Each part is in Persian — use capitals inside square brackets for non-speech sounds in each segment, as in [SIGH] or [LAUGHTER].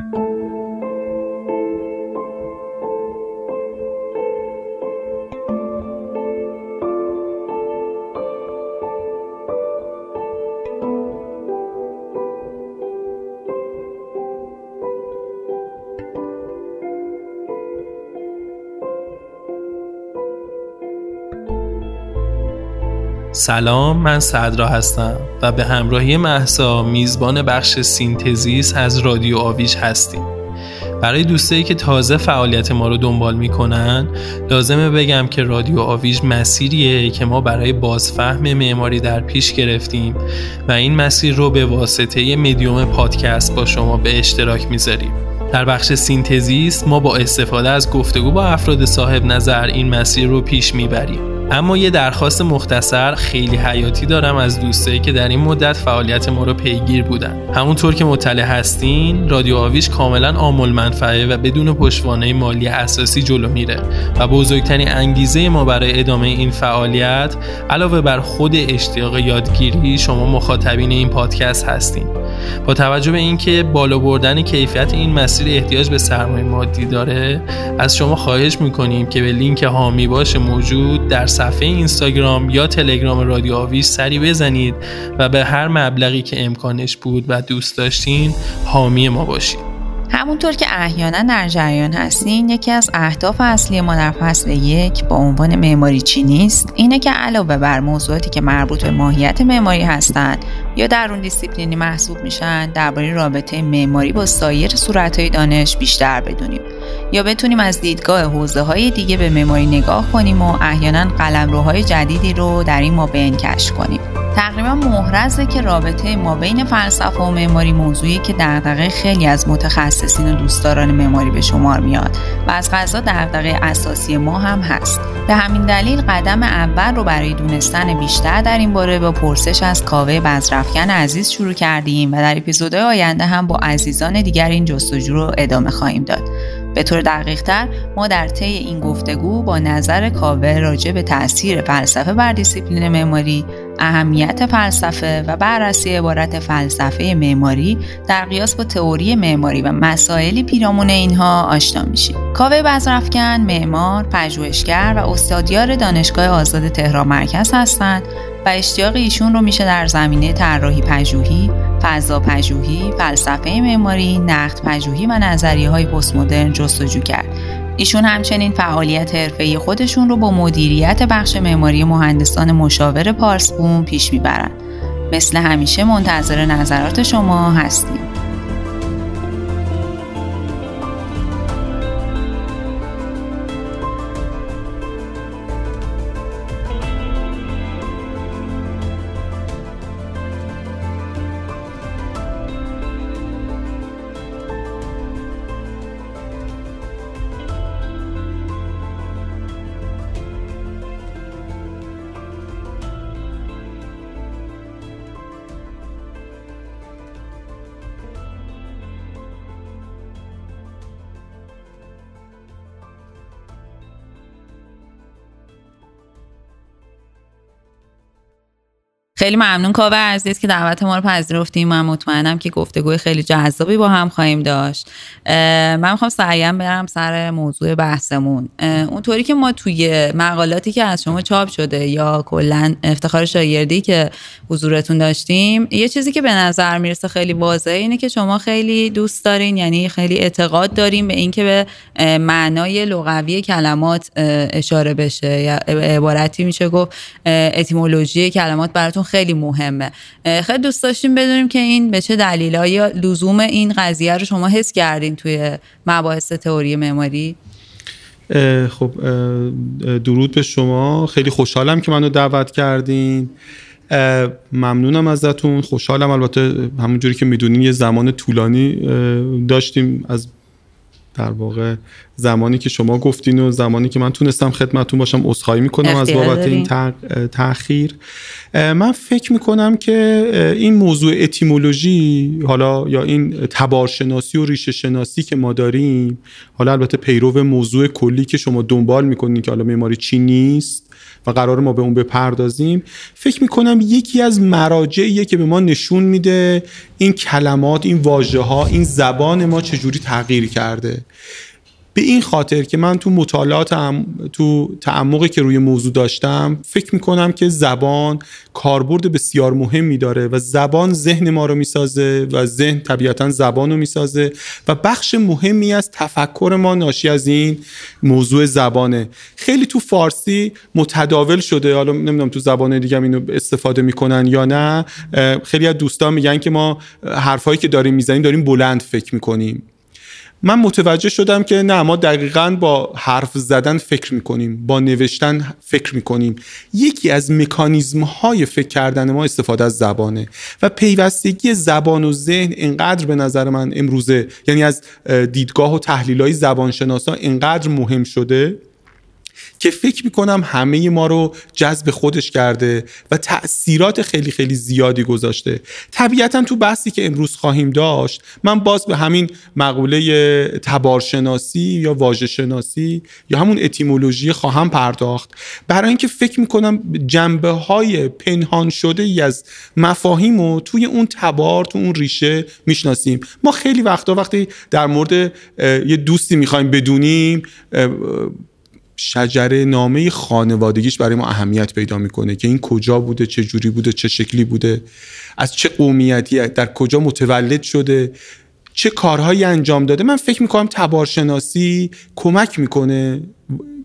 Thank you. سلام من صدرا هستم و به همراهی مهسا میزبان بخش synthesis از رادیو آویج هستیم. برای دوستایی که تازه فعالیت ما رو دنبال می‌کنن لازمه بگم که رادیو آویج مسیریه که ما برای بازفهم معماری در پیش گرفتیم و این مسیر رو به واسطه مدیوم پادکست با شما به اشتراک می‌ذاریم. در بخش synthesis ما با استفاده از گفتگو با افراد صاحب نظر این مسیر رو پیش می‌بریم. اما یه درخواست مختصر خیلی حیاتی دارم از دوستایی که در این مدت فعالیت ما رو پیگیر بودن. همونطور که مطلع هستین رادیو آویج کاملا عام‌المنفعه و بدون پشتوانه مالی اساسی جلو میره و بزرگترین انگیزه ما برای ادامه این فعالیت علاوه بر خود اشتیاق یادگیری شما مخاطبین این پادکست هستین. با توجه به اینکه بالا بردن کیفیت این مسیر احتیاج به سرمایه مادی داره از شما خواهش می‌کنیم که به لینک هامی باش موجود در صفحه اینستاگرام یا تلگرام رادیو آویز سری بزنید و به هر مبلغی که امکانش بود و دوست داشتین حامی ما باشید. همونطور که احیانا در جریان هستین یکی از اهداف اصلی ما در فصل یک با عنوان معماری چی نیست؟ اینه که علاوه بر موضوعاتی که مربوط به ماهیت معماری هستند یا در اون دیسیپلینی محسوب میشن درباره رابطه معماری با سایر صورتهای دانش بیشتر بدونیم. یا بتونیم از دیدگاه حوزه های دیگه به معماری نگاه کنیم و احیانا قلمروهای جدیدی رو در این بین کشف کنیم. تقریبا محرزه که رابطه ما بین فلسفه و معماری موضوعی که دغدغه خیلی از متخصصین و دوستداران معماری به شمار میاد و از غذا دغدغه اساسی ما هم هست. به همین دلیل قدم اول رو برای دونستن بیشتر در این باره با پرسش از کاوه بزرفکن عزیز شروع کردیم و در اپیزودهای آینده هم با عزیزان دیگر این جستجو رو ادامه خواهیم داد. به طور دقیق تر ما در طی این گفتگو با نظر کاوه راجع به تاثیر فلسفه بر دیسیپلین معماری اهمیت فلسفه و بررسی عبارت فلسفه معماری در قیاس با تئوری معماری و مسائلی پیرامون اینها آشنا میشیم. کاوه بزرفکن معمار پژوهشگر و استادیار دانشگاه آزاد تهران مرکز هستند و اشتیاق ایشون رو میشه در زمینه طراحی پژوهی فضا پژوهی فلسفه معماری نقد پژوهی و نظریه های پست مدرن جستجو کرد. ایشون همچنین فعالیت حرفه‌ای خودشون رو با مدیریت بخش معماری مهندسان مشاور پارسبون پیش می‌برند مثل همیشه منتظر نظرات شما هستیم. خیلی ممنون. کاوه عزیز که دعوت ما رو پذیرفتیم من مطمئنم که گفتگوی خیلی جذابی با هم خواهیم داشت. من می‌خوام سعیم برم سر موضوع بحثمون. اونطوری که ما توی مقالاتی که از شما چاپ شده یا کلا افتخار شاگردی که حضورتون داشتیم یه چیزی که به نظر می‌رسه خیلی واضحه اینه که شما خیلی دوست دارین یعنی خیلی اعتقاد داریم به اینکه به معنای لغوی کلمات اشاره بشه. یا عبارتی میشه گفت اتیمولوژی کلمات براتون خیلی مهمه. خیلی دوست داشتیم بدونیم که این به چه دلیل یا لزوم این قضیه رو شما حس کردین توی مباحث تئوری معماری؟ خب درود به شما. خیلی خوشحالم که منو دعوت کردین. ممنونم ازتون. خوشحالم. البته همونجوری که می‌دونین یه زمان طولانی داشتیم از در واقع زمانی که شما گفتین و زمانی که من تونستم خدمتون باشم عذرخواهی می‌کنم از بابت این تاخیر من فکر می‌کنم که این موضوع اتیمولوژی حالا یا این تبارشناسی و ریشه شناسی که ما داریم حالا البته پیرو موضوع کلی که شما دنبال می‌کنین که حالا معماری چی نیست و قرار ما به اون بپردازیم. فکر می‌کنم یکی از مراجعیه که به ما نشون میده این کلمات این واژه ها این زبان ما چجوری تغییر کرده. به این خاطر که من تو مطالعات تو تعمقی که روی موضوع داشتم فکر می‌کنم که زبان کاربرد بسیار مهمی داره و زبان ذهن ما رو می‌سازه و ذهن طبیعتا زبان رو می‌سازه و بخش مهمی از تفکر ما ناشی از این موضوع زبانه. خیلی تو فارسی متداول شده. حالا نمی‌دونم تو زبان دیگه اینو استفاده می‌کنن یا نه. خیلی از دوستان میگن که ما حرفایی که داریم می‌زنیم داریم بلند فکر می‌کنیم. من متوجه شدم که نه ما دقیقا با حرف زدن فکر می‌کنیم با نوشتن فکر می‌کنیم. یکی از مکانیزم های فکر کردن ما استفاده از زبانه و پیوستگی زبان و ذهن انقدر به نظر من امروزه یعنی از دیدگاه و تحلیل های زبانشناسا انقدر مهم شده که فکر می‌کنم همه ما رو جذب خودش کرده و تاثیرات خیلی خیلی زیادی گذاشته. طبیعتا تو بحثی که امروز خواهیم داشت من باز به همین مقوله تبارشناسی یا واژه شناسی یا همون اتیمولوژی خواهم پرداخت. برای اینکه فکر می‌کنم جنبه های پنهان شده ای از مفاهیم و توی اون تبار تو اون ریشه می‌شناسیم. ما خیلی وقتا وقتی در مورد یه دوستی می‌خوایم بدونیم شجره نامه خانوادگیش برای ما اهمیت پیدا می‌کنه که این کجا بوده چه جوری بوده چه شکلی بوده از چه قومیتی در کجا متولد شده چه کارهایی انجام داده. من فکر می‌کنم تبارشناسی کمک می‌کنه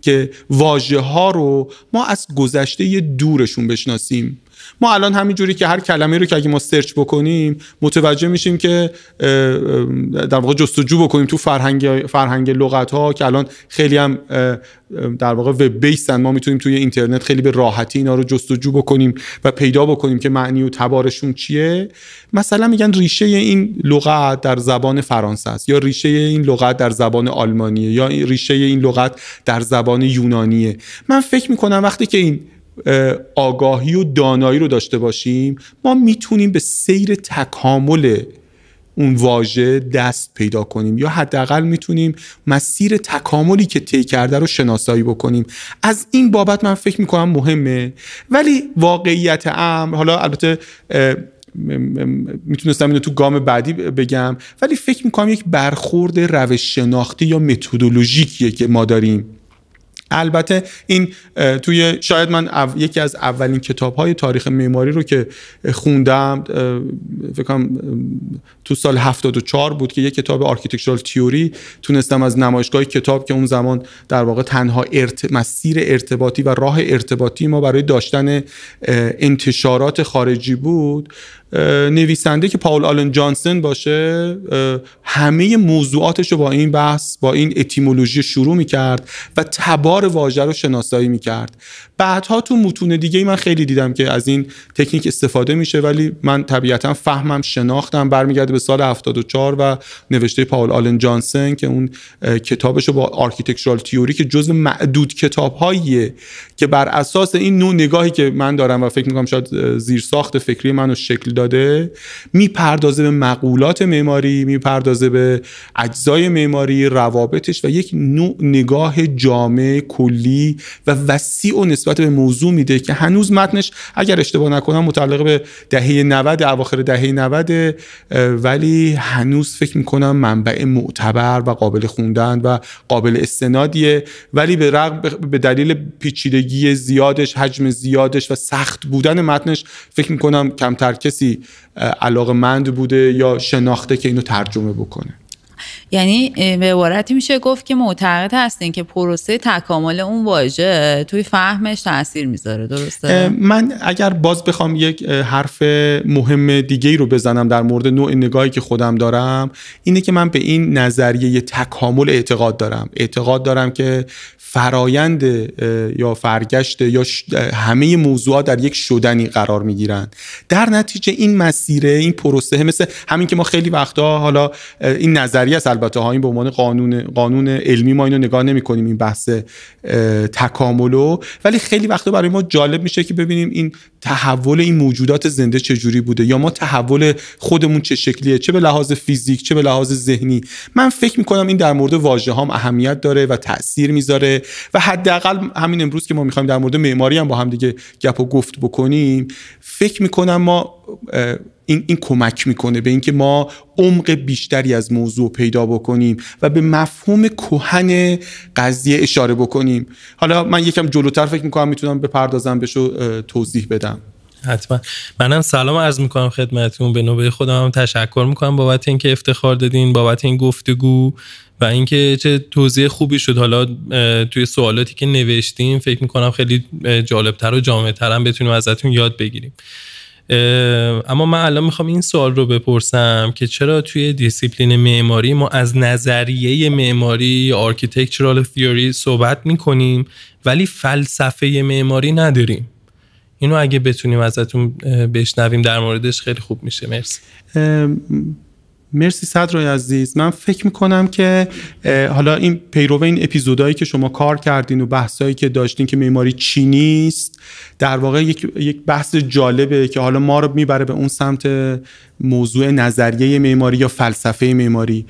که واژه ها رو ما از گذشته دورشون بشناسیم. ما الان همینجوری که هر کلمه رو که اگه ما سرچ بکنیم متوجه میشیم که در واقع جستجو بکنیم تو فرهنگ فرهنگ لغت ها که الان خیلی هم در واقع وب بیسن ما می‌تونیم توی اینترنت خیلی به راحتی اینا رو جستجو بکنیم و پیدا بکنیم که معنی و تبارشون چیه. مثلا میگن ریشه این لغت در زبان فرانسه است یا ریشه این لغت در زبان آلمانیه یا ریشه این لغت در زبان یونانیه. من فکر می‌کنم وقتی که این آگاهی و دانایی رو داشته باشیم ما می‌تونیم به سیر تکامل اون واژه دست پیدا کنیم یا حداقل می‌تونیم مسیر تکاملی که طی کرده رو شناسایی بکنیم. از این بابت من فکر می‌کنم مهمه. ولی واقعیت امر حالا البته می‌تونستم اینو تو گام بعدی بگم ولی فکر می‌کنم یک برخورد روش شناختی یا متدولوژیکیه که ما داریم. البته این توی شاید من یکی از اولین کتاب های تاریخ معماری رو که خوندم فکر تو سال 74 بود که یک کتاب architectural theory تونستم از نمایشگاه کتاب که اون زمان در واقع تنها مسیر ارتباطی و راه ارتباطی ما برای داشتن انتشارات خارجی بود نویسنده که پاول آلن جانسن باشه همه موضوعاتش رو با این بحث با این etymology شروع می‌کرد و تبار واژه رو شناسایی می‌کرد. بعدها تو متون دیگه من خیلی دیدم که از این تکنیک استفاده میشه ولی من طبیعتا فهمم شناختم. برمیگرده به سال 74 و نوشته پاول آلن جانسن که اون کتابش رو با architectural theory که جزء معدود کتابهاییه که بر اساس این نوع نگاهی که من دارم و فکر می‌کنم شاید زیرساخت فکری منو شکل داده می‌پردازه به مقولات معماری می‌پردازه به اجزای معماری روابطش و یک نوع نگاه جامع کلی و وسیع و نسبت به موضوع میده که هنوز متنش اگر اشتباه نکنم متعلق به دهه 90 اواخر دهه 90 ولی هنوز فکر می‌کنم منبع معتبر و قابل خوندن و قابل استنادیه. ولی به رغم به دلیل پیچیدگی زیادش حجم زیادش و سخت بودن متنش فکر می‌کنم کمتر کسی علاقه مند بوده یا شناخته که اینو ترجمه بکنه. یعنی به عبارتی میشه گفت که معتقد هستین که پروسه تکامل اون واژه توی فهمش تاثیر می‌ذاره درسته؟ من اگر باز بخوام یک حرف مهم دیگه ای رو بزنم در مورد نوع نگاهی که خودم دارم اینه که من به این نظریه تکامل اعتقاد دارم. اعتقاد دارم که فرایند یا فرگشت یا همه موضوعات در یک شدنی قرار می‌گیرن. در نتیجه این مسیره این پروسه مثل همین که ما خیلی وقتا حالا این نظریه است. البته ها این به عنوان قانون قانون علمی ما اینو نگاه نمی کنیم این بحث تکاملو. ولی خیلی وقتا برای ما جالب میشه که ببینیم این تحول این موجودات زنده چجوری بوده یا ما تحول خودمون چه شکلیه چه به لحاظ فیزیک چه به لحاظ ذهنی. من فکر می‌کنم این در مورد واژه هم اهمیت داره و تاثیر می‌ذاره و حداقل همین امروز که ما می‌خوایم در مورد معماری هم با هم دیگه گپ و گفت بکنیم فکر می‌کنم ما این, این کمک می‌کنه به اینکه ما عمق بیشتری از موضوع پیدا بکنیم و به مفهوم کهن قضیه اشاره بکنیم. حالا من یکم جلوتر فکر می‌کنم می‌تونم بپردازم بهشو توضیح بدم. حتما. منم سلام عرض می‌کنم خدمتتون. به نوبه خودم هم تشکر می‌کنم بابت اینکه افتخار دادین بابت این گفتگو و اینکه چه توضیح خوبی شد. حالا توی سوالاتی که نوشتیم فکر می‌کنم خیلی جالبتر و جامعتر هم بتونیم ازتون یاد بگیریم. اما من الان می‌خوام این سوال رو بپرسم که چرا توی دیسیپلین معماری ما از نظریه معماری یا architectural theory صحبت می‌کنیم ولی فلسفه معماری نداریم؟ اینو اگه بتونیم ازتون بشنویم در موردش خیلی خوب میشه. مرسی. مرسی صدر عزیز. من فکر می‌کنم که حالا این پیرو این اپیزودهایی که شما کار کردین و بحثایی که داشتین که معماری چی نیست در واقع یک, یک بحث جالبه که حالا ما رو می‌بره به اون سمت موضوع نظریه معماری یا فلسفه معماری.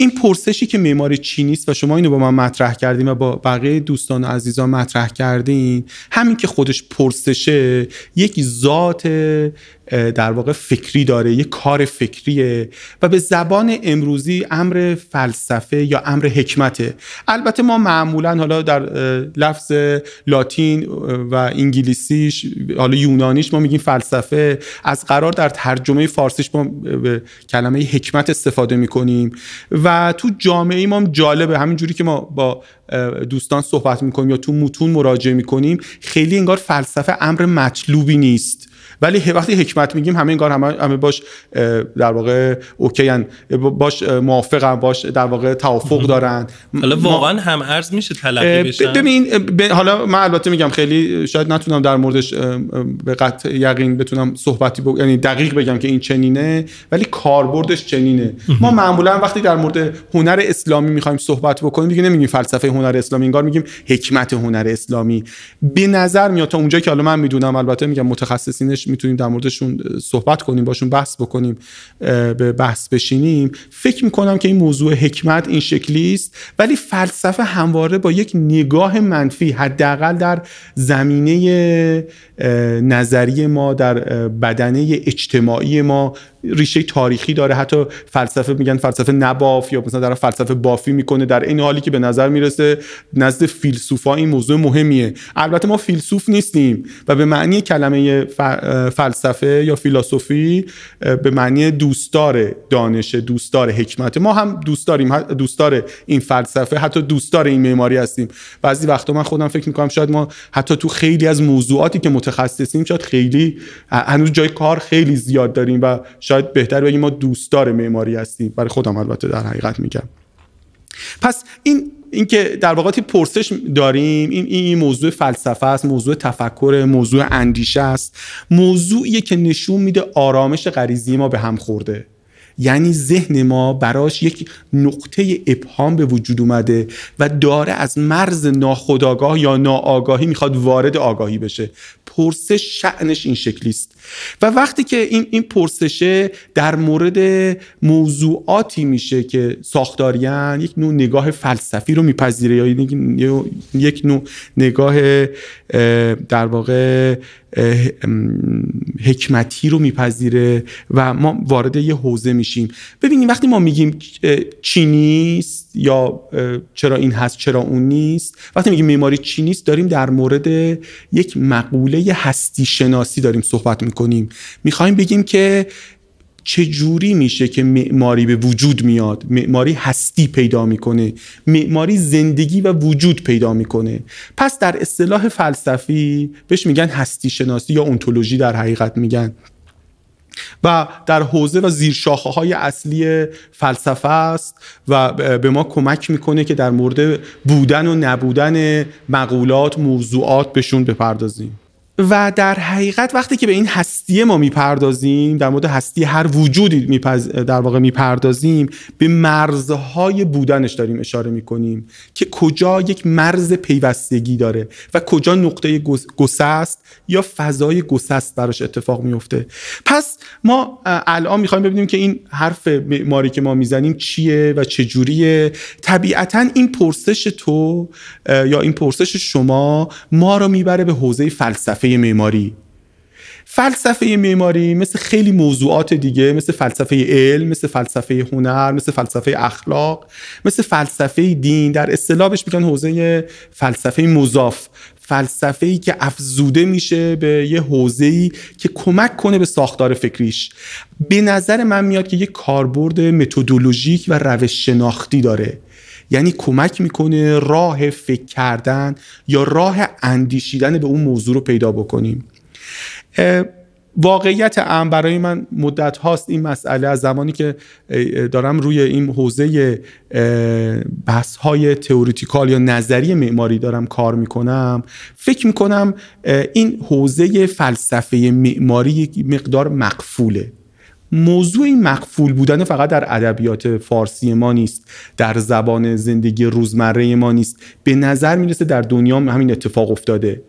این پرسشی که معماری چی نیست و شما اینو با من مطرح کردین و با بقیه دوستان و عزیزان مطرح کردین همین که خودش پرسشه یک ذات در واقع فکری داره یک کار فکریه و به زبان امروزی امر فلسفه یا امر حکمته. البته ما معمولا حالا در لفظ لاتین و انگلیسیش حالا یونانیش ما میگیم فلسفه. از قرار در ترجمه فارسیش ما به کلمه حکمت استفاده می‌کنیم. و تو جامعه ما جالبه. همینجوری که ما با دوستان صحبت می‌کنیم یا تو متون مراجعه می‌کنیم خیلی انگار فلسفه امر مطلوبی نیست. ولی وقتی حکمت میگیم همه انگار همه, همه باش در واقع اوکی باش موافقن باش در واقع توافق دارن. حالا واقعا هم ارز میشه تلقی بشن؟ ببین حالا من البته میگم خیلی شاید نتونم در موردش به قطع یقین بتونم صحبتی بگ... یعنی دقیق بگم که این چنینه ولی کاربردش چنینه. ما معمولا وقتی در مورد هنر اسلامی می‌خوایم صحبت بکنیم دیگه نمیگیم فلسفه هنر اسلامی انگار میگیم حکمت هنر اسلامی. به نظر میاد تا اونجا که حالا من می‌دونم البته میگم متخصصینش می‌تونیم در موردشون صحبت کنیم باشون بحث بکنیم به بحث بشینیم. فکر می‌کنم که این موضوع حکمت این شکلی است ولی فلسفه همواره با یک نگاه منفی حداقل در زمینه نظری ما در بدنه اجتماعی ما ریشه تاریخی داره. حتی فلسفه میگن فلسفه نباف یا مثلا در فلسفه بافی می‌کنه. در این حالی که به نظر می‌رسه نزد فیلسوفا این موضوع مهمیه. البته ما فیلسوف نیستیم و به معنی کلمه فلسفه یا فیلسوفی به معنی دوستدار دانش دوستدار حکمت. ما هم دوست داریم دوستدار این فلسفه حتی دوستدار این معماری هستیم. بعضی وقتا من خودم فکر می‌کنم شاید ما حتی تو خیلی از موضوعاتی که متخصصیم شاید خیلی هنوز جای کار خیلی زیاد داریم و شاید بهتر بگیم ما دوستدار معماری هستیم. برای خودم البته در حقیقت میگم. پس این اینکه در واقع پرسش داریم این این موضوع فلسفه است موضوع تفکر موضوع اندیشه است. موضوعیه که نشون میده آرامش غریزی ما به هم خورده. یعنی ذهن ما براش یک نقطه ابهام به وجود اومده و داره از مرز ناخودآگاه یا ناآگاهی می‌خواد وارد آگاهی بشه. پرسش شعنش این شکلی است و وقتی که این این پرسشه در مورد موضوعاتی میشه که ساختاریان یک نوع نگاه فلسفی رو میپذیره یا یک نوع نگاه در واقع حکمتی رو میپذیره و ما وارد یه حوزه میشیم. ببینیم وقتی ما میگیم چی نیست یا چرا این هست چرا اون نیست وقتی میگیم معماری چی نیست داریم در مورد یک مقوله هستی شناسی داریم صحبت می‌کنیم. می‌خوایم بگیم که چه جوری میشه که معماری به وجود میاد؟ معماری هستی پیدا می‌کنه. معماری زندگی و وجود پیدا می‌کنه. پس در اصطلاح فلسفی بهش میگن هستی شناسی یا اونتولوژی در حقیقت میگن. و در حوزه و زیرشاخه های اصلی فلسفه است و به ما کمک می‌کنه که در مورد بودن و نبودن مقولات موضوعات بهشون بپردازیم. و در حقیقت وقتی که به این هستی ما می‌پردازیم در مورد هستی هر وجودی میپز... در واقع می‌پردازیم به مرزهای بودنش داریم اشاره می‌کنیم که کجا یک مرز پیوستگی داره و کجا نقطه گسست یا فضای گسست براش اتفاق میفته پس ما الان می‌خوایم ببینیم که این حرف معماری که ما می‌زنیم چیه و چجوریه. طبیعتا این پرسش تو یا این پرسش شما ما رو می‌بره به حوزه فلسفه معماری. فلسفه معماری مثل خیلی موضوعات دیگه مثل فلسفه علم مثل فلسفه هنر مثل فلسفه اخلاق مثل فلسفه دین. در اصطلاحش میگن حوزه فلسفه مضاف. فلسفه ای که افزوده میشه به یه حوزه ای که کمک کنه به ساختار فکریش. به نظر من میاد که یه کاربرد متدولوژیک و روش شناختی داره. یعنی کمک می‌کنه راه فکر کردن یا راه اندیشیدن به اون موضوع رو پیدا بکنیم. واقعیت ام برای من مدت هاست این مسئله از زمانی که دارم روی این حوزه بحث های تئوریتیکال یا نظری معماری دارم کار می‌کنم. فکر می‌کنم این حوزه فلسفه معماری مقدار مقفوله. موضوع این مقفول بودن فقط در ادبیات فارسی ما نیست در زبان زندگی روزمره ما نیست. به نظر می‌رسه در دنیا همین اتفاق افتاده.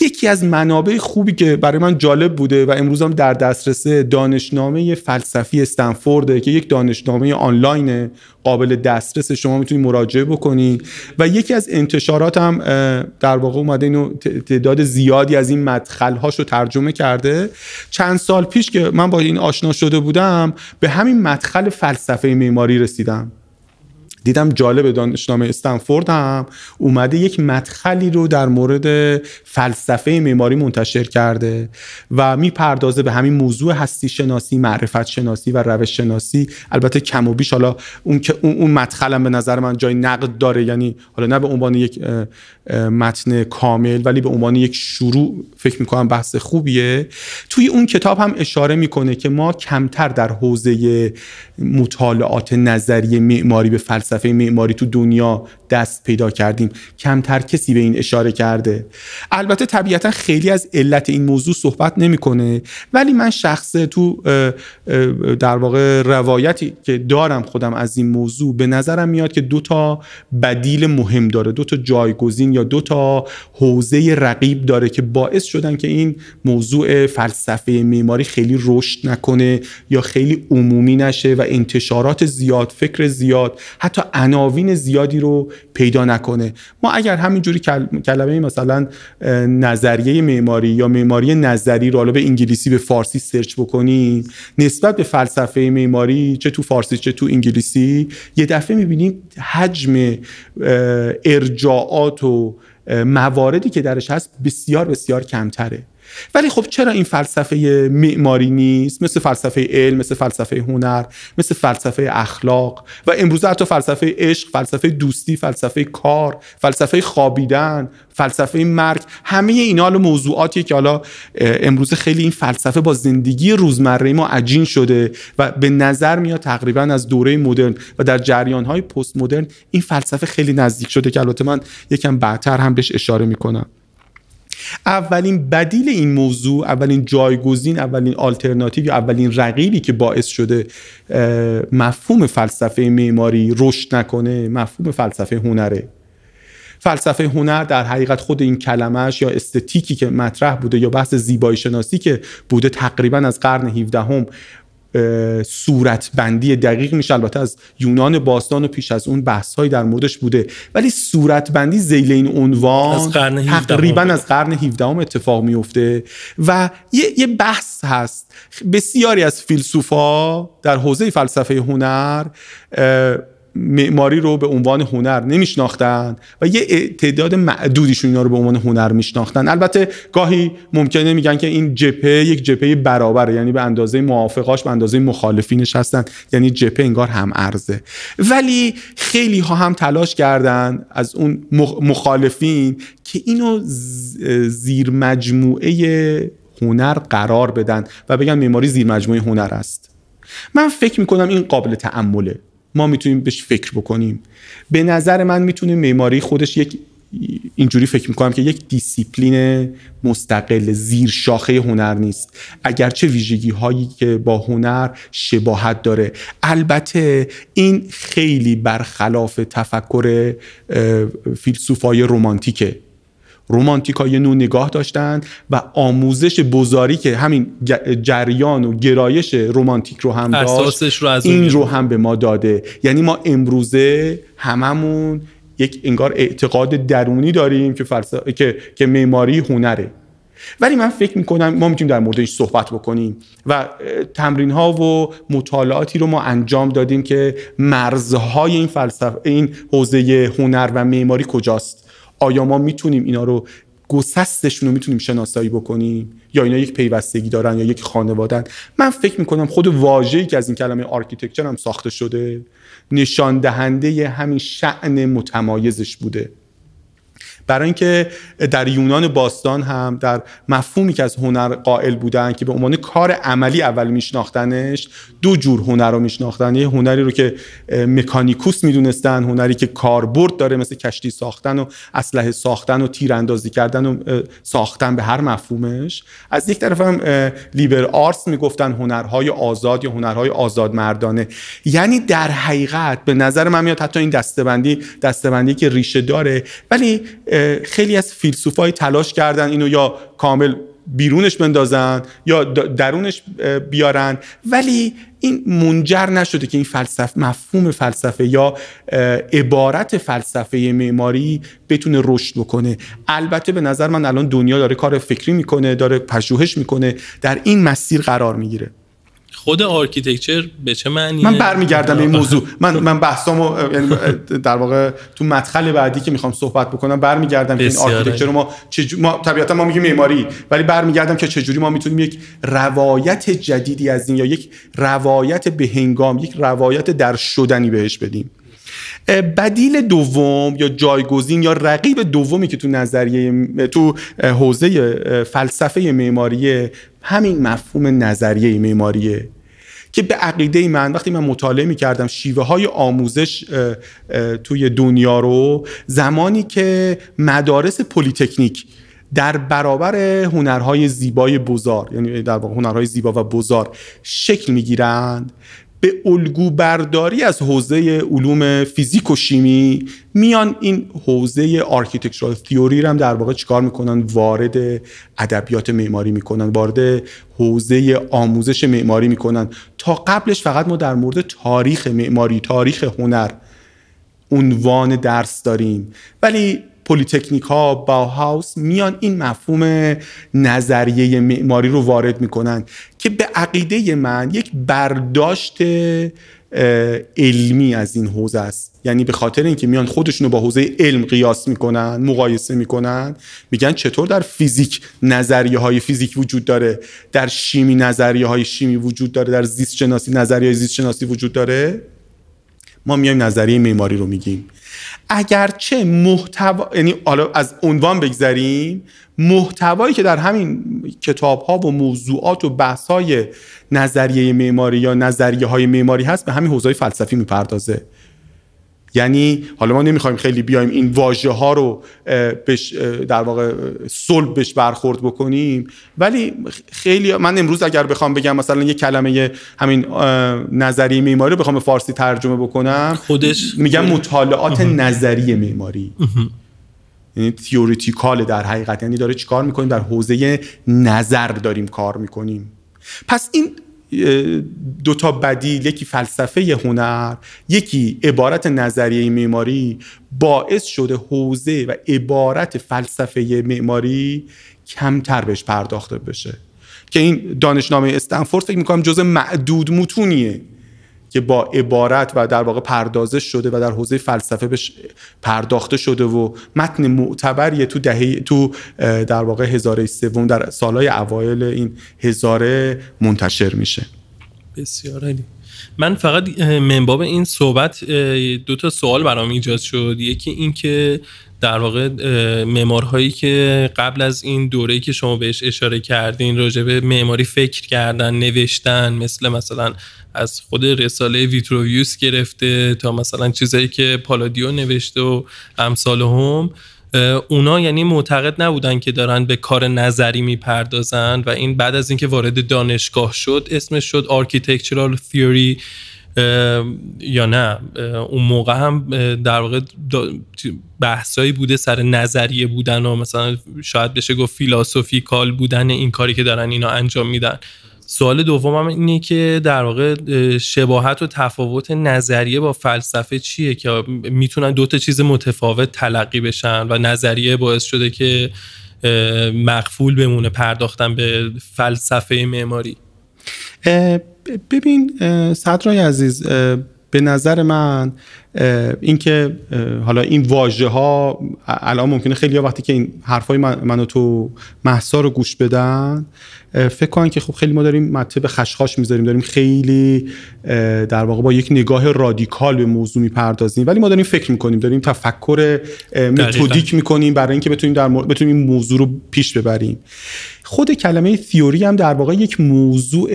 یکی از منابع خوبی که برای من جالب بوده و امروز هم در دسترس دانشنامه فلسفی استنفورده که یک دانشنامه آنلاین قابل دسترس شما می‌تونید مراجعه بکنید و یکی از انتشارات هم در واقع اومده اینو تعداد زیادی از این مدخل هاشو ترجمه کرده. چند سال پیش که من با این آشنا شده بودم به همین مدخل فلسفه معماری رسیدم. دیدم جالب دانشنامه استنفورد هم اومده یک مدخلی رو در مورد فلسفه معماری منتشر کرده و می‌پردازه به همین موضوع هستی شناسی معرفت شناسی و روش شناسی. البته کم و بیش حالا اون که اون مدخلم به نظر من جای نقد داره. یعنی حالا نه به عنوان یک متن کامل ولی به عنوان یک شروع فکر می‌کنم بحث خوبیه. توی اون کتاب هم اشاره می‌کنه که ما کمتر در حوزه مطالعات نظری معماری به فلسفه معماری تو دنیا دست پیدا کردیم. کمتر کسی به این اشاره کرده. البته طبیعتا خیلی از علت این موضوع صحبت نمی‌کنه. ولی من شخص تو در واقع روایتی که دارم خودم از این موضوع به نظرم میاد که دو تا بدیل مهم داره. دو تا جایگزین یا دو تا حوزه رقیب داره که باعث شدن که این موضوع فلسفه معماری خیلی رشد نکنه یا خیلی عمومی نشه و انتشارات زیاد فکر زیاد حتی عناوین زیادی رو پیدا نکنه. ما اگر همینجوری کلمه مثلا نظریه معماری یا معماری نظری رو حالا به انگلیسی به فارسی سرچ بکنیم نسبت به فلسفه معماری چه تو فارسی چه تو انگلیسی یه دفعه می‌بینیم حجم ارجاعات و مواردی که درش هست بسیار بسیار کمتره. ولی خب چرا این فلسفه معماری نیست؟ مثل فلسفه علم مثل فلسفه هنر مثل فلسفه اخلاق و امروز حتی فلسفه عشق فلسفه دوستی فلسفه کار فلسفه خوابیدن فلسفه مرگ همه اینا حالا موضوعاتی که حالا امروز خیلی این فلسفه با زندگی روزمره ما عجین شده و به نظر میاد تقریبا از دوره مدرن و در جریان های پست مدرن این فلسفه خیلی نزدیک شده که البته من یکم بعدتر هم بهش اشاره می‌کنم. اولین بدیل این موضوع اولین جایگزین اولین آلترناتیو یا اولین رقیبی که باعث شده مفهوم فلسفه معماری رشد نکنه مفهوم فلسفه هنره. فلسفه هنر در حقیقت خود این کلمش یا استتیکی که مطرح بوده یا بحث زیبایی شناسی که بوده تقریبا از قرن 17 هم صورت بندی دقیق میشه. البته از یونان باستان و پیش از اون بحث های در موردش بوده. ولی صورت بندی زیل این عنوان تقریبا از قرن 17 هم اتفاق میفته و یه،, یه بحث هست. بسیاری از فیلسوفا در حوزه فلسفه هنر معماری رو به عنوان هنر نمیشناختن و یه تعداد معدودیشون اینا رو به عنوان هنر میشناختن. البته گاهی ممکنه میگن که این جپه یک جپه برابره یعنی به اندازه موافقاش به اندازه مخالفینش هستن یعنی جپه انگار هم ارزه ولی خیلی ها هم تلاش کردن از اون مخالفین که اینو زیر مجموعه هنر قرار بدن و بگن معماری زیر مجموعه هنر است. من فکر می‌کنم این قابل تعمله ما می‌تونیم بهش فکر بکنیم. به نظر من می‌تونه معماری خودش یک اینجوری فکر می‌کنم که یک دیسیپلین مستقل زیر شاخه هنر نیست. اگرچه ویژگی هایی که با هنر شباهت داره. البته این خیلی برخلاف تفکر فیلسوفای رومانتیکه رومانتیکا یه نوع نگاه داشتن و آموزش بزاری که همین جریان و گرایش رومانتیک رو هم داشت رو از این رو هم به ما داده. یعنی ما امروزه هممون یک انگار اعتقاد درونی داریم که, که, که معماری هنره. ولی من فکر می‌کنم ما می‌تونیم در موردش صحبت بکنیم و تمرین ها و مطالعاتی رو ما انجام دادیم که مرزهای این فلسفه این حوزه هنر و معماری کجاست. آیا ما می‌تونیم اینا رو گسستشون رو می‌تونیم شناسایی بکنیم؟ یا اینا یک پیوستگی دارن یا یک خانواده‌ن من فکر می‌کنم خود واژه‌ای که از این کلمه architecture هم ساخته شده نشان دهنده همین شأن متمایزش بوده. برای اینکه در یونان باستان هم در مفهومی که از هنر قائل بودن که به عنوان کار عملی اول میشناختنش دو جور هنر رو میشناختن. یه هنری رو که مکانیکوس می‌دونستن هنری که کاربرد داره مثل کشتی ساختن و اسلحه ساختن و تیراندازی کردن و ساختن به هر مفهومش. از یک طرف هم لیبر آرتس می‌گفتن هنرهای آزاد یا هنرهای آزاد مردانه یعنی در حقیقت به نظر من میاد حتی این دستبندی دستبندی که ریشه داره ولی خیلی از فیلسوفای تلاش کردن اینو یا کامل بیرونش بندازن یا درونش بیارن. ولی این منجر نشده که این فلسفه مفهوم فلسفه یا عبارت فلسفه معماری بتونه رشد بکنه. البته به نظر من الان دنیا داره کار فکری می‌کنه داره پژوهش می‌کنه در این مسیر قرار می‌گیره. خود architecture به چه معنیه؟ من برمیگردم این موضوع. [LAUGHS] من من بحثامو یعنی در واقع تو مدخل بعدی که می‌خوام صحبت بکنم برمیگردم که این architecture. ما ما طبیعتا ما میگیم معماری ولی برمیگردم که چجوری ما می‌تونیم یک روایت جدیدی از این یا یک روایت به هنگام یک روایت در شدنی بهش بدیم. بدیل دوم یا جایگزین یا رقیب دومی که تو نظریه تو حوزه فلسفه معماری همین مفهوم نظریه معماریه که به عقیده من وقتی من مطالعه می کردم شیوه های آموزش توی دنیا رو زمانی که مدارس پلی‌تکنیک در برابر هنرهای زیبای Beaux-Arts یعنی در واقع هنرهای زیبا و Beaux-Arts شکل می‌گیرند به الگو برداری از حوزه علوم فیزیک و شیمی میان. این حوزه architectural theory هم در واقع چیکار می‌کنن؟ وارد ادبیات معماری می‌کنن وارد حوزه آموزش معماری می‌کنن. تا قبلش فقط ما در مورد تاریخ معماری تاریخ هنر عنوان درس داریم. ولی پلیتکنیک ها باهاوس میان این مفهوم نظریه معماری رو وارد می‌کنن که به عقیده من یک برداشت علمی از این حوزه است. یعنی به خاطر اینکه میان خودشون رو با حوزه علم قیاس می‌کنن مقایسه می‌کنن میگن چطور در فیزیک نظریه های فیزیک وجود داره در شیمی نظریه های شیمی وجود داره در زیست شناسی نظریه های زیست شناسی وجود داره ما میایم نظریه معماری رو میگیم. اگرچه محتوا یعنی حالا از عنوان بگذریم محتوایی که در همین کتاب ها و موضوعات و بحث های نظریه معماری یا نظریه های معماری هست به همین حوزه فلسفی می‌پردازه. یعنی حالا ما نمی‌خوایم خیلی بیایم این واژه ها رو بش در واقع صلب بهش برخورد بکنیم. ولی خیلی من امروز اگر بخوام بگم مثلا یه کلمه همین نظری معماری رو بخوام فارسی ترجمه بکنم خودش میگم مطالعات نظری معماری. یعنی تیوریتیکال در حقیقت یعنی داره چیکار می‌کنیم؟ در حوزه نظر داریم کار می‌کنیم. پس این دو تا بدیل یکی فلسفه هنر یکی عبارت نظریه معماری باعث شده حوزه و عبارت فلسفه معماری کمتر بهش پرداخته بشه. که این دانشنامه استنفورد فکر می‌کنم جز معدود متونیه. که با عبارت و در واقع پردازش شده و در حوزه فلسفه بهش پرداخته شده و متن معتبریه تو دهه تو در واقع هزاره سوم در سالهای اوایل این هزاره منتشر میشه. بسیار عالی. من فقط من‌باب این صحبت دو تا سوال برام ایجاد شد. یکی این که در واقع معمارهایی که قبل از این دوره که شما بهش اشاره کردین راجع به معماری فکر کردن نوشتن مثل مثلا از خود رساله ویتروویوس گرفته تا مثلا چیزایی که پالادیو نوشته و امثال هم اونا یعنی معتقد نبودن که دارن به کار نظری می‌پردازن و این بعد از اینکه وارد دانشگاه شد اسمش شد architectural theory یا نه اون موقع هم در واقع بحثایی بوده سر نظریه بودن و مثلا شاید بشه گفت فیلاسوفیکال بودن این کاری که دارن اینا انجام میدن. سوال دومم اینه که در واقع شباهت و تفاوت نظریه با فلسفه چیه که می‌تونن دو تا چیز متفاوت تلقی بشن و نظریه باعث شده که مقفول بمونه پرداختن به فلسفه معماری؟ ببین صدرای عزیز به نظر من اینکه حالا این واژه ها الان ممکنه خیلی وقتی که این حرفای من منو تو محسا رو گوش بدن فکر کنن که خب خیلی ما داریم مطلب خشخاش می‌ذاریم داریم خیلی در واقع با یک نگاه رادیکال به موضوع می‌پردازیم. ولی ما داریم فکر می‌کنیم داریم تفکر متدیک می‌کنیم برای اینکه بتونیم در بتونیم این موضوع رو پیش ببریم. خود کلمه تیوری هم در واقع یک موضوع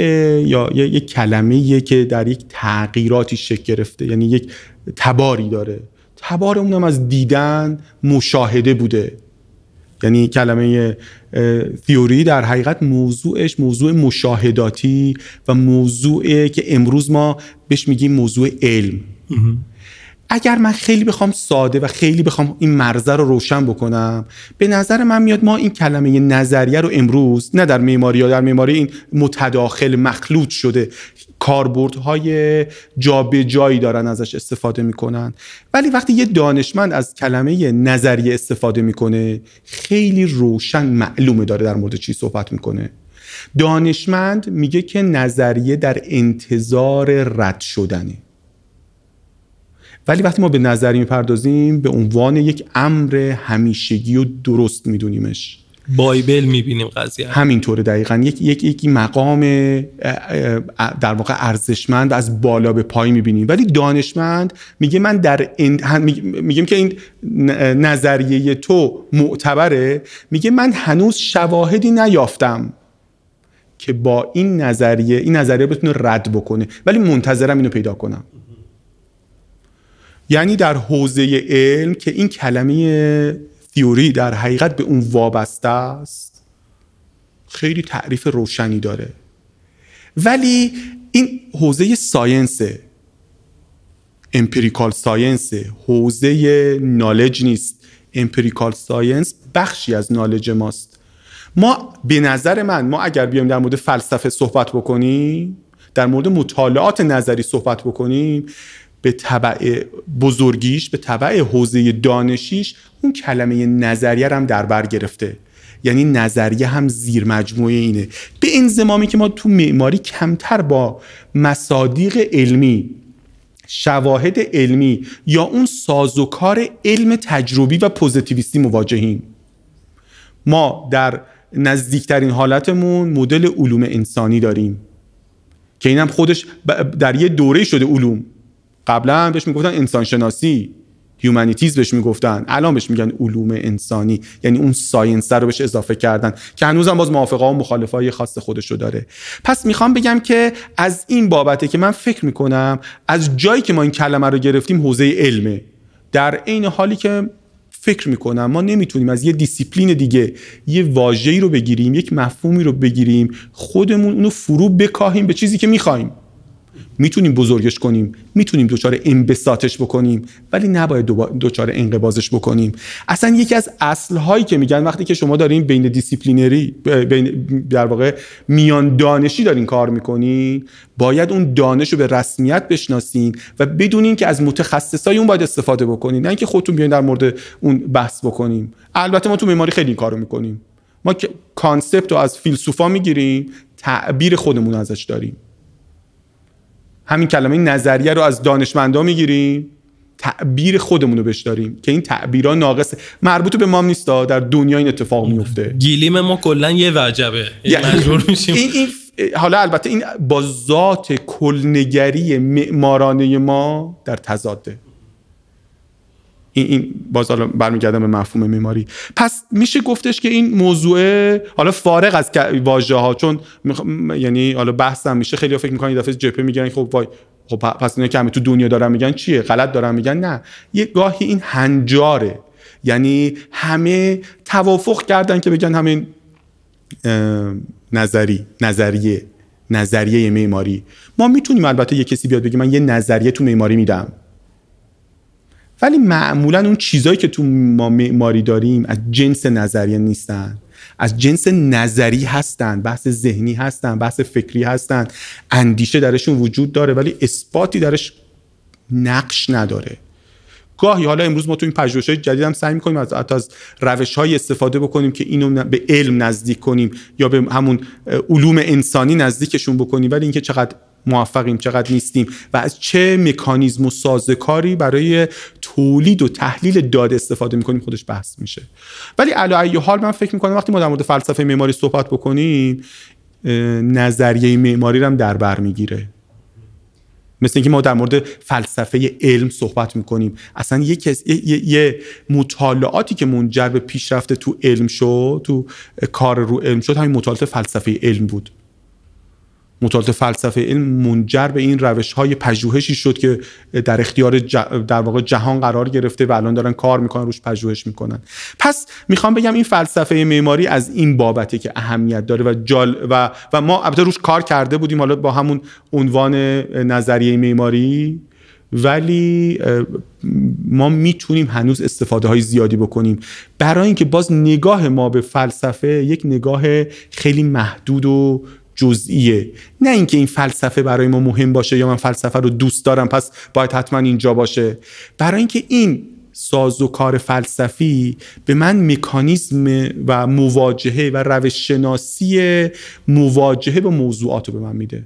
یا یک کلمه که در یک تغییراتی شکل گرفته یعنی یک تباری داره. تبار اونم از دیدن مشاهده بوده. یعنی کلمه تیوری در حقیقت موضوعش موضوع مشاهداتی و موضوعی که امروز ما بهش میگیم موضوع علم. اگر من خیلی بخوام ساده و خیلی بخوام این مرزه رو روشن بکنم به نظر من میاد ما این کلمه نظریه رو امروز نه در معماری یا در معماری این متداخل مخلوط شده کاربردهای جابجایی دارن ازش استفاده می‌کنن. ولی وقتی یه دانشمند از کلمه نظریه استفاده می‌کنه خیلی روشن معلومه داره در مورد چی صحبت می‌کنه. دانشمند میگه که نظریه در انتظار رد شدنه. ولی وقتی ما به نظری می‌پردازیم به عنوان یک امر همیشگی و درست میدونیمش. بایبل می‌بینیم قضیه. همینطوره دقیقا. یک یک یک مقام در واقع ارزشمند از بالا به پای می‌بینیم. ولی دانشمند میگه من در میگیم که این نظریه تو معتبره. میگه من هنوز شواهدی نیافتم که با این نظریه این نظریه بتونه رد بکنه. ولی منتظرم اینو پیدا کنم. یعنی در حوزه علم که این کلمه theory در حقیقت به اون وابسته است خیلی تعریف روشنی داره. ولی این حوزه science empirical science حوزه knowledge نیست. empirical science بخشی از knowledge ماست. ما به نظر من ما اگر بیایم در مورد فلسفه صحبت بکنیم در مورد مطالعات نظری صحبت بکنیم به طبع بزرگیش به طبع حوزه دانشیش اون کلمه نظریه هم در بر گرفته. یعنی نظریه هم زیر مجموعه اینه. به این زمامی که ما تو معماری کمتر با مصادیق علمی شواهد علمی یا اون سازوکار علم تجربی و پوزیتیویستی مواجهیم. ما در نزدیکترین حالتمون مدل علوم انسانی داریم. که اینم خودش در یه دوره شده علوم. قبلا بهش می‌گفتن انسان شناسی humanities بهش می‌گفتن. الان بهش میگن علوم انسانی. یعنی اون science رو بهش اضافه کردن که هنوزم باز موافقه و مخالفه خاص خودش رو داره. پس می‌خوام بگم که از این بابته که من فکر می‌کنم از جایی که ما این کلمه رو گرفتیم حوزه علمه. در عین حالی که فکر می‌کنم ما نمی‌تونیم از یه دیسیپلین دیگه یه واژه‌ای رو بگیریم یک مفهومی رو بگیریم خودمون اونو فرو بکاهیم به چیزی که می‌خوایم. می‌تونیم بزرگش کنیم می‌تونیم دچار انبساطش بکنیم ولی نباید دچار انقباضش بکنیم. اصلا یکی از اصل که میگن وقتی که شما دارین بین disciplinary بین در واقع میان دانشی دارین کار می‌کنین باید اون دانش رو به رسمیت بشناسین و بدونین که از متخصصای اون باید استفاده بکنین نه اینکه خودتون بیاین در مورد اون بحث بکنیم البته ما تو معماری خیلی این کارو می‌کنیم. ما کانسپت رو از فیلسوفا می‌گیریم تعبیر خودمون ازش داریم. همین کلمه نظریه رو از دانشمندا می‌گیریم تعبیر خودمون رو بهش داریم که این تعبیرها ناقص مربوط به ما نیست در دنیا این اتفاق میفته گیلیم ما کلا یه وجبه. یعنی مجبور میشیم. این, این حالا البته این با ذات کلنگری معمارانه ما در تضاده. این این باز حالا برمیگردم به مفهوم معماری. پس میشه گفتش که این موضوع حالا فارغ از واژه ها چون یعنی حالا بحثم میشه خیلی فکر می‌کنن یه دفعه جپه میگن خب وای خب پس اینا که همه تو دنیا دارن میگن چیه؟ غلط دارن میگن؟ نه. یه گاهی این هنجاره. یعنی همه توافق کردن که بگن همین نظری نظریه نظریه معماری. ما می‌تونیم البته یه کسی بیاد بگه من یه نظریه تو معماری میدم. ولی معمولا اون چیزهایی که تو ما معماری داریم از جنس نظریه نیستن. از جنس نظری هستن بحث ذهنی هستن بحث فکری هستن. اندیشه درشون وجود داره ولی اثباتی درش نقش نداره. گاهی حالا امروز ما تو این پژوهش‌های جدید هم سعی می‌کنیم از از روش‌های استفاده بکنیم که اینو به علم نزدیک کنیم یا به همون علوم انسانی نزدیکشون بکنیم ولی اینکه چقدر موفقیم چقدر نیستیم و از چه مکانیزم و سازکاری برای تولید و تحلیل داده استفاده می‌کنیم خودش بحث میشه. ولی علی حال من فکر می‌کنم وقتی ما در مورد فلسفه معماری صحبت بکنیم نظریه معماری هم در بر می‌گیره. مثل اینکه ما در مورد فلسفه علم صحبت می‌کنیم. اصلا یه, یه،, یه مطالعاتی که منجر به پیشرفته تو علم شد تو کار رو علم شد همین مطالعات فلسفه علم بود. مطالعات فلسفه علم منجر به این روش های پژوهشی شد که در اختیار در واقع جهان قرار گرفته و الان دارن کار می‌کنن روش پژوهش می‌کنن. پس می‌خوام بگم این فلسفه معماری از این بابته که اهمیت داره و جال و و ما البته روش کار کرده بودیم حالا با همون عنوان نظریه معماری ولی ما می‌تونیم هنوز استفاده های زیادی بکنیم. برای اینکه باز نگاه ما به فلسفه یک نگاه خیلی محدود و جزئیه. نه اینکه این فلسفه برای ما مهم باشه یا من فلسفه رو دوست دارم پس باید حتما اینجا باشه. برای اینکه این ساز و کار فلسفی به من مکانیزم و مواجهه و روش شناسی مواجهه با موضوعات رو به من میده.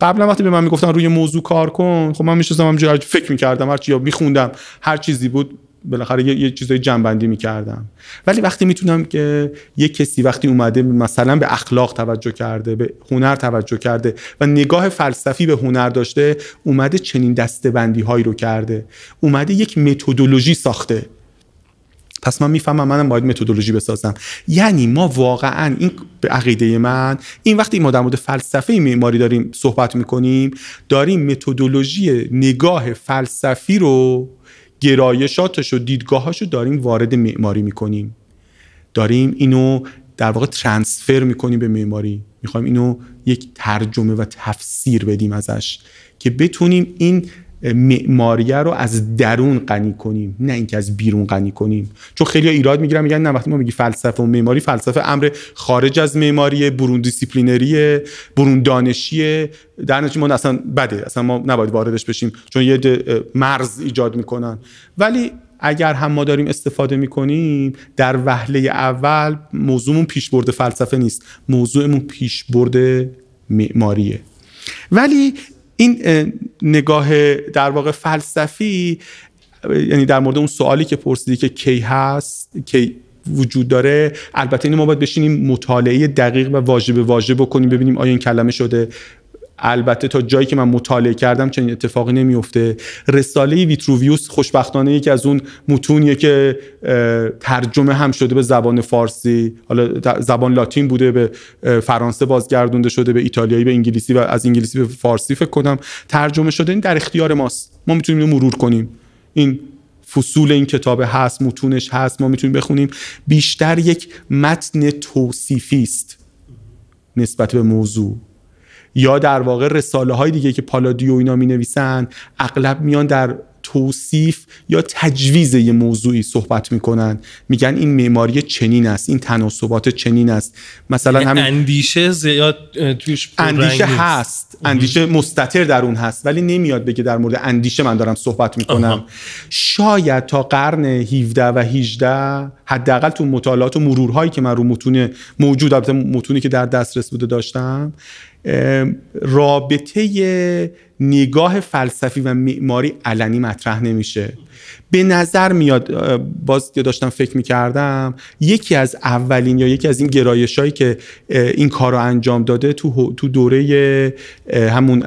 قبلا وقتی به من می‌گفتن روی موضوع کار کن خب من میشستم همینجوری فکر می‌کردم هرچی یا میخوندم هر چیزی بود بالاخره یه, یه چیزای جنبندی می‌کردم. ولی وقتی می‌تونم که یه کسی وقتی اومده مثلا به اخلاق توجه کرده به هنر توجه کرده و نگاه فلسفی به هنر داشته اومده چنین دستبندی هایی رو کرده. اومده یک متدولوژی ساخته. پس من می‌فهمم منم باید متدولوژی بسازم. یعنی ما واقعا این به عقیده من این وقتی ما در مورد فلسفه معماری داریم صحبت می‌کنیم داریم متدولوژی نگاه فلسفی رو گرایشاتش و دیدگاهاشو داریم وارد معماری می‌کنیم. داریم اینو در واقع transfer می‌کنیم به معماری. می‌خوایم اینو یک ترجمه و تفسیر بدیم ازش که بتونیم این معماریه رو از درون غنی کنیم نه اینکه از بیرون غنی کنیم. چون خیلی ایراد می‌گیرن میگن نه وقتی ما میگی فلسفه و معماری فلسفه امر خارج از معماری برون disciplinary ه برون دانشیه در نتیجه ما اصلا بده اصلا ما نباید واردش بشیم چون یه مرز ایجاد می‌کنن. ولی اگر هم ما داریم استفاده می‌کنیم در وهله اول موضوعمون پیشبرد فلسفه نیست موضوعمون پیشبرد معماریه. ولی این نگاه در واقع فلسفی یعنی در مورد اون سوالی که پرسیدی که کی هست کی وجود داره البته اینو ما باید بشینیم مطالعه دقیق و واژه به بکنیم ببینیم آیا این کلمه شده البته تا جایی که من مطالعه کردم چنین اتفاقی نمیفته. رساله ویتروویوس خوشبختانه یکی از اون متونیه که ترجمه هم شده به زبان فارسی حالا زبان لاتین بوده به فرانسه بازگردونده شده به ایتالیایی به انگلیسی و از انگلیسی به فارسی فکر کنم ترجمه شده. این در اختیار ماست. ما می‌تونیم مرور کنیم. این فصول این کتاب هست متونش هست ما می‌تونیم بخونیم. بیشتر یک متن توصیفی است نسبت به موضوع. یا در واقع رساله های دیگه که پالادیو اینا می نویسن اغلب میان در توصیف یا تجویز یه موضوعی صحبت می‌کنن. میگن این معماری چنین است این تناسبات چنین است. مثلا یعنی همین اندیشه زیاد توش اندیشه هست اندیشه مستتر در اون هست ولی نمیاد بگه در مورد اندیشه من دارم صحبت می‌کنم. شاید تا قرن 17 و 18 حداقل تو مطالعات و مرورهایی که من رو متون موجود البته متونی که در دسترس بوده داشتم رابطه نگاه فلسفی و معماری علنی مطرح نمیشه. به نظر میاد باز داشتم فکر می‌کردم یکی از اولین یا یکی از این گرایش هایی که این کار رو انجام داده تو, دوره همون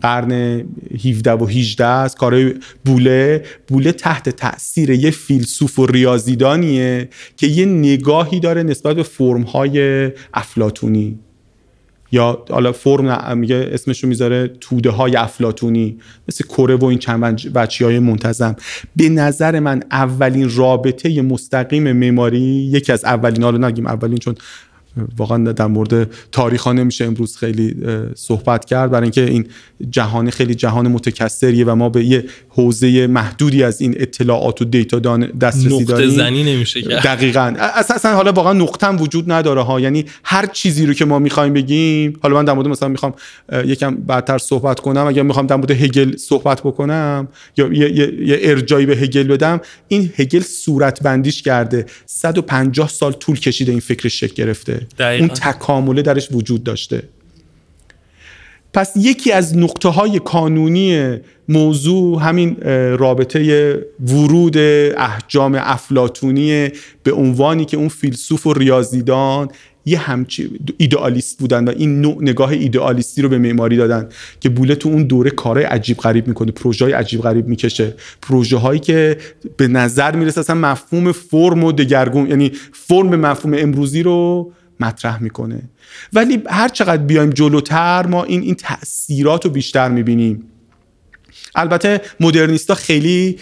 قرن 17 و 18 است. کارهای بوله بوله تحت تاثیر یه فیلسوف و ریاضیدانیه که یه نگاهی داره نسبت به فرم های افلاتونی یا حالا فرم میگه اسمش رو می‌ذاره توده های افلاتونی مثل کره و این چند بچی های منتظم. به نظر من اولین رابطه مستقیم معماری یکی از اولین ها رو نگیم اولین چون واقعا در مورد تاریخ ها نمیشه امروز خیلی صحبت کرد. برای اینکه این جهان خیلی جهان متکثریه و ما به یه حوزه محدودی از این اطلاعات و دیتا دسترسی داریم. زنی نمیشه کرد. دقیقاً. اصلا حالا واقعا نقطه وجود نداره ها. یعنی هر چیزی رو که ما می‌خوایم بگیم حالا من در مورد مثلا می‌خوام یکم بعدتر صحبت کنم. اگر می‌خوام در مورد هگل صحبت بکنم یا یه, یه،, یه ارجایی به هگل بدم این هگل صورت بندیش کرده 150 سال طول کشیده این فکرش شکل گرفته. دقیقا. اون تکامله درش وجود داشته پس یکی از نقطه های کانونی موضوع همین رابطه ورود احجام افلاتونی به عنوانی که اون فیلسوف و ریاضیدان یه همچی ایدئالیست بودن و این نوع نگاه ایدئالیستی رو به معماری دادن که بوله تو اون دوره کارهای عجیب غریب می‌کنه پروژه های عجیب غریب می‌کشه پروژه هایی که به نظر می‌رسه اصلا مفهوم فرم و دگرگون یعنی فرم مفهوم امروزی رو مطرح می‌کنه. ولی هر چقدر بیایم جلوتر ما این این تاثیرات رو بیشتر می‌بینیم. البته مدرنیستا خیلی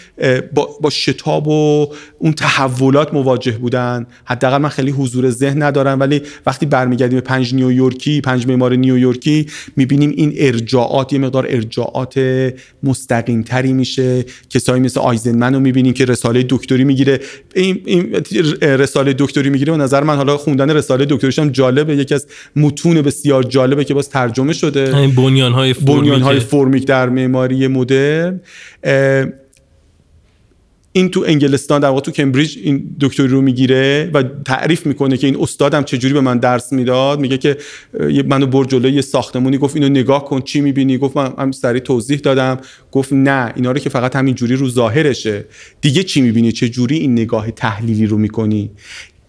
با, با شتاب و اون تحولات مواجه بودن. حداقل من خیلی حضور ذهن ندارم ولی وقتی برمیگردیم به پنج نیویورکی پنج معمار نیویورکی می‌بینیم این ارجاعات یه مقدار ارجاعات مستقیم تری میشه. کسایی مثل آیزنمن رو می‌بینیم که رساله دکتری می‌گیره. این, این رساله دکتری می‌گیره و نظر من حالا خوندن رساله دکتریش هم جالبه. یکی از متون بسیار جالبه که باز ترجمه شده. این بنیان های فرمیک در معماری مدرن. این تو انگلستان در واقع تو کمبریج این دکتری رو می‌گیره و تعریف می‌کنه که این استادم چجوری به من درس می‌داد. میگه که منو بر جلوی یه ساختمونی گفت اینو نگاه کن چی می‌بینی؟ گفت من هم سری توضیح دادم. گفت نه اینا رو که فقط همین جوری رو ظاهرشه. دیگه چی می‌بینی؟ چه جوری این نگاه تحلیلی رو می‌کنی؟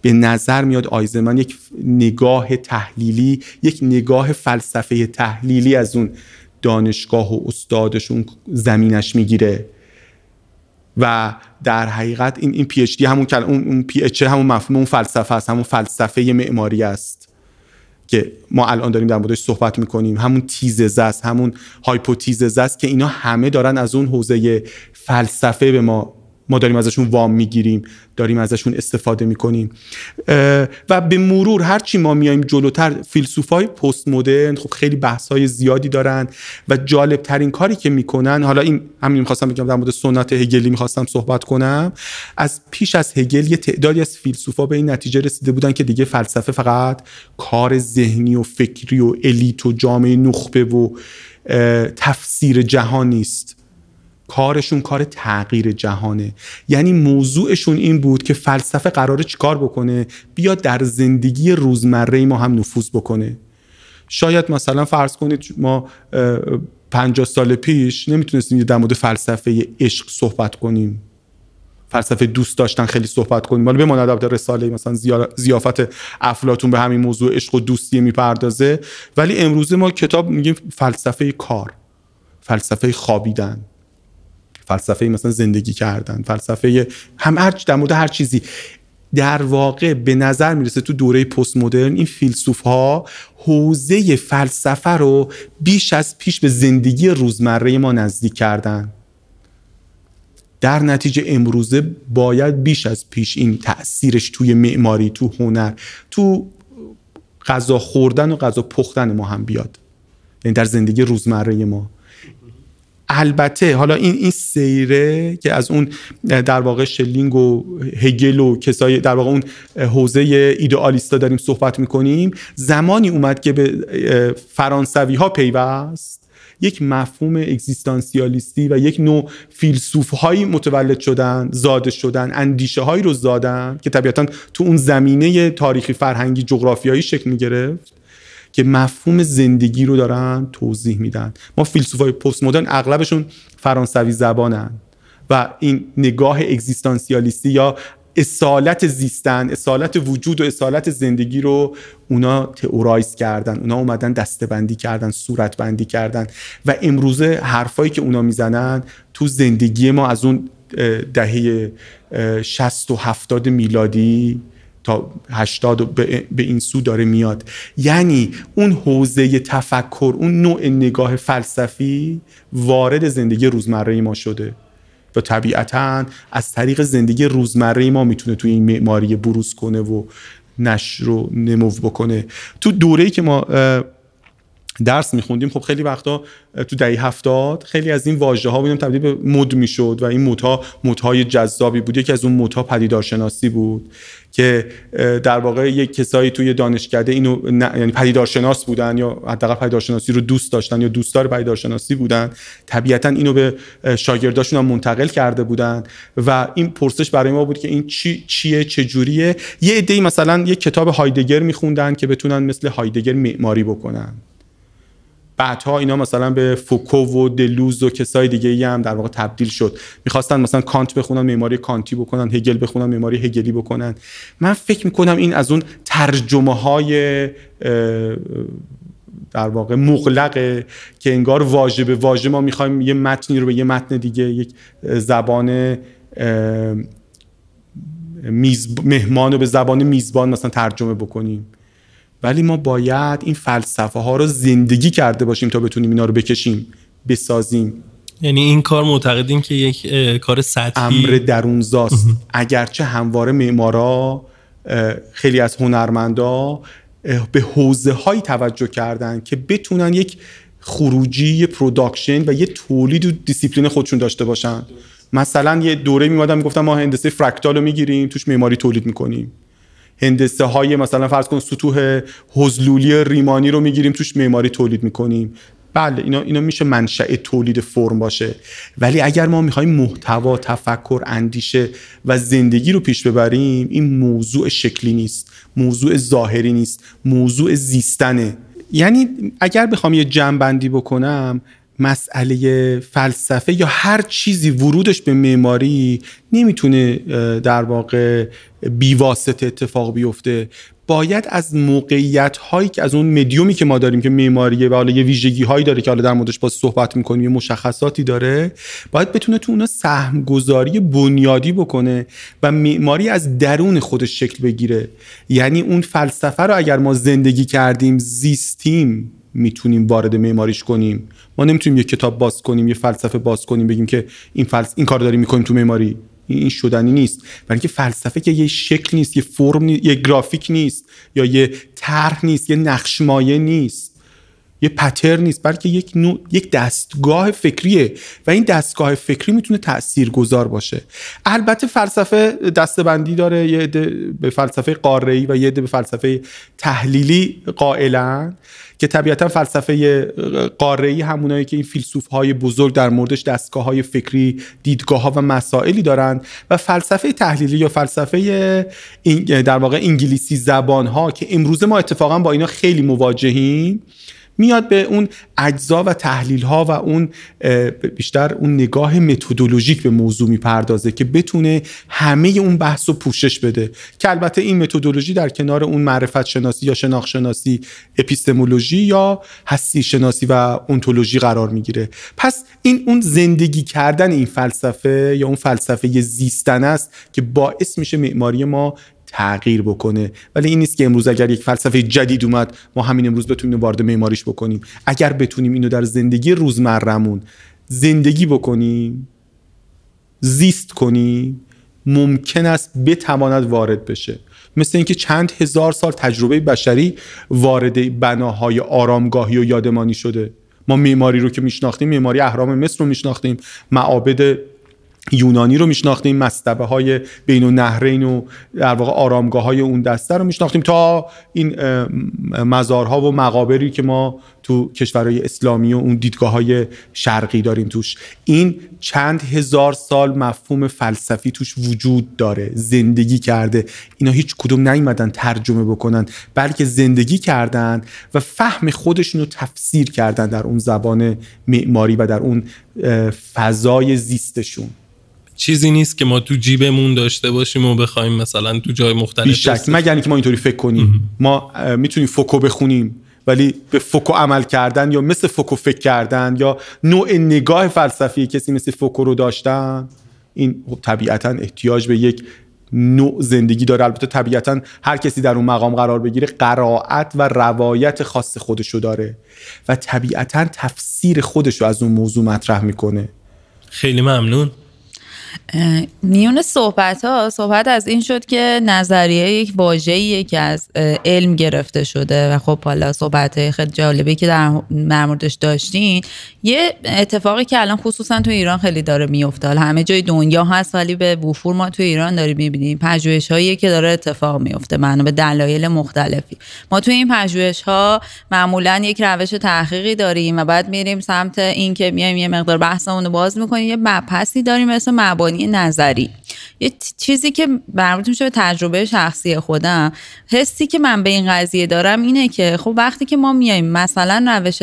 به نظر میاد آیزمن یک نگاه تحلیلی یک نگاه فلسفه تحلیلی از اون دانشگاه و استادشون زمینش می‌گیره. و در حقیقت این این پی اچ دی همون اون اون پی اچ همون مفهوم اون فلسفه است همون فلسفه معماری است که ما الان داریم در موردش صحبت می‌کنیم. همون تیزه است همون هایپوتیزه است که اینا همه دارن از اون حوزه فلسفه به ما ما داریم ازشون وام می‌گیریم داریم ازشون استفاده می‌کنیم. و به مرور هرچی ما میایم جلوتر فیلسوفای پست مدرن خب خیلی بحث های زیادی دارن و جالب ترین کاری که می‌کنن حالا این همین می‌خواستم بگم در مورد سنت هگلی می‌خواستم صحبت کنم. از پیش از هگل یه تعدادی از فیلسوفا به این نتیجه رسیده بودن که دیگه فلسفه فقط کار ذهنی و فکری و الیت و جامعه نخبه و تفسیر جهان نیست. کارشون کار تغییر جهانه. یعنی موضوعشون این بود که فلسفه قراره چیکار بکنه؟ بیاد در زندگی روزمره ما هم نفوذ بکنه. شاید مثلا فرض کنید ما پنجاه سال پیش نمی‌تونستیم در مورد فلسفه عشق صحبت کنیم. فلسفه دوست داشتن خیلی صحبت کنیم. ولی بماند البته رساله مثلا زیافت افلاتون به همین موضوع عشق و دوستی می‌پردازه. ولی امروزه ما کتاب میگیم فلسفه کار فلسفه خوابیدن. فلسفه مثلا زندگی کردن فلسفه هم هر در مورد هر چیزی. در واقع به نظر می‌رسه تو دوره پست مدرن این فیلسوف ها حوزه فلسفه رو بیش از پیش به زندگی روزمره ما نزدیک کردن. در نتیجه امروزه باید بیش از پیش این تاثیرش توی معماری تو هنر تو غذا خوردن و غذا پختن ما هم بیاد. یعنی در زندگی روزمره ما. البته حالا این این سیره که از اون در واقع شلینگ و هگل و کسای در واقع اون حوزه ایدئالیستا داریم صحبت می‌کنیم زمانی اومد که به فرانسوی ها پیوست. یک مفهوم اگزیستانسیالیستی و یک نوع فیلسوف هایی متولد شدن زاده شدن اندیشه هایی رو زادن که طبیعتا تو اون زمینه تاریخی فرهنگی جغرافیایی شکل می گرفت که مفهوم زندگی رو دارن توضیح میدن. ما فیلسوفای پست مدرن اغلبشون فرانسوی زبانن و این نگاه اگزیستانسیالیستی یا اصالت زیستن اصالت وجود و اصالت زندگی رو اونا تئورایز کردن. اونا اومدن دستبندی کردن صورت بندی کردن و امروزه حرفایی که اونا می‌زنن تو زندگی ما از اون دهه 60 و 70 میلادی تا 80 به این سو داره میاد. یعنی اون حوزه تفکر اون نوع نگاه فلسفی وارد زندگی روزمره ما شده. و طبیعتا از طریق زندگی روزمره ما می‌تونه توی این معماری بروز کنه و نشر و نمو بکنه. تو دوره‌ای که ما درس میخوندیم. خب خیلی وقتا تو دهه هفتاد خیلی از این واژه ها بودیم تبدیل به مد می‌شد و این مدها مدهای جذابی بود. یکی از اون مدها پدیدارشناسی بود که در واقع یک کسایی توی دانشکده اینو یعنی پدیدارشناس بودن یا حداقل پدیدارشناسی رو دوست داشتن یا دوستدار پدیدارشناسی بودن طبیعتا اینو به شاگرداشون منتقل کرده بودن و این پرسش برای ما بود که این چی چیه چه جوریه یه عده‌ای مثلا یک کتاب هایدگر میخوندن که بتونن مثل هایدگر معماری بکنن. بعدها اینا مثلا به فوکو و دلوز و کسای دیگه ای هم در واقع تبدیل شد. می‌خواستن مثلا کانت بخونن معماری کانتی بکنن هگل بخونن معماری هگلی بکنن. من فکر می‌کنم این از اون ترجمه های در واقع مغلقه که انگار واژه به ما می‌خوایم یه متنی رو به یه متن دیگه یک زبان مهمان رو به زبان میزبان مثلا ترجمه بکنیم. ولی ما باید این فلسفه ها رو زندگی کرده باشیم تا بتونیم اینا رو بکشیم بسازیم. یعنی این کار معتقدیم که یک کار سطحی. امر درونزاست. اگرچه همواره معمارا خیلی از هنرمندا به حوزه هایی توجه کردن که بتونن یک خروجی یه production و یه تولید و دیسیپلین خودشون داشته باشن. مثلا یه دوره میومدم می‌گفتم ما هندسه فرکتال رو می‌گیریم توش معماری تولید می‌کنیم. هندسه های مثلا فرض کن سطوح هذلولی ریمانی رو می‌گیریم توش معماری تولید می‌کنیم. بله اینا, اینا میشه منشأ تولید فرم باشه. ولی اگر ما می‌خوایم محتوا تفکر اندیشه و زندگی رو پیش ببریم این موضوع شکلی نیست. موضوع ظاهری نیست. موضوع زیستنه. یعنی اگر بخوام یه جمع بکنم مسئله فلسفه یا هر چیزی ورودش به معماری نمی‌تونه در واقع بیواسطه اتفاق بیفته. باید از موقعیت هایی که از اون مدیومی که ما داریم که معماریه و حالا یه ویژگی هایی داره که حالا در موردش با صحبت می‌کنیم یه مشخصاتی داره باید بتونه تو اونا سهم گذاری بنیادی بکنه و معماری از درون خودش شکل بگیره. یعنی اون فلسفه رو اگر ما زندگی کردیم زیستیم می‌تونیم وارد معماریش کنیم. ما نمی‌تونیم یه کتاب باز کنیم یه فلسفه باز کنیم بگیم که این فلس... این کار داریم می‌کنیم تو معماری. این شدنی نیست. برای اینکه فلسفه که یه شکل نیست یه فرم نیست یه گرافیک نیست یا یه طرح نیست یه نقشمایه نیست یه پتر نیست بلکه یک نوع، یک دستگاه فکریه. و این دستگاه فکری می‌تونه تأثیر گذار باشه. البته فلسفه دستبندی داره یه به فلسفه قاره‌ای و یه به فلسفه تحلیلی قائلن. که طبیعتا فلسفه قاره‌ای همونایی که این فیلسوف های بزرگ در موردش دستگاه های فکری دیدگاه ها و مسائلی دارند و فلسفه تحلیلی یا فلسفه در واقع انگلیسی زبان ها که امروزه ما اتفاقا با اینا خیلی مواجهیم میاد به اون اجزا و تحلیل ها و اون بیشتر اون نگاه متدولوژیک به موضوع می‌پردازه که بتونه همه اون بحث رو پوشش بده. که البته این متدولوژی در کنار اون معرفت شناسی یا شناخت شناسی اپیستمولوژی یا هستی شناسی و اونتولوژی قرار می‌گیره. پس این اون زندگی کردن این فلسفه یا اون فلسفه زیستن است که باعث میشه معماری ما تغییر بکنه. ولی این نیست که امروز اگر یک فلسفه جدید اومد ما همین امروز بتونیم وارد معماریش بکنیم. اگر بتونیم اینو در زندگی روزمرهمون زندگی بکنیم زیست کنیم ممکن است بتواند وارد بشه. مثل اینکه چند هزار سال تجربه بشری وارد بناهای آرامگاهی و یادمانی شده. ما معماری رو که میشناختیم معماری اهرام مصر رو میشناختیم. معابد یونانی رو میشناختیم مستبه های بین و نهرین و در واقع آرامگاه های اون دسته رو میشناختیم تا این مزارها و مقابری که ما تو کشورهای اسلامی و اون دیدگاه های شرقی داریم توش. این چند هزار سال مفهوم فلسفی توش وجود داره زندگی کرده. اینا هیچ کدوم نیومدن ترجمه بکنن بلکه زندگی کردن و فهم خودشون رو تفسیر کردن در اون زبان معماری و در اون فضای زیستشون. چیزی نیست که ما تو جیبمون داشته باشیم و بخوایم مثلا تو جای مختلف بیشک مگر اینکه ما اینطوری فکر کنیم. ما می‌تونیم فوکو بخونیم ولی به فوکو عمل کردن یا مثل فوکو فکر کردن یا نوع نگاه فلسفی کسی مثل فوکو رو داشتن این خب طبیعتا احتیاج به یک نوع زندگی داره. البته طبیعتا هر کسی در اون مقام قرار بگیره قرائت و روایت خاص خودشو داره و طبیعتا تفسیر خودشو از اون موضوع مطرح می‌کنه. خیلی ممنون. میون صحبت ها صحبت از این شد که نظریه یک واژه‌ایه که از علم گرفته شده و خب حالا صحبت خیلی جالبی که در موردش داشتین یه اتفاقی که الان خصوصا تو ایران خیلی داره میفته همه جای دنیا هست ولی به وفور ما تو ایران داریم می‌بینیم. پژوهش هایی که داره اتفاق میفته معنا به دلایل مختلفی. ما تو این پژوهش ها معمولا یک روش تحقیقی داریم و بعد میریم سمت این که میایم یه مقدار بحثمون رو باز می‌کنیم یه مبحثی داریم مثل مبانی نظری. یه چیزی که مربوط میشه به تجربه شخصی خودم حسی که من به این قضیه دارم اینه که خب وقتی که ما میایم مثلا روش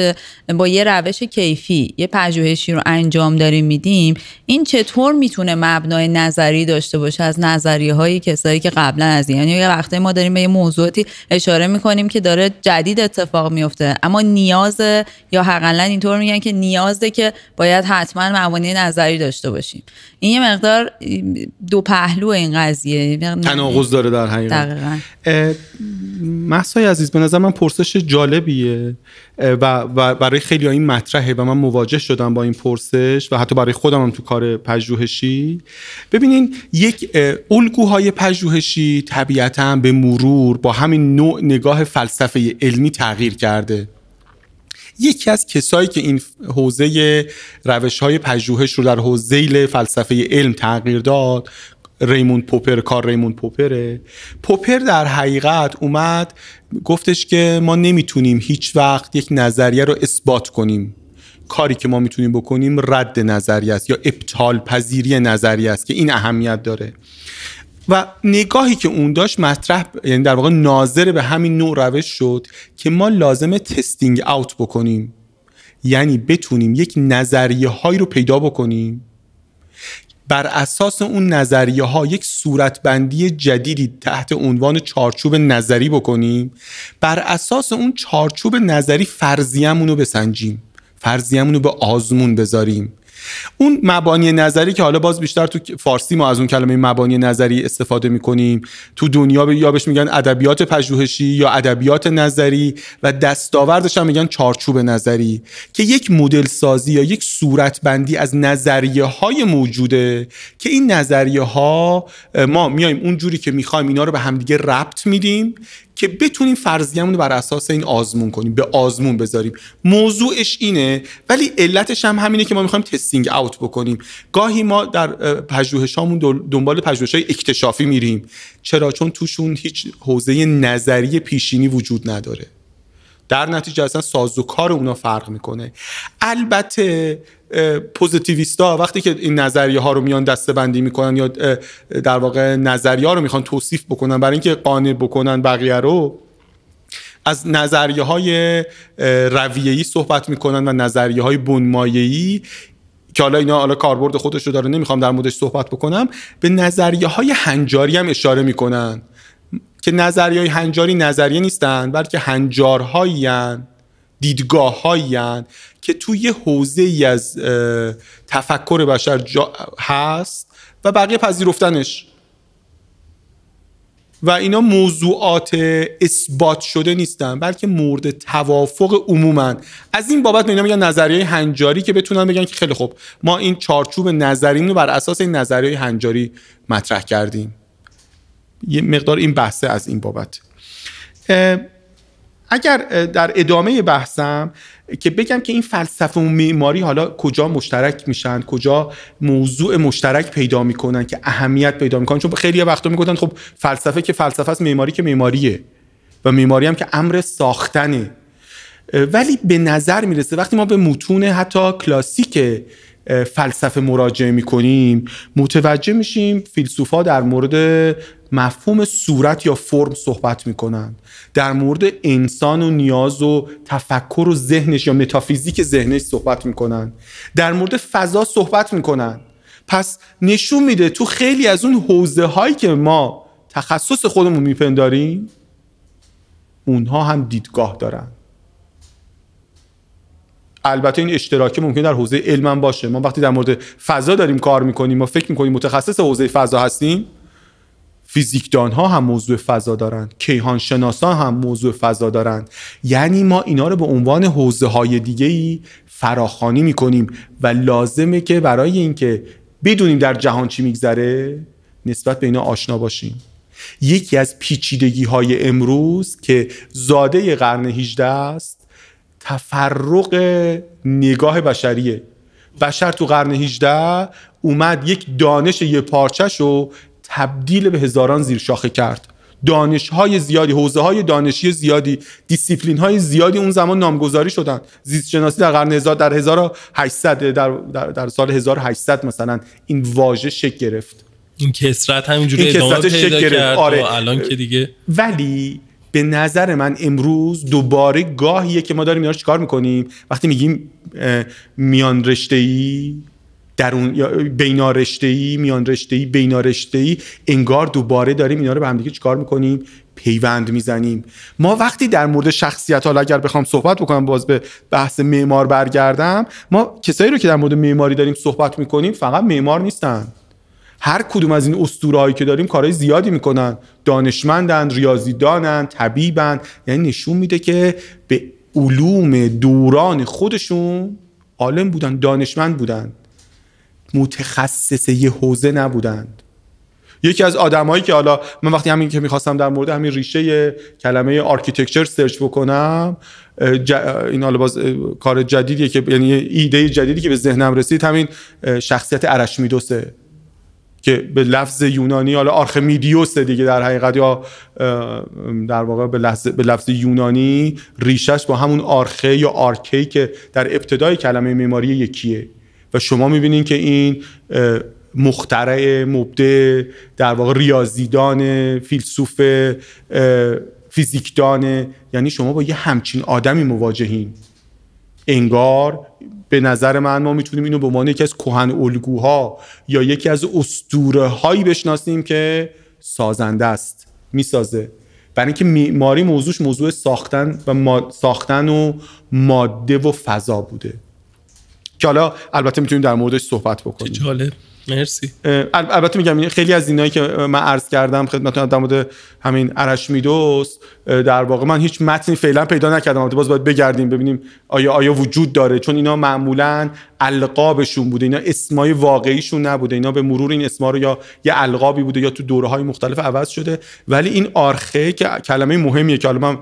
با یه روش کیفی یه پژوهشی رو انجام داریم میدیم این چطور می‌تونه مبنای نظری داشته باشه از نظریه های کسایی که قبلا از یعنی یه وقتی ما داریم به یه موضوعاتی اشاره می‌کنیم که داره جدید اتفاق میفته اما نیاز یا حقلا اینطور میگن که نیازه که باید حتما مبانی نظری داشته باشیم. این یه مقدار دو پهلو این قضیه. تناقض داره در حقیقت. محسای عزیز به نظر من پرسش جالبیه و, برای خیلی این مطرحه و من مواجه شدم با این پرسش و حتی برای خودم هم تو کار پژوهشی. ببینین یک الگوهای پژوهشی طبیعتا به مرور با همین نوع نگاه فلسفه علمی تغییر کرده. یکی از کسایی که این حوزه روش های پژوهش رو در حوزه فلسفه علم تغییر داد ریموند پوپر کار ریموند پوپره. پوپر در حقیقت اومد گفتش که ما نمی‌تونیم هیچ وقت یک نظریه رو اثبات کنیم. کاری که ما می‌تونیم بکنیم رد نظریه است یا ابطال پذیری نظریه است که این اهمیت داره. و نگاهی که اون داشت مطرح یعنی در واقع ناظر به همین نوع روش شد که ما لازم تستینگ اوت بکنیم. یعنی بتونیم یک نظریه هایی رو پیدا بکنیم. بر اساس اون نظریه ها یک صورتبندی جدیدی تحت عنوان چارچوب نظری بکنیم. بر اساس اون چارچوب نظری فرضیمون رو بسنجیم. فرضیمون رو به آزمون بذاریم. اون مبانی نظری که حالا باز بیشتر تو فارسی ما از اون کلمه مبانی نظری استفاده می‌کنیم تو دنیا یا بهش میگن ادبیات پژوهشی یا ادبیات نظری و دستاوردش هم میگن چارچوب نظری که یک مدل سازی یا یک صورت بندی از نظریه های موجوده که این نظریه ها ما میایم اونجوری که می‌خوایم اینا رو به همدیگه ربط میدیم که بتونیم فرضیه‌مون رو بر اساس این آزمون کنیم به آزمون بذاریم. موضوعش اینه ولی علتش هم همینه که ما می‌خوایم تستینگ اوت بکنیم. گاهی ما در پژوهشامون دنبال پژوهش‌های اکتشافی میریم. چرا؟ چون توشون هیچ حوزه نظری پیشینی وجود نداره. در نتیجه اصلا سازوکار اونا فرق می‌کنه. البته پوزیتیویستا وقتی که این نظریه ها رو میان دسته بندی می‌کنن یا در واقع نظریه ها رو می‌خوان توصیف بکنن برای اینکه قانع بکنن بقیه رو از نظریه های رویه‌ای صحبت می‌کنن و نظریه های بنمایه‌ای که حالا اینا حالا کاربرد خودش رو داره نمی‌خوام در موردش صحبت بکنم به نظریه های هنجاری هم اشاره می‌کنن. که نظریه های هنجاری نظریه نیستن بلکه هنجارهایی دیدگاه که توی حوزه ای از تفکر بشر جا هست و بقیه پذیرفتنش. و اینا موضوعات اثبات شده نیستن بلکه مورد توافق عموما از این بابت اینا میگن نظریه هنجاری که بتونن بگن که خیلی خوب ما این چارچوب نظری رو بر اساس این نظریه هنجاری مطرح کردیم. یه مقدار این بحثه از این بابت. اگر در ادامه بحثم که بگم که این فلسفه و معماری حالا کجا مشترک میشن کجا موضوع مشترک پیدا می‌کنن که اهمیت پیدا می‌کنن؟ چون خیلی وقتا می‌گفتن خب فلسفه که فلسفه است معماری که معماریه و معماری هم که امر ساختنه. ولی به نظر می‌رسه وقتی ما به متون حتی کلاسیک فلسفه مراجعه می‌کنیم متوجه میشیم فیلسوفا در مورد مفهوم صورت یا فرم صحبت می‌کنن در مورد انسان و نیاز و تفکر و ذهنش یا متافیزیک ذهنش صحبت می‌کنن در مورد فضا صحبت می‌کنن پس نشون میده تو خیلی از اون حوزه هایی که ما تخصص خودمون میپنداریم اونها هم دیدگاه دارن. البته این اشتراکی ممکن در حوزه علم باشه. ما وقتی در مورد فضا داریم کار می‌کنیم ما فکر می‌کنیم متخصص حوزه فضا هستیم فیزیکدان ها هم موضوع فضا دارن کیهان شناسان هم موضوع فضا دارن. یعنی ما اینا رو به عنوان حوزه های دیگه ای فراخانی می‌کنیم و لازمه که برای اینکه بدونیم در جهان چی میگذره نسبت به اینا آشنا باشیم. یکی از پیچیدگی های امروز که زاده قرن 18 است تفرق نگاه بشریه. بشر تو قرن 18 اومد یک دانش یه پارچش رو تبدیل به هزاران زیر شاخه کرد. دانش های زیادی حوزه های دانشی زیادی دیسیپلین های زیادی اون زمان نامگذاری شدن زیست شناسی در قرن در 1800 در, در, در سال 1800 مثلا این واژه شکل گرفت. این کسرت همینجوری ادامه پیدا کرد آره. الان که دیگه ولی به نظر من امروز دوباره گاهیه که ما داریم اینا رو چیکار می‌کنیم؟ وقتی میگیم میان رشته ای درون یا بینا رشته ای میان رشته ای انگار دوباره داریم اینا رو به هم دیگه چیکار می‌کنیم؟ پیوند می‌زنیم. ما وقتی در مورد شخصیت حالا اگر بخوام صحبت بکنم باز به بحث معمار برگردم ما کسایی رو که در مورد معماری داریم صحبت می‌کنیم فقط معمار نیستن. هر کدوم از این اسطورهایی که داریم کارهای زیادی می‌کنن. دانشمندن ریاضیدانن طبیبن. یعنی نشون میده که به علوم دوران خودشون عالم بودن دانشمند بودن. متخصص یه حوزه نبودند. یکی از آدمایی که حالا من وقتی همین که می‌خواستم در مورد همین ریشه کلمه architecture سرچ بکنم این حالا باز کار جدیدیه که یعنی ایده جدیدی که به ذهنم رسید همین شخصیت ارشمیدسه که به لفظ یونانی حالا آرخمیدیوس دیگه در حقیقت یا در واقع به لفظ, به لفظ یونانی ریشش با همون آرخه یا آرکی که در ابتدای کلمه معماری یکیه. و شما می‌بینین که این مخترع مبدع در واقع ریاضیدان فیلسوف فیزیکدان یعنی شما با یه همچین آدمی مواجهین. انگار به نظر من ما می‌تونیم اینو به عنوان یکی از کهن الگوها یا یکی از اسطوره هایی بشناسیم که سازنده است می‌سازه. برای اینکه معماری موضوعش موضوع ساختن و ساختن و ماده و فضا بوده. که حالا البته می‌تونیم در موردش صحبت بکنیم. جالب. مرسی. البته میگم خیلی از اینایی که من عرض کردم خدمتتون در مورد همین ارش میدوس در واقع من هیچ متنی فعلا پیدا نکردم. البته باز باید بگردیم ببینیم آیا آیا وجود داره چون اینا معمولا القابشون بوده. اینا اسمای واقعیشون نبوده. اینا به مرور این اسما رو یا یه القابی بوده یا تو دوره های مختلف عوض شده. ولی این آرخه که کلمه مهمیه که حالا من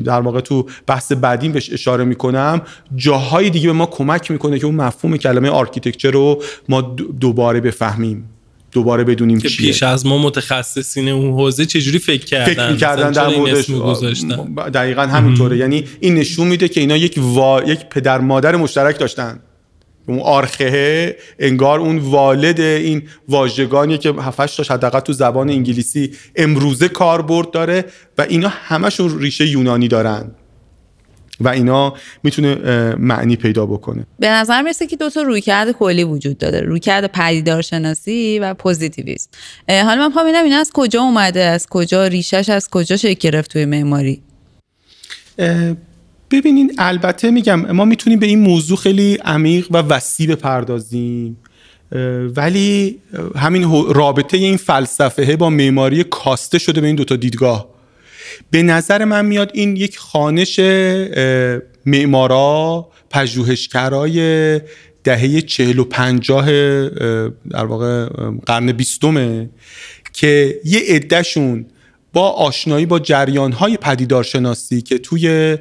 در واقع تو بحث بعدیم بهش اشاره می‌کنم جاهای دیگه به ما کمک می‌کنه که اون مفهوم کلمه architecture رو ما دوباره بفهمیم دوباره بدونیم که پیش از ما متخصصین اون حوزه چجوری فکر کردن؟ فکر می‌کردن در موردش دقیقا همینطوره. یعنی این نشون میده که اینا یک وا... یک پدر مادر مشترک داشتن. اون آرخه انگار اون والد این واژگانی که 7 تا حداقل تو زبان انگلیسی امروزه کاربرد داره و اینا همشون ریشه یونانی دارن. و اینا می‌تونه معنی پیدا بکنه. به نظر می‌رسه که دو تا رویکرد کلی وجود داره. رویکرد پدیدارشناسی و پوزیتیویسم. حالا من می‌خوام ببینم این از کجا اومده از کجا ریشش از کجا شکل گرفت توی معماری؟ ببینین البته میگم ما می‌تونیم به این موضوع خیلی عمیق و وسیع بپردازیم. ولی همین رابطه این فلسفه با معماری کاسته شده به این دوتا دیدگاه. به نظر من میاد این یک خانش معمارا پژوهشگرای دهه چهل و پنجاه در واقع قرن بیستمه که یه عدهشون با آشنایی با جریانهای پدیدارشناسی که توی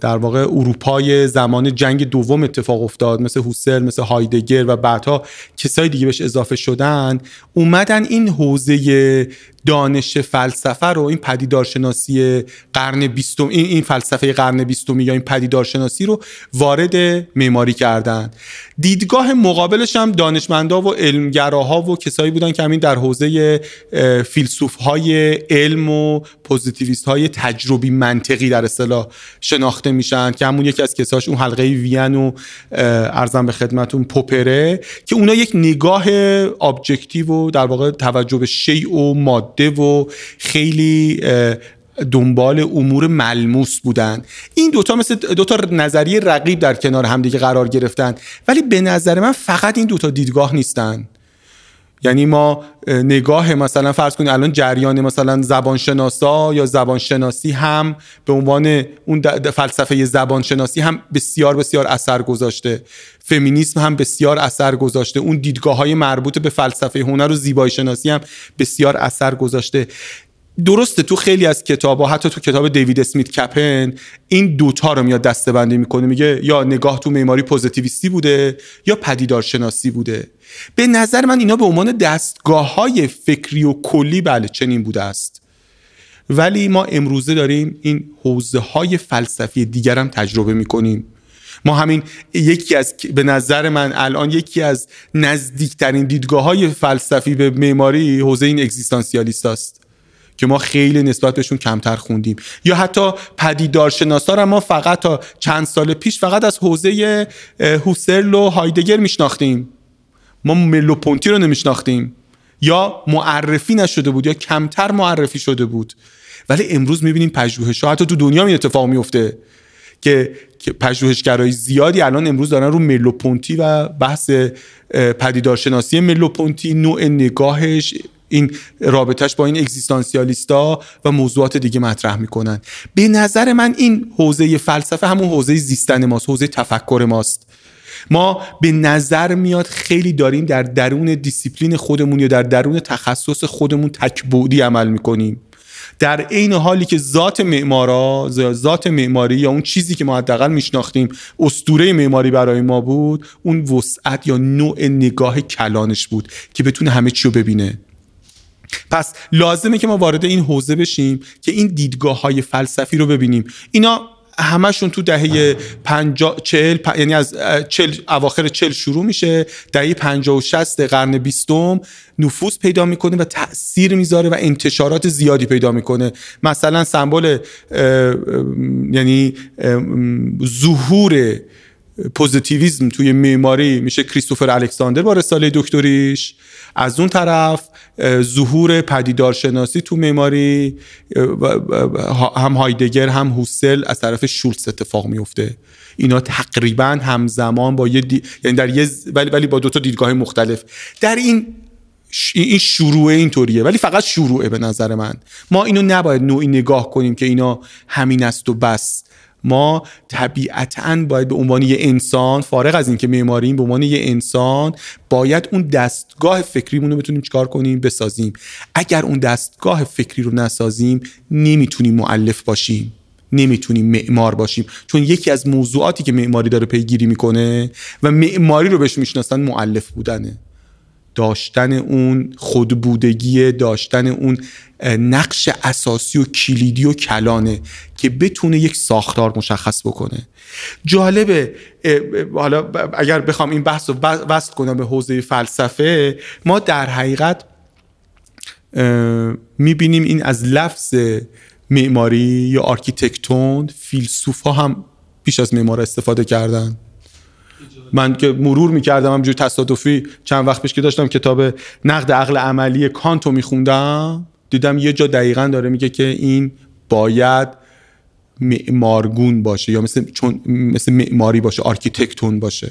در واقع اروپای زمان جنگ دوم اتفاق افتاد مثل هوسل مثل هایدگر و بعدها کسای دیگه بهش اضافه شدن. اومدن این حوزه دانش فلسفه رو این پدیدارشناسی قرن بیستم این فلسفه قرن بیستمی یا این پدیدارشناسی رو وارد معماری کردن. دیدگاه مقابلش هم دانشمندا و علمگراها و کسایی بودن که همین در حوزه فیلسوف های علم و پوزیتیویست های تجربی منطقی در اصطلاح شناخته میشن که همون یکی از کساش اون حلقه وین و ارزم به خدمتون پوپره که اونا یک نگاه ابجکتیو و در واقع توجه به شیء و ماده و خیلی دنبال امور ملموس بودن. این دوتا مثل دوتا نظریه رقیب در کنار همدیگه قرار گرفتن. ولی به نظر من فقط این دوتا دیدگاه نیستن. یعنی ما نگاه مثلا فرض کنید الان جریان مثلا زبانشناسا یا زبانشناسی هم به عنوان اون فلسفه زبانشناسی هم بسیار بسیار اثر گذاشته. فمینیسم هم بسیار اثر گذاشته. اون دیدگاه های مربوط به فلسفه هنر و زیبایی شناسی هم بسیار اثر گذاشته. درسته تو خیلی از کتاب ها حتی تو کتاب دیوید اسمیت کپن این دوتا رو میاد دسته بندی می‌کنه میگه یا نگاه تو معماری پوزیتیویستی بوده یا پدیدارشناسی بوده. به نظر من اینا به عنوان دستگاه های فکری و کلی بله چنین بوده است. ولی ما امروزه داریم این حوزه های فلسفی دیگر هم تجربه می‌کنیم. ما همین یکی از به نظر من الان یکی از نزدیکترین دیدگاه های فلسفی به معماری حوزه این اگزیستانسیالیست است که ما خیلی نسبت بهشون کمتر خوندیم. یا حتی پدیدارشناسا رو ما فقط تا چند سال پیش فقط از حوزه هوسرل و هایدگر میشناختیم. ما ملوپونتی رو نمیشناختیم. یا معرفی نشده بود یا کمتر معرفی شده بود. ولی امروز می‌بینیم پژوهش ها حتی تو دنیا این اتفاق میفته که پژوهشگرای زیادی الان امروز دارن رو ملوپونتی و بحث پدیدارشناسی ملوپونتی نوع نگاهش این رابطش با این اگزیستانسیالیستا و موضوعات دیگه مطرح می‌کنن. به نظر من این حوزه فلسفه همون حوزه زیستن ماست حوزه تفکر ماست. ما به نظر میاد خیلی داریم در درون دیسیپلین خودمون یا در درون تخصص خودمون تکبودی عمل می‌کنیم. در عین حالی که ذات معمارا ذات معماری یا اون چیزی که ما حداقل میشناختیم اسطوره معماری برای ما بود اون وسعت یا نوع نگاه کلانش بود که بتونه همه چی رو ببینه. پس لازمه که ما وارد این حوزه بشیم که این دیدگاه های فلسفی رو ببینیم. اینا همشون تو دهه 50 40 یعنی از 40 اواخر 40 شروع میشه. دهه 50 و 60 قرن 20 نفوذ پیدا می‌کنه و تاثیر می‌ذاره و انتشارات زیادی پیدا می‌کنه. مثلا سمبل یعنی ظهور پوزیتیویزم توی معماری میشه کریستوفر الکساندر با رساله دکتریش. از اون طرف ظهور پدیدارشناسی تو معماری هم هایدگر هم هوسل از طرف شولتز اتفاق میفته. اینا تقریبا همزمان با یه یعنی در یه ولی ولی با دو تا دیدگاه مختلف. در این این شروع اینطوریه ولی فقط شروعه به نظر من. ما اینو نباید نوعی نگاه کنیم که اینا همین است و بس. ما طبیعتا باید به عنوان یه انسان فارغ از اینکه معماریم به عنوان یه انسان باید اون دستگاه فکریمون رو بتونیم چیکار کنیم؟ بسازیم. اگر اون دستگاه فکری رو نسازیم نمی‌تونیم معلف باشیم. نمی‌تونیم معمار باشیم. چون یکی از موضوعاتی که معماری داره پیگیری می‌کنه و معماری رو بهش می‌شناسن معلف بودنه. داشتن اون خودبودگی داشتن اون نقش اساسی و کلیدی و کلانه که بتونه یک ساختار مشخص بکنه. جالبه حالا اگر بخوام این بحث رو وصل کنم به حوزه فلسفه ما در حقیقت می‌بینیم این از لفظ معماری یا آرکیتکتون فیلسوف ها هم بیش از معمار استفاده کردن. من که مرور می‌کردم همجور تصادفی چند وقت پیش که داشتم کتاب نقد عقل عملی کانتو میخوندم دیدم یه جا دقیقا داره میگه که این باید معمارگون باشه یا مثل چون مثل معماری باشه آرکیتکتون باشه.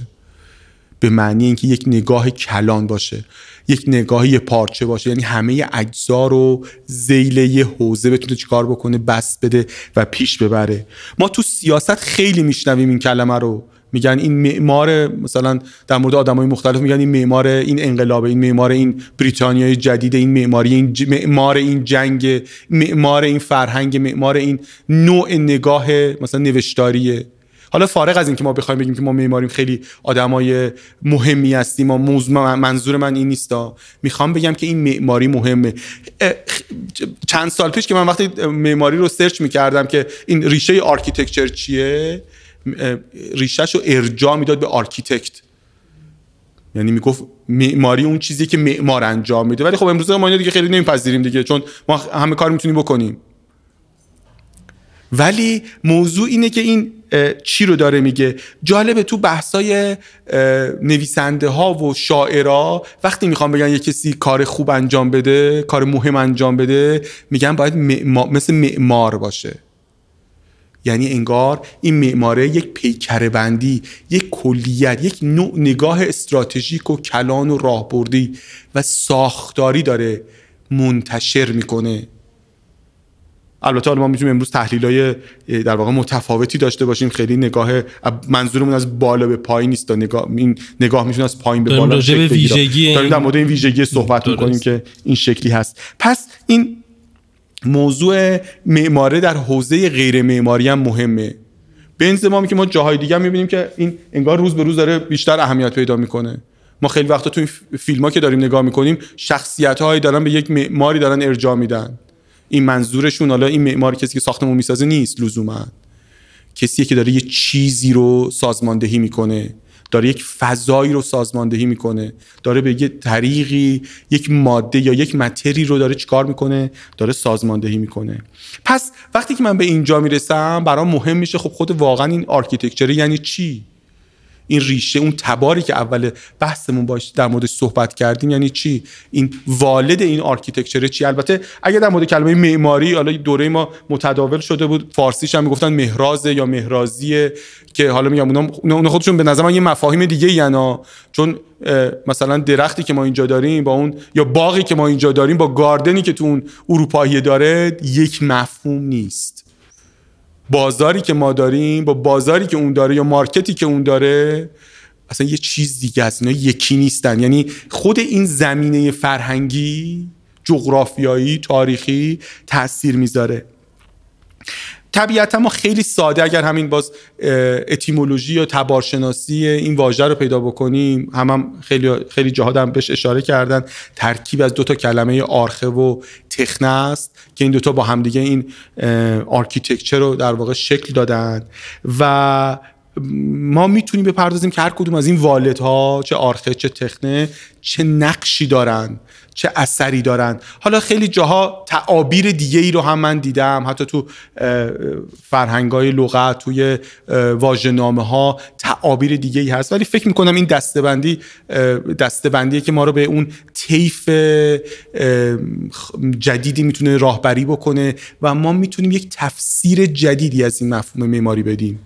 به معنی اینکه یک نگاه کلان باشه یک نگاه یه پارچه باشه. یعنی همه اجزا رو زیل یه حوزه بتونه چیکار بکنه بس بده و پیش ببره. ما تو سیاست خیلی میشنویم این کلمه رو. میگن این معمار مثلا در مورد آدمای مختلف میگن این معمار این انقلاب این معمار این بریتانیای جدید این معماری این معمار این جنگ معمار این فرهنگ معمار این نوع نگاه مثلا نوشتاریه. حالا فارغ از اینکه ما بخوایم بگیم که ما معماریم خیلی آدمای مهمی هستیم و موضوع منظور من این نیستا می‌خوام بگم که این معماری مهمه. چند سال پیش که من وقتی معماری رو سرچ می‌کردم که این ریشه architecture چیه ریشهش رو ارجاع می‌داد به architect. یعنی می‌گفت معماری اون چیزی که معمار انجام میده. ولی خب امروز ما اینو دیگه خیلی نمیپذیریم دیگه چون ما همه کار می‌تونیم بکنیم. ولی موضوع اینه که این چی رو داره میگه؟ جالبه تو بحثای نویسنده ها و شاعرها وقتی می‌خوام بگن یه کسی کار خوب انجام بده کار مهم انجام بده میگن باید مثل معمار باشه. یعنی انگار این معماره یک پیکره بندی یک کلیت یک نوع نگاه استراتژیک و کلان و راهبردی و ساختاری داره منتشر می‌کنه. البته حالا ما می‌تونیم امروز تحلیل های در واقع متفاوتی داشته باشیم. خیلی نگاه منظورمون از بالا به پایین نیست نگاه این نگاه می‌تونه از پایین به بالا شکل ویژگی داریم در مورد این ویژگی صحبت می‌کنیم که این شکلی هست. پس این موضوع معماره در حوزه غیر معماری هم مهمه. به این که ما جاهای دیگه می‌بینیم که این انگار روز به روز داره بیشتر اهمیت پیدا می‌کنه. ما خیلی وقتا تو این فیلم ها که داریم نگاه می‌کنیم شخصیت هایی دارن به یک معماری دارن ارجاع میدن. این منظورشون حالا این معماری کسی که ساختمون می‌سازه نیست لزوما. کسی که داره یه چیزی رو سازماندهی می‌کنه. داره یک فضایی رو سازماندهی می‌کنه. داره به یه طریقی یک ماده یا یک matter ی رو داره چیکار می‌کنه؟ داره سازماندهی می‌کنه. پس وقتی که من به اینجا می‌رسم برام مهم میشه خب خود واقعا این architecture یعنی چی؟ این ریشه اون تباری که اول بحثمون باش در مورد صحبت کردیم یعنی چی؟ این والد این architecture چی؟ البته اگه در مورد کلمه معماری حالا دوره ما متداول شده بود فارسیش هم می‌گفتن مهرازه یا مهرازیه که حالا میگم اونا خودشون به نظر من یه مفاهیم دیگه یعنی چون مثلا درختی که ما اینجا داریم با اون یا باغی که ما اینجا داریم با garden ی که تو اون اروپایی داره یک مفهوم نیست. بازاری که ما داریم با بازاری که اون داره یا مارکتی که اون داره اصلا یه چیز دیگه است اینا یکی نیستن. یعنی خود این زمینه فرهنگی جغرافیایی تاریخی تاثیر می‌ذاره. طبیعتا ما خیلی ساده اگر همین باز اتیمولوژی یا تبارشناسی این واژه رو پیدا بکنیم هم, هم خیلی خیلی جاها هم بهش اشاره کردن. ترکیب از دو تا کلمه آرخه و تخنه است که این دوتا با همدیگه این architecture رو در واقع شکل دادن. و ما می‌تونیم بپردازیم که هر کدوم از این والدها چه آرخه چه تخنه چه نقشی دارن. چه اثری دارن حالا خیلی جاها تعابیر دیگه ای رو هم من دیدم. حتی تو فرهنگ های لغت توی واژه‌نامه ها تعابیر دیگه ای هست. ولی فکر می‌کنم این دسته‌بندی دسته‌بندیه که ما رو به اون طیف جدیدی می‌تونه راهبری بکنه و ما می‌تونیم یک تفسیر جدیدی از این مفهوم معماری بدیم.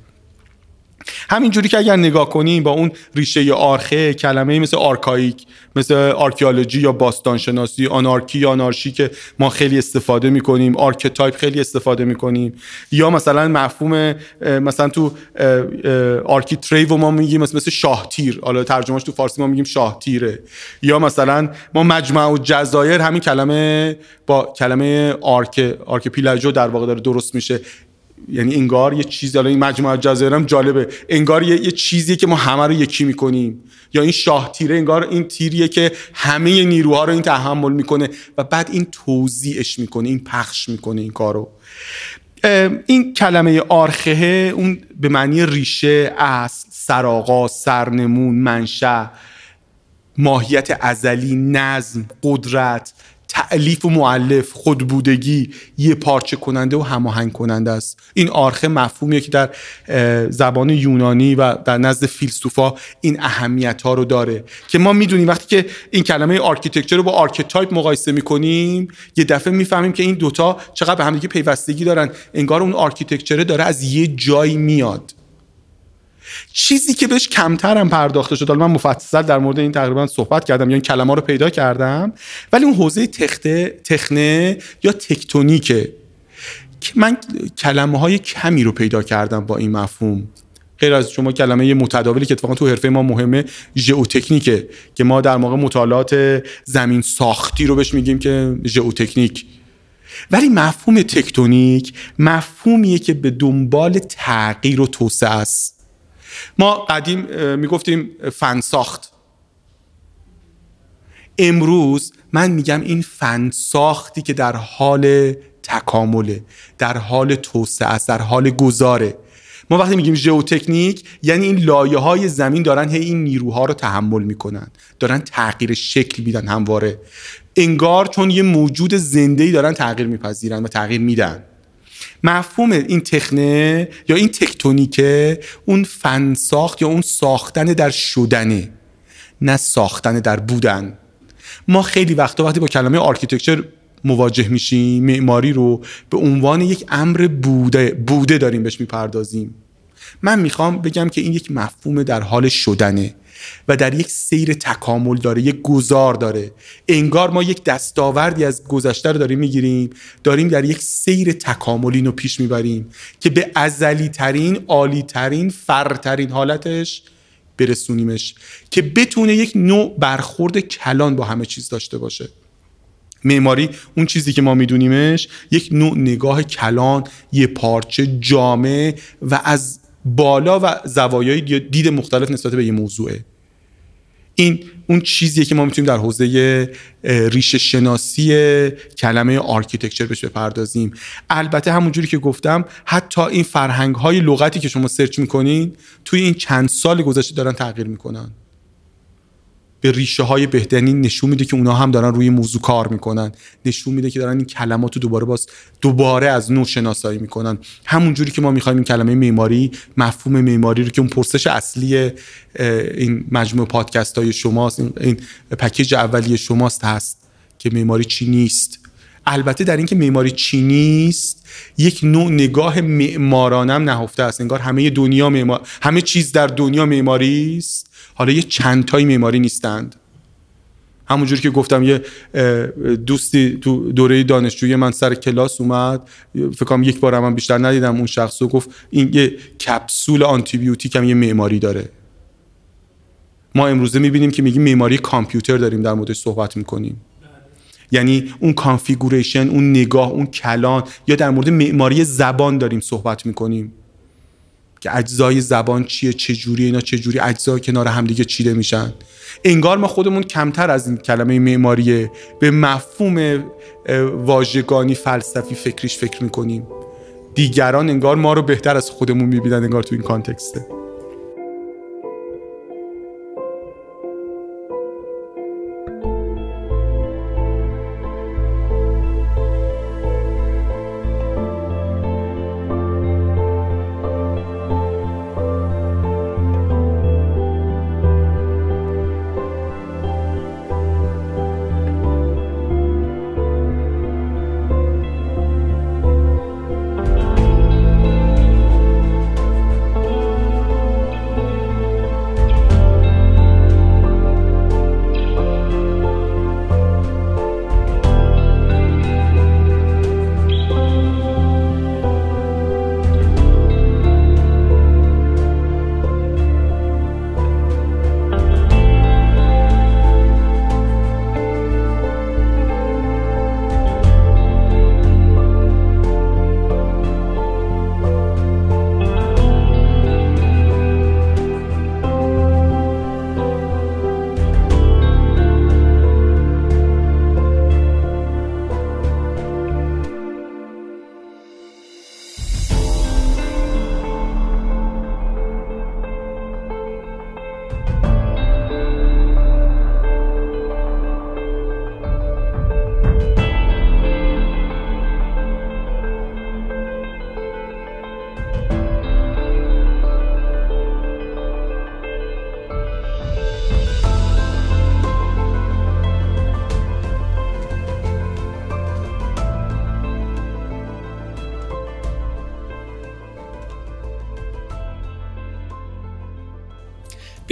همینجوری که اگر نگاه کنیم با اون ریشه آرخه کلمه مثل archaic مثل archaeology یا باستانشناسی anarchy یا آنارشی که ما خیلی استفاده می‌کنیم archetype خیلی استفاده می‌کنیم. یا مثلا مفهوم مثلا تو آرکی و ما میگیم مثل, مثل شاه‌تیر. حالا ترجمهش تو فارسی ما میگیم شاه‌تیره. یا مثلا ما مجمع‌الجزایر همین کلمه با کلمه arch archipelago در واقع داره درست میشه. یعنی انگار یه چیزی حالا این مجموعه جزایر جالبه. انگار یه, یه چیزیه که ما همه رو یکی می‌کنیم. یا این شاه تیره انگار این تیریه که همه نیروها رو این تحمل می‌کنه و بعد این توزیعش می‌کنه این پخش می‌کنه این کارو. این کلمه آرخه اون به معنی ریشه اصل سرآغاز سرنمون منشأ ماهیت ازلی نظم قدرت تألیف و مؤلف خودبودگی یکپارچه کننده و هماهنگ کننده است. این آرخه مفهومیه که در زبان یونانی و در نزد فیلسوفا این اهمیت ها رو داره. که ما می‌دونیم وقتی که این کلمه architecture رو با archetype مقایسه می‌کنیم یه دفعه می‌فهمیم که این دوتا چقدر به همدیگه پیوستگی دارن. انگار اون آرکیتکچره داره از یه جایی میاد. چیزی که بهش کمتر پرداخته شد. من مفصل در مورد این تقریبا صحبت کردم یا این کلمه رو پیدا کردم. ولی اون حوزه تخته تخنه یا تکتونیکه که من کلمه های کمی رو پیدا کردم با این مفهوم. غیر از شما کلمه متداولی که اتفاقا تو حرفه ما مهمه ژئوتکنیکه که ما در موقع مطالعات زمین ساختی رو بهش میگیم که ژئوتکنیک. ولی مفهوم تکتونیک مفهومیه که به دنبال تغییر و توسعه است. ما قدیم می‌گفتیم فنساخت امروز من میگم این فنساختی که در حال تکامله در حال توسعه است در حال گذاره ما وقتی میگیم ژئوتکنیک یعنی این لایه های زمین دارن هی این نیروها رو تحمل می‌کنن. دارن تغییر شکل میدن همواره. انگار چون یه موجود زنده ای دارن تغییر میپذیرن و تغییر میدن. مفهوم این تخنه یا این تکتونیکه اون فن ساخت یا اون ساختن در شدنه نه ساختن در بودن. ما خیلی وقتا وقتی با کلمه architecture مواجه میشیم معماری رو به عنوان یک امر بوده بوده داریم بهش می‌پردازیم. من می‌خوام بگم که این یک مفهوم در حال شدنه. و در یک سیر تکامل داره یک گذار داره. انگار ما یک دستاوردی از گذشته رو داریم می‌گیریم داریم در یک سیر تکاملی رو پیش می‌بریم که به ازلی ترین عالی ترین فرترین حالتش برسونیمش که بتونه یک نوع برخورد کلان با همه چیز داشته باشه. معماری اون چیزی که ما میدونیمش یک نوع نگاه کلان یکپارچه جامع و از بالا و زوایای دید مختلف نسبت به یه موضوعه. این اون چیزیه که ما می‌تونیم در حوزه ریشه شناسی کلمه architecture بهش بپردازیم. البته همونجوری که گفتم حتی این فرهنگ های لغتی که شما search می‌کنین توی این چند سال گذشته دارن تغییر می‌کنن. به ریشه های بهتری این نشون میده که اونا هم دارن روی موضوع کار می‌کنن. نشون میده که دارن این کلمات رو دوباره باز دوباره از نو شناسایی می‌کنن. همونجوری که ما می‌خوایم این کلمه معماری مفهوم معماری رو که اون پرسش اصلی این مجموعه پادکست های شماست این پکیج اولیه شماست هست که معماری چی نیست. البته در اینکه معماری چی نیست یک نوع نگاه معمارانم نهفته است. انگار همه دنیا معمار همه چیز در دنیا معماری است. حالا یه چند تای معماری نیستند. همونجوری که گفتم یه دوستی تو دوره دانشجویی من سر کلاس اومد. فکر کنم یک بار من بیشتر ندیدم اون شخص رو. گفت این یه کپسول آنتی بیوتیک هم یه معماری داره. ما امروزه می‌بینیم که میگیم معماری کامپیوتر داریم در موردش صحبت می‌کنیم. یعنی اون configuration اون نگاه اون کلان یا در مورد معماری زبان داریم صحبت می‌کنیم. که اجزای زبان چیه چه جوری اینا چه جوری اجزا کنار همدیگه چیده میشن. انگار ما خودمون کمتر از این کلمه معماریه. به مفهوم واژگانی فلسفی فکریش فکر می‌کنیم. دیگران انگار ما رو بهتر از خودمون می‌بینن انگار تو این کانتکسته.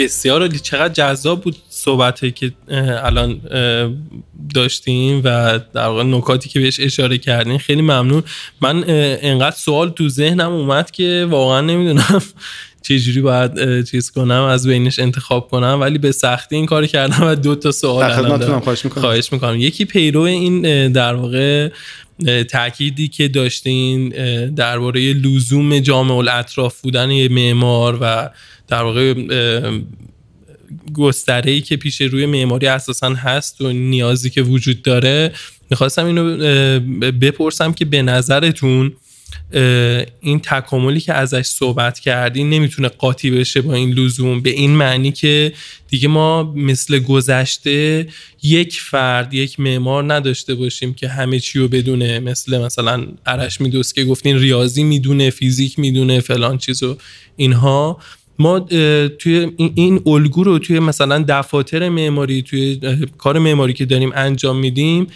بسیار عالی. چقدر جذاب بود صحبت که الان داشتیم و در واقع نکاتی که بهش اشاره کردین. خیلی ممنون. من انقدر سوال تو ذهنم اومد که واقعا نمی‌دونم [LAUGHS] چجوری باید چیز کنم از بینش انتخاب کنم ولی به سختی این کار کردم و دو تا سوال خواهش می‌کنم. خواهش می‌کنم. یکی پیرو این در واقع تأکیدی که داشتین درباره لزوم جامع الاطراف بودن یه معمار و در واقع گستره ای که پیش روی معماری اساسا هست و نیازی که وجود داره می‌خواستم اینو بپرسم که به نظرتون این تکاملی که ازش صحبت کردی نمی‌تونه قاطی بشه با این لزوم به این معنی که دیگه ما مثل گذشته یک فرد یک معمار نداشته باشیم که همه چی رو بدونه مثل مثلا عرش میدوست که گفتین ریاضی می‌دونه فیزیک می‌دونه فلان چیز و اینها. ما توی این الگو رو توی مثلا دفاتر معماری توی کار معماری که داریم انجام میدیم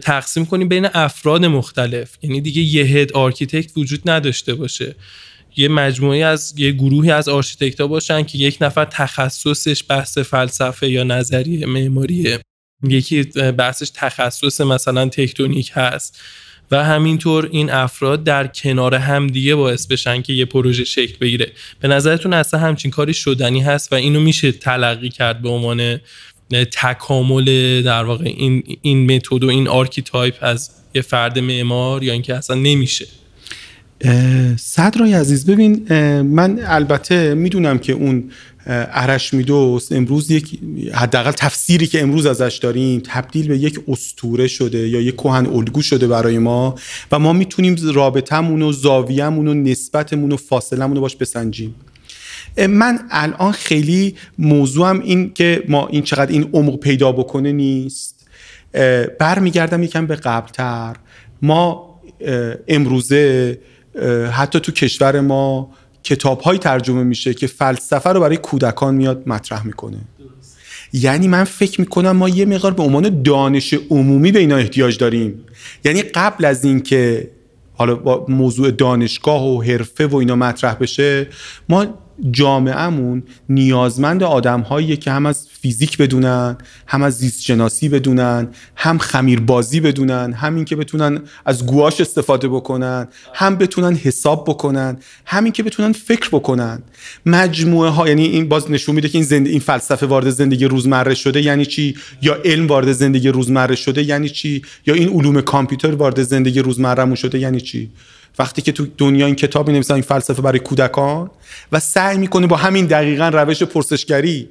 تقسیم کنیم بین افراد مختلف. یعنی دیگه یه head architect وجود نداشته باشه. یه مجموعه از یه گروهی از آرشیتکت باشن که یک نفر تخصصش بحث فلسفه یا نظریه معماریه. یکی بحثش تخصص مثلا تکتونیک هست. و همینطور این افراد در کنار همدیگه باعث بشن که یه پروژه شکل بگیره. به نظرتون اصلا همچین کاری شدنی هست و اینو میشه تلقی کرد به عنوان تکامل در واقع این این متد و این archetype از یه فرد معمار یا اینکه اصلا نمیشه؟ صدرای عزیز ببین من البته می‌دونم که اون ارشمیدس امروز یک حداقل تفسیری که امروز ازش داریم تبدیل به یک اسطوره شده یا یک کهن الگو شده برای ما و ما می‌تونیم رابطمون و زاویه‌مون و نسبتمون و فاصلمون رو باش بسنجیم. من الان خیلی موضوعم این که ما این چقدر این عمق پیدا بکنه نیست. برمیگردم یکم به قبلتر. ما امروزه حتی تو کشور ما کتاب های ترجمه میشه که فلسفه رو برای کودکان میاد مطرح می‌کنه. یعنی من فکر می‌کنم ما یه مقدار به عنوان دانش عمومی به اینا احتیاج داریم. یعنی قبل از اینکه حالا موضوع دانشگاه و حرفه و اینا مطرح بشه ما جامعهمون نیازمند آدم که هم از فیزیک بدونن هم از زیست شناسی بدونن هم خمیر بازی بدونن هم که بتونن از گواش استفاده بکنن هم بتونن حساب بکنن همین که بتونن فکر بکنن. مجموعه ها یعنی این باز نشون میده که این زند... این فلسفه وارد زندگی روزمره شده یعنی چی؟ یا علم وارد زندگی روزمره شده یعنی چی؟ یا این علوم کامپیوتر وارد زندگی روزمرهمون شده یعنی چی؟ وقتی که تو دنیا این کتاب می این فلسفه برای کودکان و سعی می‌کنه با همین دقیقا روش پرسشگری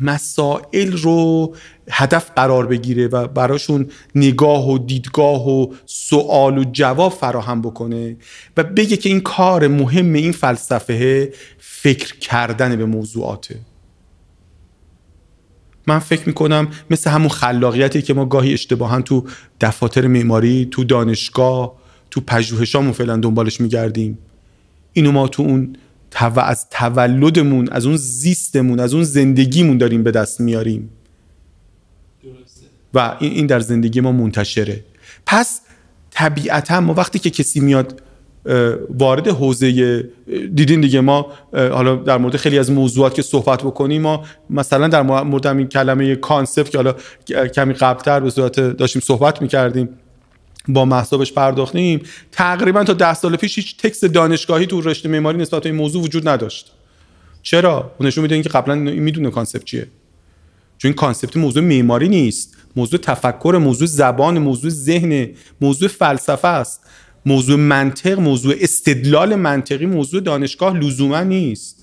مسائل رو هدف قرار بگیره و براشون نگاه و دیدگاه و سوال و جواب فراهم بکنه و بگه که این کار مهم این فلسفه فکر کردن به موضوعاته. من فکر می‌کنم مثل همون خلاقیتی که ما گاهی اشتباها تو دفاتر معماری تو دانشگاه تو پژوهشامون فعلا دنبالش میگردیم. اینو ما تو اون تو از تولدمون از اون زیستمون از اون زندگیمون داریم به دست میاریم. و این در زندگی ما منتشره. پس طبیعتا ما وقتی که کسی میاد وارد حوزه دیدین دیگه ما حالا در مورد خیلی از موضوعات که صحبت بکنیم ما مثلا در مورد این کلمه concept که حالا کمی قبلتر به صورت داشتیم صحبت می‌کردیم با محسابش پرداختیم. تقریبا تا ده سال پیش هیچ تکس دانشگاهی تو رشته معماری نسبت به این موضوع وجود نداشت. چرا؟ نشون میده که قبلا می‌دونه concept چیه. چون concept موضوع معماری نیست. موضوع تفکر موضوع زبان موضوع ذهن موضوع فلسفه است. موضوع منطق موضوع استدلال منطقی موضوع دانشگاه لزوما نیست.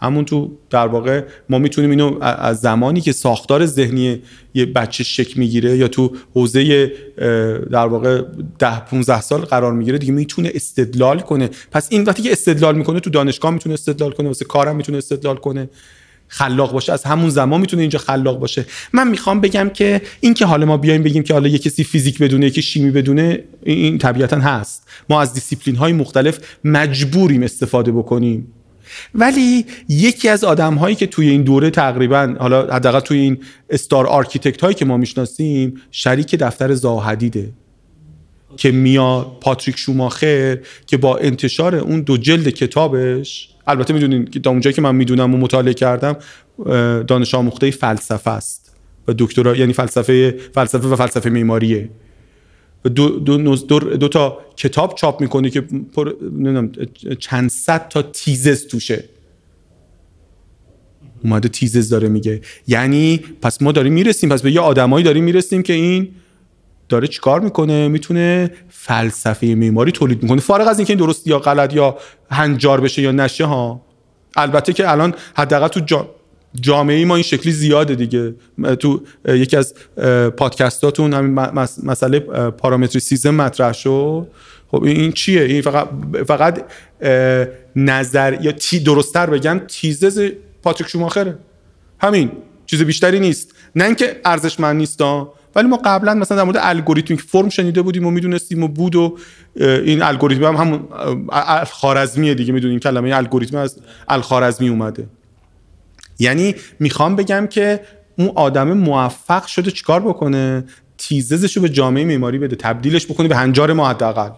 همون تو در واقع ما می‌تونیم اینو از زمانی که ساختار ذهنی یه بچه شکل می‌گیره یا تو حوزه در واقع ده 15 سال قرار می‌گیره دیگه می‌تونه استدلال کنه. پس این وقتی که استدلال می‌کنه تو دانشگاه می‌تونه استدلال کنه واسه کارم می‌تونه استدلال کنه. خلاق باشه. از همون زمان می‌تونه اینجا خلاق باشه. من می‌خوام بگم که این که حالا ما بیایم بگیم که حالا یه کسی فیزیک بدونه یکی شیمی بدونه این طبیعتا هست. ما از دیسیپلین های مختلف مجبوریم استفاده بکنیم. ولی یکی از آدم هایی که توی این دوره تقریبا حالا حداقل توی این star architect هایی که ما می‌شناسیم شریک دفتر زاها حدیده که میاد پاتریک شوماخر که با انتشار اون دو جلد کتابش البته می‌دونین که تا اونجایی که من می‌دونم و مطالعه کردم دانش آموخته فلسفه است و دکترا یعنی فلسفه فلسفه و فلسفه معماریه. دو, دو, دو, دو تا کتاب چاپ می‌کنه که پر چند صد تا تیزز توشه. اومده تیزز داره میگه. یعنی پس ما داریم می‌رسیم پس به یه آدمایی داریم می‌رسیم که این داره چیکار می‌کنه؟ می‌تونه فلسفه معماری تولید می‌کنه. فارغ از اینکه این درست یا غلط یا هنجار بشه یا نشه ها. البته که الان حداقل تو جا جامعه ما این شکلی زیاده دیگه. تو یکی از پادکستاتون همین مسئله پارامتریسیزم مطرح شد. خب این چیه؟ این فقط فقط نظر یا تی درستتر بگم تیزز پاتریک شوماخره. همین. چیز بیشتری نیست. نه اینکه ارزشمند نیست ولی ما قبلا مثلا در مورد الگوریتمیک فرم شنیده بودیم و می‌دونستیم و بود و این الگوریتم هم همون الخارزمیه دیگه. می‌دونیم کلمه الگوریتم از الخوارزمی اومده. یعنی می‌خوام بگم که اون آدم موفق شده چیکار بکنه؟ تزش رو به جامعه معماری بده تبدیلش بکنه به هنجار ما حداقل.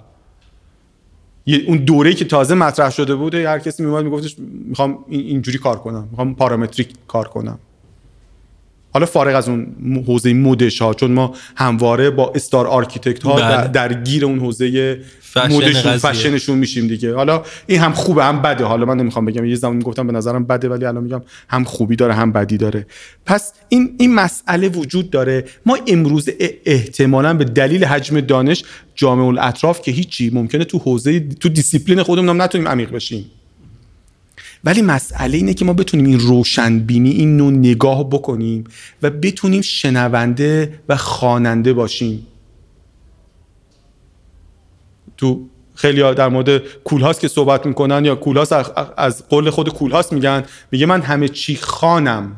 اون دوره که تازه مطرح شده بوده هر کسی میومد میگفتش می‌خوام اینجوری کار کنم می‌خوام parametric کار کنم. حالا فارغ از اون حوزه مد و اینها چون ما همواره با star architect ها بله. در گیر اون حوزه مودشون فشنشون میشیم دیگه. حالا این هم خوبه هم بده. حالا من نمی‌خوام بگم یه زمان می‌گفتم به نظرم بده ولی الان میگم هم خوبی داره هم بدی داره. پس این این مسئله وجود داره. ما امروز احتمالا به دلیل حجم دانش جامع الاطراف که هیچی ممکنه تو حوزه تو دیسیپلین خودمون نتونیم عمیق بشیم. ولی مسئله اینه که ما بتونیم این روشن‌بینی این نوع نگاه بکنیم و بتونیم شنونده و خواننده باشیم. تو خیلی در مورد کولهاست که صحبت می‌کنن یا کولهاست از قول خود کولهاست میگن میگه من همه چی خانم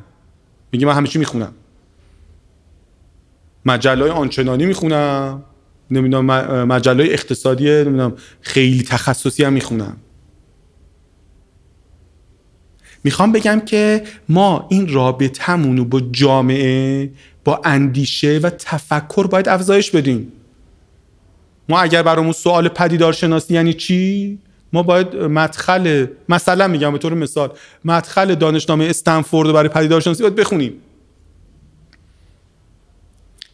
میگه من همه چی می‌خونم. مجله آنچنانی می‌خونم. نمی‌دونم مجله اقتصادی نمی‌دونم خیلی تخصصی هم می‌خونم. می‌خوام بگم که ما این رابطمون رو با جامعه با اندیشه و تفکر باید افزایش بدیم. ما اگر برامون سوال پدیدارشناسی یعنی چی؟ ما باید مدخل مثلا میگم به طور مثال مدخل دانشنامه استنفورد برای پدیدارشناسی باید بخونیم.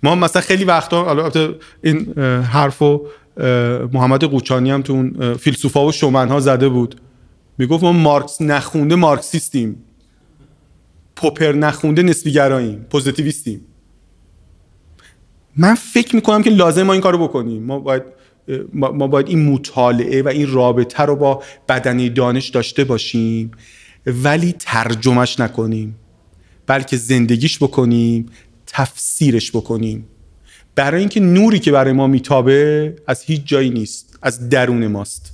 ما مثلا خیلی وقتا این حرفو محمد قوچانی هم تو اون فیلسوفا و شومنها زده بود. می‌گفت ما مارکس نخونده مارکسیستیم. پوپر نخونده نسبیگراییم. پوزیتیویستیم. من فکر می‌کنم که لازم ما این کارو بکنیم. ما باید ما باید این مطالعه و این رابطه رو با بدنی دانش داشته باشیم ولی ترجمهش نکنیم. بلکه زندگیش بکنیم تفسیرش بکنیم. برای اینکه نوری که برای ما میتابه از هیچ جایی نیست از درون ماست.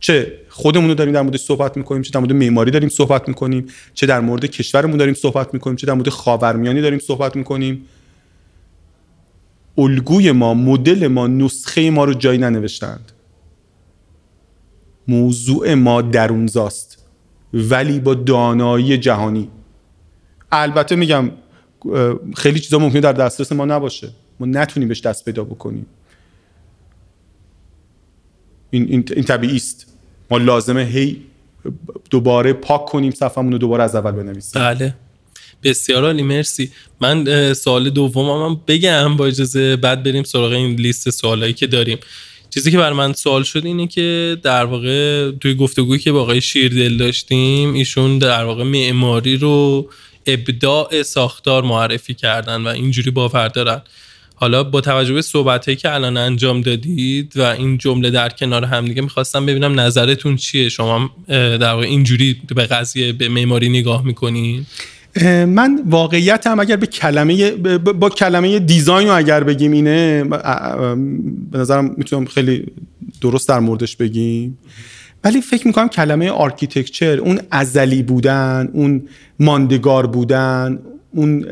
چه؟ خودمون رو داریم در مورد صحبت می‌کنیم چه در مورد معماری داریم صحبت می‌کنیم چه در مورد کشورمون داریم صحبت می‌کنیم چه در مورد خاورمیانه داریم صحبت می‌کنیم. الگوی ما مدل ما نسخه ما رو جایی ننوشتند. موضوع ما درونزاست ولی با دانایی جهانی. البته میگم خیلی چیزا ممکنه در دسترس ما نباشه. ما نتونیم بهش دست پیدا بکنیم. این, این, این طبیعی است. ما لازمه هی دوباره پاک کنیم صفمون رو دوباره از اول بنویسیم. بله. بسیار عالی مرسی. من سوال دوم هم بگم با اجازه بعد بریم سراغ این لیست سوالایی که داریم. چیزی که بر من سوال شد اینه که در واقع توی گفتگویی که با آقای شیردل داشتیم ایشون در واقع معماری رو ابداع ساختار معرفی کردن و اینجوری باور دارن. حالا با توجه به صحبت که الان انجام دادید و این جمله در کنار هم دیگه می‌خواستم ببینم نظرتون چیه؟ شما در واقع اینجوری به قضیه به معماری نگاه می‌کنید من واقعیت هم اگر به کلمه با کلمه design رو اگر بگیم اینه به نظرم می‌تونم خیلی درست در موردش بگیم. ولی فکر می‌کنم کلمه architecture اون ازلی بودن اون ماندگار بودن اون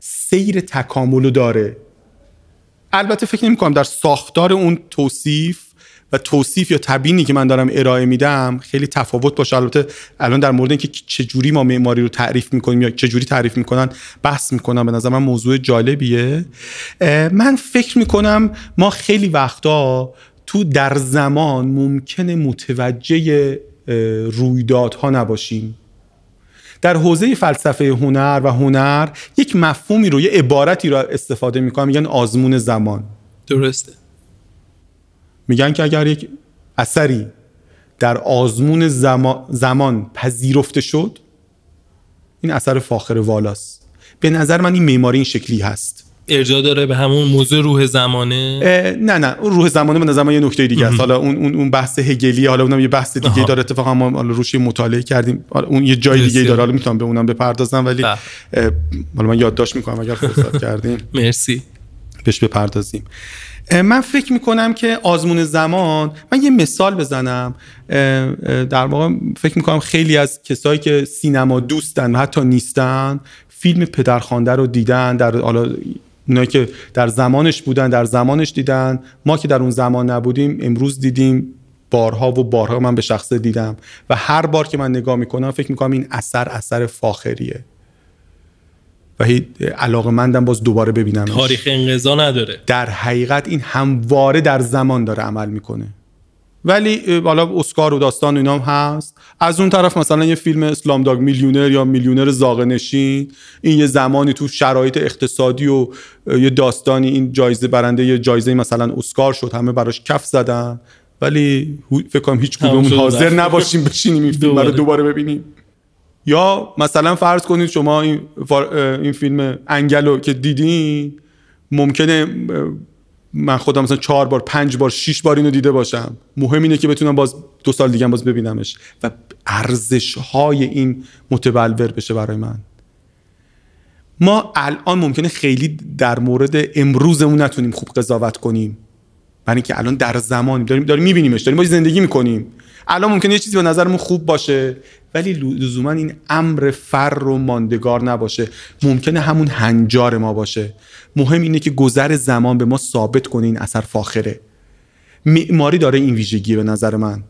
سیر تکاملو داره. البته فکر نمی کنم در ساختار اون توصیف و توصیف یا تبیینی که من دارم ارائه میدم خیلی تفاوت باشه. البته الان در مورد اینکه چه جوری ما معماری رو تعریف می‌کنیم یا چه جوری تعریف می‌کنن بحث می‌کنم. به نظر من موضوع جالبیه. من فکر می‌کنم ما خیلی وقتا تو در زمان ممکنه متوجه رویدادها نباشیم. در حوزه فلسفه هنر و هنر یک مفهومی رو یه عبارتی رو استفاده می‌کنن میگن آزمون زمان. درسته. میگن که اگر یک اثری در آزمون زمان, زمان پذیرفته شد این اثر فاخر والاست. به نظر من این معماری این شکلی هست. ارجاع داره به همون موضوع روح زمانه؟ نه نه اون روح زمانه به نظر یه نکته دیگه است. حالا اون اون بحث هگلی حالا اونم یه بحث دیگه آها. داره اتفاقا ما حالا روش مطالعه کردیم. اون یه جای دیگه داره حالا می‌تونم به اونم بپردازم ولی بله. حالا من یادداشت می‌کنم اگر فرصت [LAUGHS] کردیم مرسی. بهش بپردازیم. من فکر می‌کنم که آزمون زمان من یه مثال بزنم. در واقع فکر می‌کنم خیلی از کسایی که سینما دوستن و حتی نیستن فیلم پدرخوانده رو دیدن در حالا اونایی که در زمانش بودن در زمانش دیدن. ما که در اون زمان نبودیم امروز دیدیم بارها و بارها من به شخصه دیدم. و هر بار که من نگاه می‌کنم فکر می‌کنم این اثر اثر فاخریه. و علاقه مندم باز دوباره ببینم تاریخ انقضا نداره. در حقیقت این همواره در زمان داره عمل می‌کنه. ولی حالا اسکار و داستان اینا هم هست. از اون طرف مثلا یه فیلم اسلام داگ میلیونر یا میلیونر زاغه نشین این یه زمانی تو شرایط اقتصادی و یه داستانی این جایزه برنده یه جایزه مثلا اسکار شد همه براش کف زدن. ولی فکر کنم هیچ کدوم حاضر نباشیم بشینیم این فیلم رو دوباره. ببینیم. یا مثلا فرض کنید شما این, این فیلم انگلو که دیدین ممکنه من خودم مثلا چهار بار پنج بار شیش بار اینو دیده باشم. مهم اینه که بتونم باز دو سال دیگه باز ببینمش و ارزش های این متبلور بشه برای من. ما الان ممکنه خیلی در مورد امروزمون نتونیم خوب قضاوت کنیم. برای اینکه الان در زمان داریم داریم میبینیمش داریم زندگی می‌کنیم. الان ممکنه یه چیزی به نظرمون خوب باشه ولی لزوما این امر فر و ماندگار نباشه. ممکنه همون هنجار ما باشه. مهم اینه که گذر زمان به ما ثابت کنه این اثر فاخره. معماری داره این ویژگی به نظر من.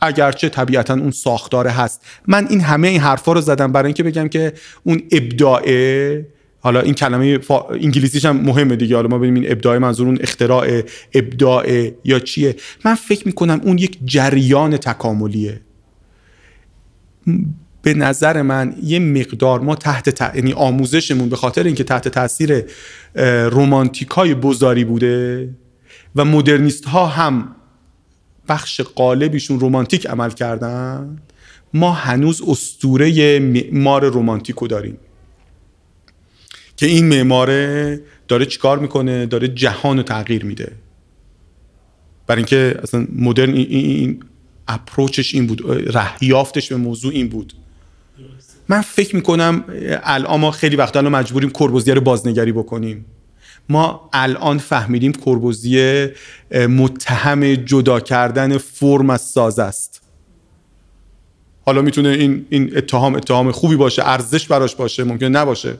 اگرچه طبیعتا اون ساختاره هست. من این همه این حرفا رو زدم برای اینکه بگم که اون ابداعه حالا این کلمه فا... انگلیسیش هم مهمه دیگه. حالا ما ببینیم این ابداع منظور اون اختراع ابداع یا چیه؟ من فکر می‌کنم اون یک جریان تکاملیه. به نظر من یه مقدار ما تحت یعنی آموزشمون به خاطر اینکه تحت تاثیر رومانتیک های بزاری بوده و مدرنیست ها هم بخش قالبیشون رومانتیک عمل کردن ما هنوز استوره معمار رومانتیکو داریم. که این معماره داره چیکار می‌کنه داره جهان رو تغییر میده. برای اینکه اصلا مدرن این, اپروچش این بود رهیافتش به موضوع این بود. من فکر می‌کنم الان ما خیلی وقتا الان مجبوریم کربوزیه رو بازنگری بکنیم. ما الان فهمیدیم کربوزیه متهم جدا کردن فرم از ساز است. حالا می‌تونه این, این اتهام اتهام خوبی باشه ارزش براش باشه ممکن نباشه.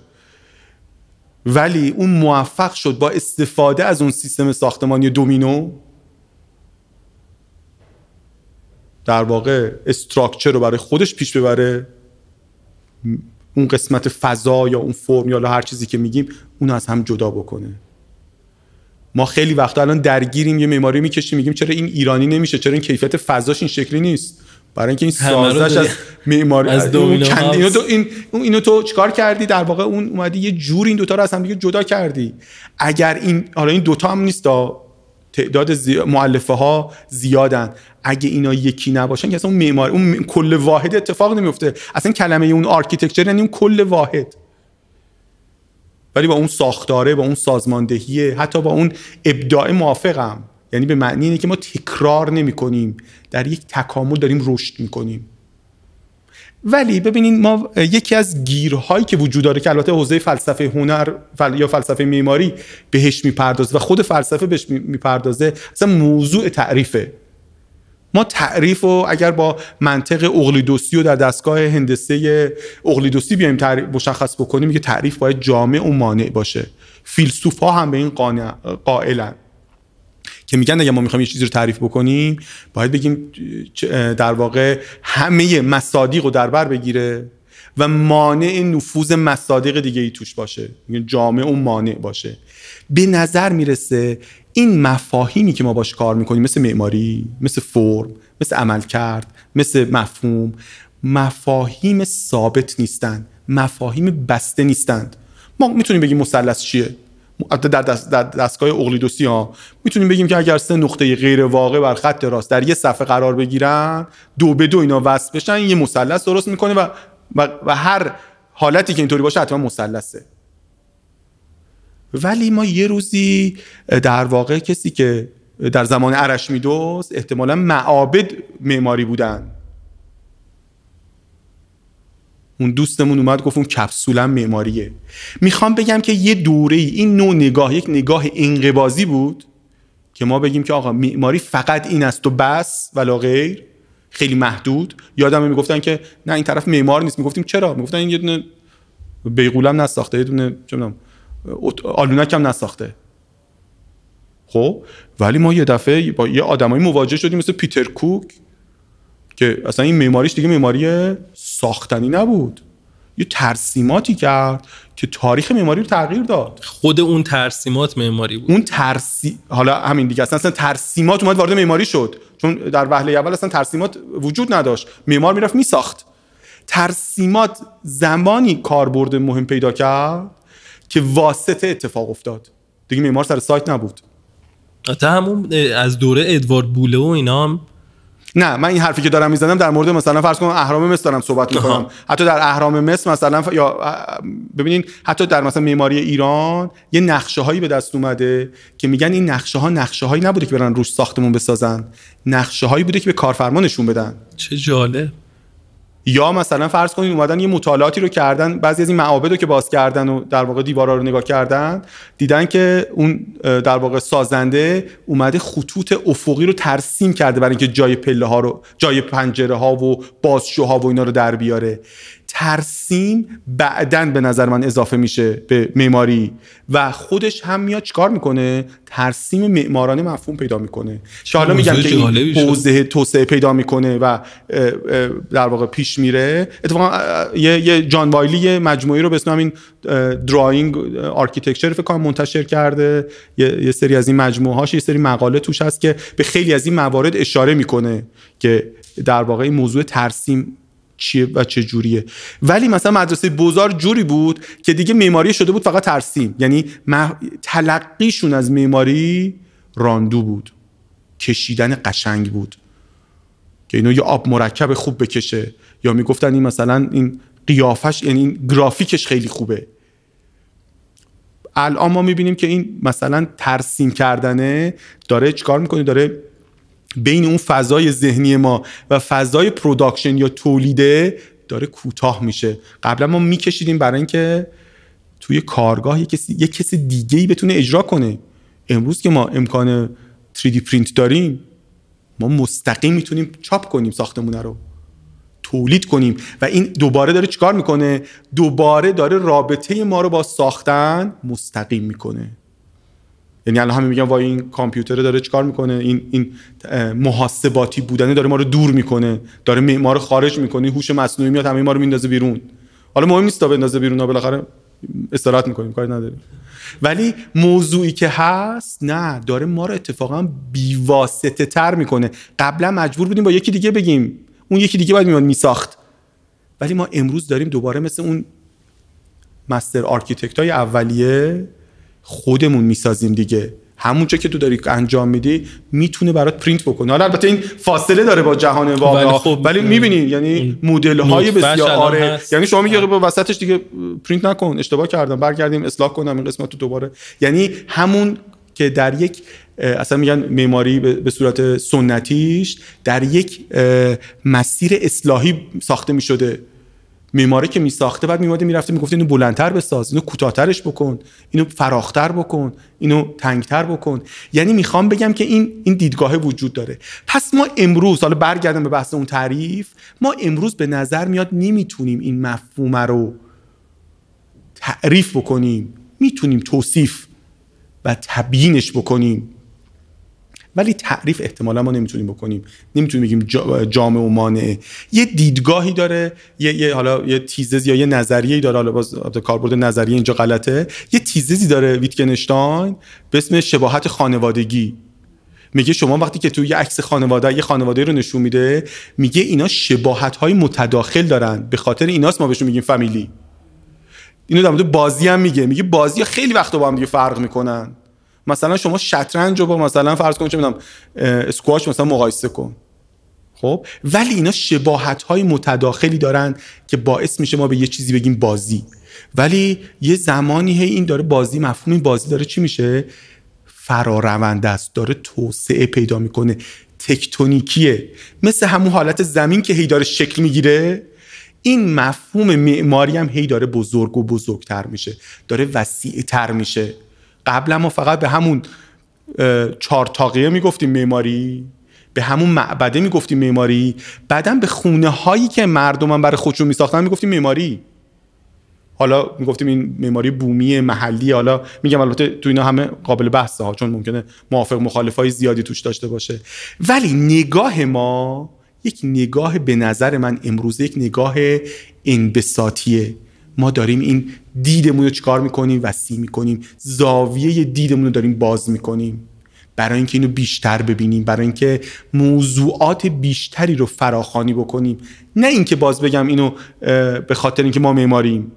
ولی اون موفق شد با استفاده از اون سیستم ساختمانی دومینو در واقع استراکچر رو برای خودش پیش ببره. اون قسمت فضا یا اون فرم یا هر چیزی که میگیم اون از هم جدا بکنه. ما خیلی وقتا الان درگیریم یه معماری می‌کشیم میگیم چرا این ایرانی نمیشه؟ چرا این کیفیت فضاش این شکلی نیست؟ برای اینکه این سازش از معماری از اینو تو این اینو تو چیکار کردی؟ در واقع اون اومدی یه جور این دوتا رو از هم دیگه جدا کردی. اگر این حالا این دوتا هم نیست تعداد زی... مؤلفه ها زیادن. اگه اینا یکی نباشن که اصلا اون معماری اون کل واحد اتفاق نمیفته اصلا کلمه اون architecture یعنی اون کل واحد. ولی با اون ساختاره با اون سازماندهیه حتی با اون ابداع موافقم. یعنی به معنی اینه که ما تکرار نمی کنیم در یک تکامل داریم رشد می کنیم ولی ببینین ما یکی از گیرهایی که وجود داره که البته حوزه فلسفه هنر یا فلسفه معماری بهش می‌پردازه و خود فلسفه بهش می‌پردازه اصلا موضوع تعریفه. ما تعریف و اگر با منطق اقلیدوسی و در دستگاه هندسه اقلیدوسی بیایم مشخص بکنیم که تعریف باید جامع و مانع باشه. فیلسوف ها هم به این قائلن. که میگن اگه ما می‌خوایم یه چیزی رو تعریف بکنیم باید بگیم در واقع همه مصادیق رو در بر بگیره و مانع نفوذ مصادیق دیگه ای توش باشه. جامع اون مانع باشه. به نظر می‌رسه این مفاهیمی که ما باش کار می‌کنیم مثل معماری مثل فرم مثل عمل کرد مثل مفهوم مفاهیم ثابت نیستند مفاهیم بسته نیستند. ما می‌تونیم بگیم مثلث چیه؟ در, دست در دستگاه اقلیدوسی ها. می‌تونیم بگیم که اگر سه نقطه غیر واقع بر خط راست در یه صفحه قرار بگیرن دو به دو اینا وصل بشن یه مثلث درست می‌کنه و, و, و هر حالتی که اینطوری باشه حتما مثلثه. ولی ما یه روزی در واقع کسی که در زمان ارشمیدس احتمالا معابد معماری بودن. اون دوستمون اومد گفت اون کپسولم معماریه. می‌خوام بگم که یه دوره ای این نوع نگاه یک نگاه انقبازی بود که ما بگیم که آقا معماری فقط این است و بس ولا غیر خیلی محدود. یادم می‌گفتن که نه این طرف معمار نیست. می‌گفتیم چرا؟ می‌گفتن این یه دونه بیغولم نساخته یه دونه چه آلونک هم نساخته. خب؟ ولی ما یه دفعه با یه آدمایی مواجه شدیم مثل پیتر کوک. که اصلا این معماریش دیگه معماری ساختنی نبود. یه ترسیماتی کرد که تاریخ معماری رو تغییر داد. خود اون ترسیمات معماری بود. اون ترسی حالا همین دیگه اصلا, اصلا ترسیمات اومد وارد معماری شد. چون در وهله اول اصلا ترسیمات وجود نداشت. معمار می‌رفت میساخت. ترسیمات زمانی کاربرد مهم پیدا کرد که واسطه اتفاق افتاد. دیگه معمار سر سایت نبود. حتی همون از دوره ادوارد بوله و اینا هم نه من این حرفی که دارم می‌زنم در مورد مثلا فرض کنم اهرام مصر دارم صحبت می‌کنم. حتی در اهرام مصر مثلا یا ببینین حتی در مثلا معماری ایران یه نقشه هایی به دست اومده که میگن این نقشه ها نقشه هایی نبوده که برن روش ساختمون بسازن. نقشه هایی بوده که به کارفرما بدن. چه جالب. یا مثلا فرض کنید اومدن یه مطالعاتی رو کردن بعضی از این معابد رو که باز کردن و در واقع دیوارا رو نگاه کردن دیدن که اون در واقع سازنده اومده خطوط افقی رو ترسیم کرده برای اینکه جای پله ها رو جای پنجره ها و بازشوها و اینا رو در بیاره. ترسیم بعدا به نظر من اضافه میشه به معماری و خودش هم میاد چیکار می‌کنه؟ ترسیم معمارانه مفهوم پیدا می‌کنه. حالا میگم که این حوزه توسعه پیدا می‌کنه و در واقع پیش میره. اتفاقا یه, یه جان وایلی یه مجموعه‌ای رو به اسم همین drawing architecture فکر کنم منتشر کرده. یه،, یه سری از این مجموعه هاش یه سری مقاله توش هست که به خیلی از این موارد اشاره می‌کنه که در واقع این موضوع ترسیم چیه و چه جوریه. ولی مثلا مدرسه بزار جوری بود که دیگه معماری شده بود فقط ترسیم. یعنی تلقیشون از معماری راندو بود. کشیدن قشنگ بود. که اینو یه آب مرکب خوب بکشه. یا می‌گفتن این مثلا این قیافش یعنی این گرافیکش خیلی خوبه. الان ما می‌بینیم که این مثلا ترسیم کردنه داره چیکار می‌کنه؟ داره بین اون فضای ذهنی ما و فضای production یا تولیده داره کوتاه میشه. قبلا ما میکشیدیم برای اینکه توی کارگاه یه کسی یه کسی دیگه ای بتونه اجرا کنه. امروز که ما امکان 3D پرینت داریم ما مستقیم می‌تونیم چاپ کنیم ساختمونه رو. تولید کنیم. و این دوباره داره چیکار می‌کنه؟ دوباره داره رابطه ما رو با ساختن مستقیم می‌کنه. یعنی الان همه میگن وای این کامپیوتر داره چیکار می‌کنه؟ این این محاسباتی بودنه داره ما رو دور می‌کنه داره ما رو خارج می‌کنه هوش مصنوعی میاد همه ما رو میندازه بیرون. حالا مهم نیست تا بندازه بیرون بالاخره استراحت می‌کنیم کاری نداریم. ولی موضوعی که هست نه داره ما رو اتفاقا بیواسطه تر می‌کنه. قبلا مجبور بودیم با یکی دیگه بگیم. اون یکی دیگه باید میاد میساخت. ولی ما امروز داریم دوباره مثل اون master architect های اولیه خودمون می‌سازیم دیگه. همونجا که تو داری انجام میدی می‌تونه برات پرینت بکنه. حالا البته این فاصله داره با جهان واقعا خب ولی می‌بینی یعنی مدل های بسیار آره. یعنی شما میگه با وسطش دیگه پرینت نکن اشتباه کردم برگردیم اصلاح کنم این قسمت رو دوباره. یعنی همون که در یک اصلا میگن معماری به صورت سنتیش در یک مسیر اصلاحی ساخته می‌شده. معماری که میساخته بعد میومده می‌رفته می‌گفته اینو بلندتر بساز اینو کوتاهترش بکن اینو فراختر بکن اینو تنگتر بکن. یعنی می‌خوام بگم که این این دیدگاه وجود داره. پس ما امروز حالا برگردم به بحث اون تعریف ما امروز به نظر میاد نمی‌تونیم این مفهوم رو تعریف بکنیم. می‌تونیم توصیف و تبیینش بکنیم. ولی تعریف احتمالا ما نمی‌تونیم بکنیم. نمی‌تونیم بگیم جامع و مانعه یه دیدگاهی داره یه, یه حالا یه تیزز یا یه نظریه‌ای داره. حالا باز کاربرد نظریه اینجا غلطه. یه تیززی داره ویتگنشتاین به اسم شباهت خانوادگی. میگه شما وقتی که توی یه عکس خانواده یه خانواده رو نشون میده میگه اینا شباهت های متداخل دارن. به خاطر ایناست ما بهشون میگیم فامیلی. اینو در مورد بازی هم میگه. میگه بازی خیلی وقت با هم دیگه فرق می‌کنن. مثلا شما شطرنج رو با مثلا فرض کن چه می‌دونم اسکواش مثلا مقایسه کن. خب؟ ولی اینا شباهت های متداخلی دارن که باعث میشه ما به یه چیزی بگیم بازی. ولی یه زمانی هی این داره بازی مفهوم بازی داره چی میشه؟ فرارونده است. داره توسعه پیدا می‌کنه. تکتونیکیه. مثل همون حالت زمین که هی داره شکل می‌گیره. این مفهوم معماری هم هی داره بزرگ و بزرگتر میشه. داره وسیع تر میشه. قبلا ما فقط به همون چهار تاقیه می‌گفتیم معماری به همون معبده می‌گفتیم معماری بعدا به خونه هایی که مردم برای خودشون میساختن می‌گفتیم معماری. حالا می‌گفتیم این معماری بومی محلی حالا میگم البته تو اینا همه قابل بحثه ها چون ممکنه موافق مخالف های زیادی توش داشته باشه. ولی نگاه ما یک نگاه به نظر من امروز یک نگاه انبساطیه. ما داریم این دیدمون رو چیکار می‌کنیم؟ وسیع می‌کنیم. زاویه دیدمون رو داریم باز می‌کنیم. برای اینکه اینو بیشتر ببینیم برای اینکه موضوعات بیشتری رو فراخانی بکنیم. نه اینکه باز بگم اینو به خاطر اینکه ما معماریم.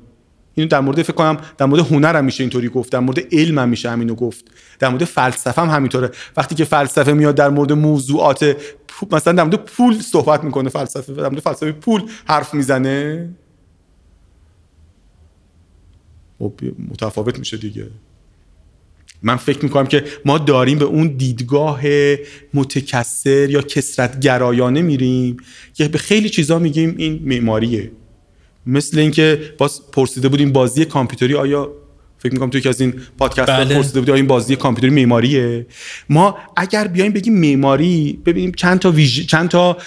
اینو در مورد فکر کنم در مورد هنر هم میشه اینطوری گفت در مورد علم هم میشه همینو گفت. در مورد فلسفه هم همینطوره. وقتی که فلسفه میاد در مورد موضوعات مثلا در مورد پول صحبت می‌کنه فلسفه در مورد فلسفه پول حرف می‌زنه. خب متفاوت میشه دیگه. من فکر می‌کنم که ما داریم به اون دیدگاه متکثر یا کسرت گرایانه میریم که به خیلی چیزا میگیم این معماریه. مثل اینکه باز پرسیده بودیم بازی کامپیوتری آیا فکر می‌کنم توی که از این پادکست بله. پرسیده بودیم این بازی کامپیوتری معماریه. ما اگر بیایم بگیم معماری ببینیم چند تا ویژ... چند تا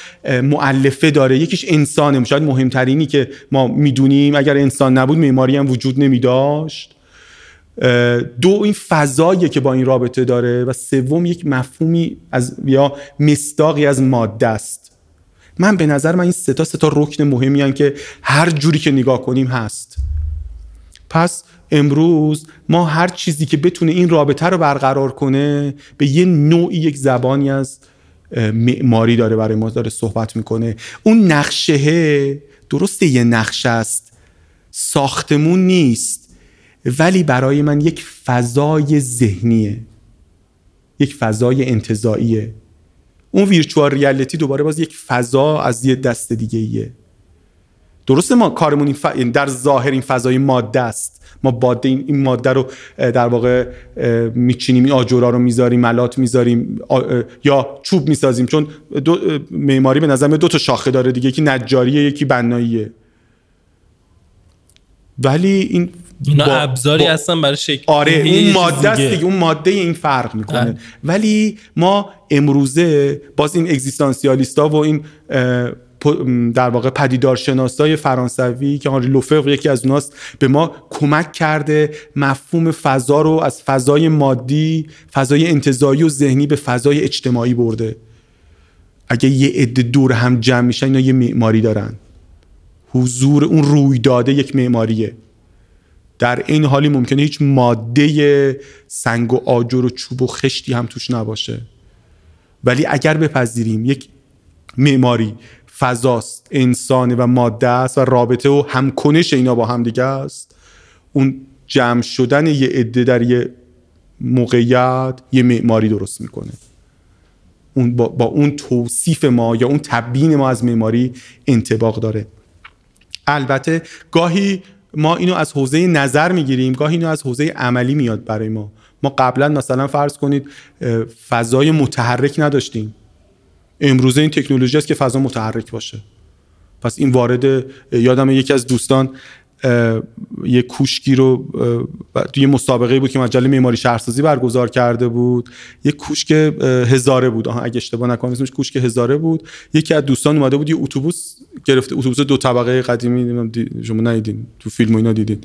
مؤلفه داره. یکیش انسانه. شاید مهمترینی که ما می‌دونیم اگر انسان نبود معماری هم وجود نمیداشت. دو این فضایی که با این رابطه داره. و سوم یک مفهومی از یا مستاقی از ماده است. من به نظر من این سه تا سه تا رکن مهمی هن که هر جوری که نگاه کنیم هست. پس امروز ما هر چیزی که بتونه این رابطه رو برقرار کنه به یه نوعی یک زبانی از معماری داره برای ما داره صحبت می‌کنه. اون نقشه درسته یه نقشه است. ساختمون نیست. ولی برای من یک فضای ذهنیه. یک فضای انتظاییه اون ویرچوال ریالیتی دوباره باز یک فضا از یه دست دیگه ایه درسته ما کارمون این در ظاهر این فضای ماده است. ما باده این, این ماده رو در واقع میچینیم این آجورا رو می‌ذاریم ملات می‌ذاریم یا چوب می‌سازیم. چون دو معماری به نظر دو تا شاخه داره دیگه. یکی نجاریه یکی بناییه. ولی این اینا ابزاری هستن برای شکل. آره اون ماده است دیگه. اون ماده این فرق می‌کنه. بله. ولی ما امروزه باز این اگزیستانسیالیستا و این در واقع پدیدارشناسای فرانسوی که آنری لوفر یکی از اوناست به ما کمک کرده مفهوم فضا رو از فضای مادی فضای انتظایی و ذهنی به فضای اجتماعی برده. اگه یه عده دور هم جمع میشن اینا یه معماری دارن. حضور اون رویداده یک معماریه. در این حالی ممکنه هیچ ماده سنگ و آجر و چوب و خشتی هم توش نباشه. ولی اگر بپذیریم یک معماری فضاست انسانه و ماده است و رابطه و همکنش اینا با هم دیگه است. اون جمع شدن یه عده در یه موقعیت یه معماری درست می‌کنه. اون با, با اون توصیف ما یا اون تبیین ما از معماری انتباق داره. البته گاهی ما اینو از حوزه نظر می‌گیریم گاهی اینو از حوزه عملی میاد برای ما. ما قبلا مثلا فرض کنید فضای متحرک نداشتیم. امروزه این تکنولوژی است که فضا متحرک باشه. پس این وارد یادم یکی از دوستان یه کوشکی رو توی مسابقه بود که مجله معماری شهرسازی برگزار کرده بود. یه کوشک هزاره بود. آها اگه اشتباه نکنم اسمش کوشک هزاره بود. یکی از دوستان اومده بود یه اتوبوس گرفته. اتوبوس دو طبقه قدیمی شما ندیدین؟ تو فیلم و اینا دیدین.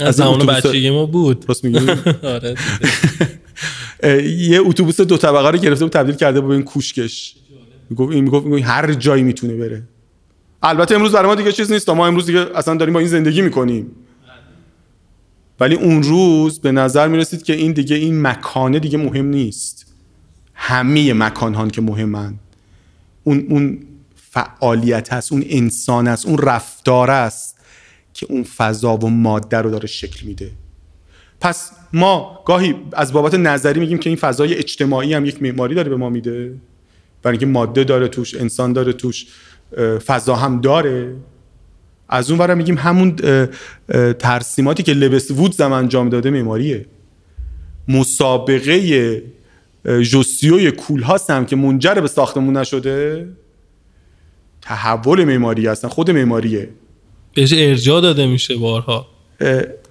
از زمان بچگی ما بود. راست [LAUGHS] آره [LAUGHS] یه اتوبوس دو طبقه رو گرفته بود تبدیل کرده بود به این کوشکش. می‌گفت این می‌گفت هر جایی می‌تونه بره. البته امروز برای ما دیگه چیز نیست ما امروز دیگه اصلا داریم با این زندگی می‌کنیم. ولی اون روز به نظر می‌رسید که این دیگه این مکانه دیگه مهم نیست. همه مکان ها که مهمن. اون اون فعالیت هست اون انسان است اون رفتار است که اون فضا و ماده رو داره شکل میده. پس ما گاهی از بابت نظری میگیم که این فضای اجتماعی هم یک معماری داره به ما میده. برای اینکه ماده داره توش انسان داره توش فضا هم داره. از اون برای میگیم همون ترسیماتی که لبس وود انجام داده معماریه. مسابقه جوسیوی کول هم که منجر به ساختمون نشده. تحول معماری هستن خود معماریه. بهش ارجاع داده میشه بارها.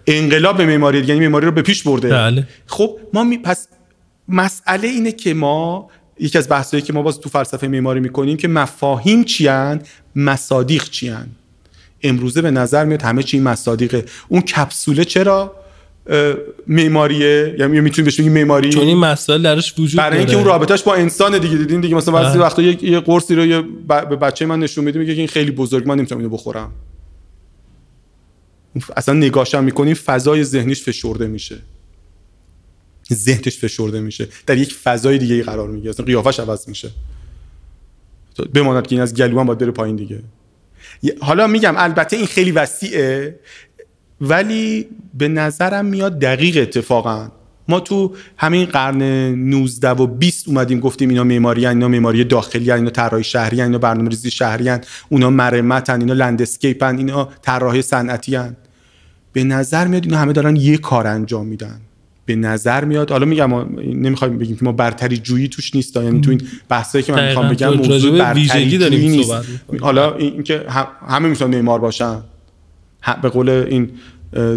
انقلاب معماری یعنی معماری رو به پیش برده. بله. خب ما می... پس مسئله اینه که ما یکی از بحثایی که ما باز تو فلسفه معماری می‌کنیم که مفاهیم چیان مصادیق چیان امروزه به نظر میاد همه چی مصادیقه. اون کپسوله چرا؟ معماریه؟ یعنی می‌تونیم بهش بگیم معماری؟ چون این مسائل درش وجود برای اینکه اون رابطش با انسان دیگه دیدین دیگه؟ مثلا بعضی وقتا یه, یه قرصی رو یه به بچه من نشون میده میگه که این خیلی بزرگ من نمی‌تونم اینو بخورم. اصلا نگاهشم می‌کنیم فضای ذهنیش فشرده میشه. ذهنش فشرده میشه. در یک فضای دیگه ای قرار می‌گیره. اصلا قیافش عوض میشه. بماند که این از گلو هم باید بره پایین دیگه. حالا میگم البته این خیلی وسیعه ولی به نظرم میاد دقیق اتفاقا. ما تو همین قرن 19 و 20 اومدیم گفتیم اینا معماری اینا معماری داخلی اینا طراحی شهری اینا برنامه‌ریزی شهری اونا مرمتن اینا landscape ن اینا طراحی صنعتی به نظر میاد اینا همه دارن یه کار انجام میدن. به نظر میاد حالا میگم نمی‌خوایم بگیم که ما برتری جویی توش نیست یعنی تو این بحثایی که من می‌خوام بگم موضوع برتری جویی نیست. حالا اینکه همه می‌تونن معمار باشن. به قول این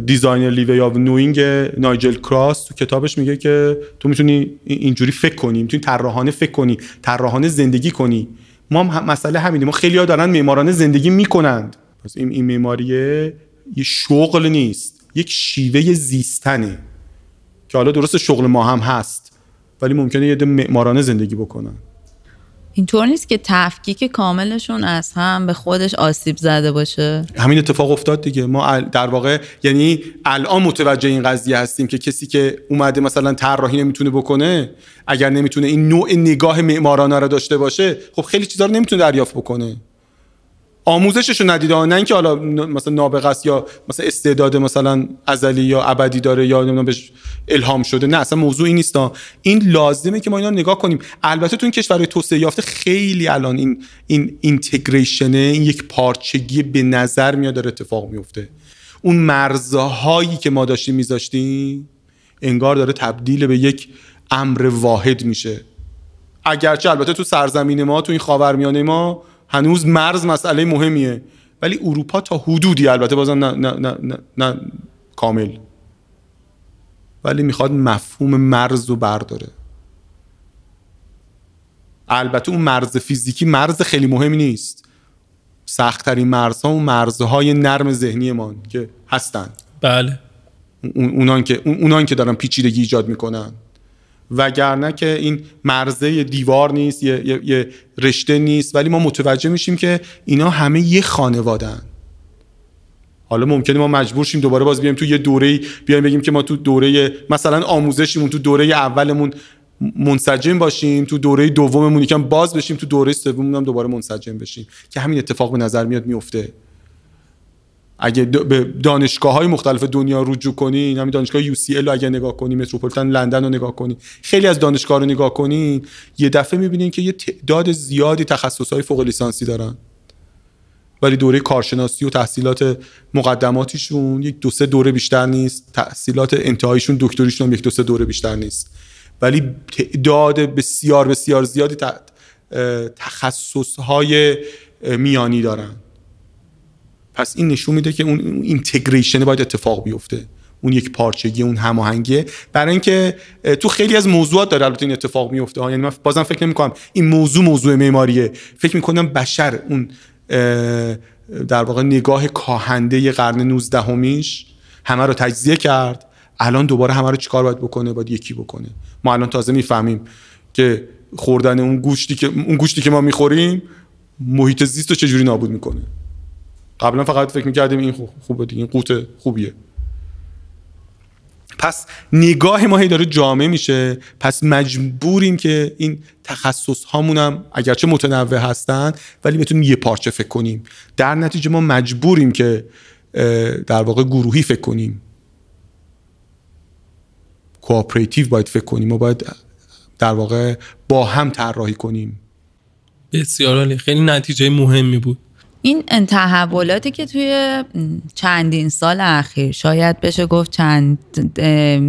designerly way of knowing نایجل کراس تو کتابش میگه که تو می‌تونی اینجوری فکر کنی می‌تونی طراحانه فکر کنی طراحانه زندگی کنی. ما هم مسئله همینه ما خیلی ها دارن معمارانه زندگی می‌کنند. پس این این معماریه یه شغل نیست. یک شیوه زیستنه که حالا درست شغل ما هم هست ولی ممکنه یه معمارانه زندگی بکنن. اینطور نیست که تفکیک کاملشون از هم به خودش آسیب زده باشه؟ همین اتفاق افتاد دیگه. ما در واقع یعنی الان متوجه این قضیه هستیم که کسی که اومده مثلا طراحی نمی‌تونه بکنه اگر نمی‌تونه این نوع نگاه معمارانه رو داشته باشه خب خیلی چیزا رو نمی‌تونه دریافت بکنه. آموزشش رو ندیده. نه اینکه حالا مثلا نابغه است یا مثلا استعداد مثلا ازلی یا ابدی داره یا نمی‌دونم بهش الهام شده. نه اصلا موضوع این نیست. این لازمه که ما اینا نگاه کنیم. البته تو این کشورهای توسعه یافته خیلی الان این این اینتگریشن این یک پارچگی به نظر میاد داره اتفاق میفته. اون مرزهایی که ما داشتیم میذاشتیم انگار داره تبدیل به یک امر واحد میشه. اگرچه البته تو سرزمین ما تو این خاورمیانه ما هنوز مرز مسئله مهمیه. ولی اروپا تا حدودی البته بازم نه, نه, نه, نه, نه کامل. ولی می‌خواد مفهوم مرز رو برداره. البته اون مرز فیزیکی مرز خیلی مهمی نیست. سختترین مرزها اون مرزهای نرم ذهنی ما که هستن. بله. اونان که اونان که دارن پیچیدگی ایجاد می‌کنن. وگرنه که این مرزه دیوار نیست یه،, یه،, یه رشته نیست ولی ما متوجه میشیم که اینا همه یه خانوادن حالا ممکنه ما مجبور شیم دوباره باز بیایم تو یه دوره بیایم بگیم که ما تو دوره مثلا آموزشیمون تو دوره اولمون منسجم باشیم تو دوره دوممون یکم باز بشیم تو دوره سوممون هم دوباره منسجم بشیم. که همین اتفاق به نظر میاد میفته. اگه به دانشگاه های مختلف دنیا رجوع کنین همین دانشگاه یو سی رو اگه نگاه کنی متروپولیتن لندن رو نگاه کنی خیلی از دانشگاه رو نگاه کنین یه دفعه می‌بینین که یه تعداد زیادی تخصص های فوق لیسانسی دارن. ولی دوره کارشناسی و تحصیلات مقدماتیشون یک دو سه دوره بیشتر نیست تحصیلات انتهاییشون دکتریشون هم یک دو سه دوره بیشتر نیست. ولی تعداد بسیار بسیار زیادی تخصص های میانی دارن. پس این نشون میده که اون اینتگریشن باید اتفاق بیفته. اون یک پارچگی اون هماهنگی. برای اینکه تو خیلی از موضوعات داره البته این اتفاق میفته. یعنی من بازم فکر نمی کنم این موضوع موضوع معماریه. فکر می‌کنم بشر اون در واقع نگاه کاهنده قرن 19 همیش همه رو تجزیه کرد. الان دوباره همه رو چیکار باید بکنه؟ باید یکی بکنه. ما الان تازه می‌فهمیم که خوردن اون گوشتی که اون گوشتی که ما می‌خوریم محیط زیست رو چجوری نابود می‌کنه. قبلا فقط فکر می‌کردیم این خوبه دیگه این قوت خوبیه. پس نگاه ما هی داره جامع میشه. پس مجبوریم که این تخصص هامونم اگرچه متنوع هستن ولی بتونیم یه پارچه فکر کنیم. در نتیجه ما مجبوریم که در واقع گروهی فکر کنیم. کوآپریتیو باید فکر کنیم ما باید در واقع با هم طراحی کنیم. بسیار خیلی نتیجه مهمی بود. این تحولاتی که توی چندین سال اخیر شاید بشه گفت چند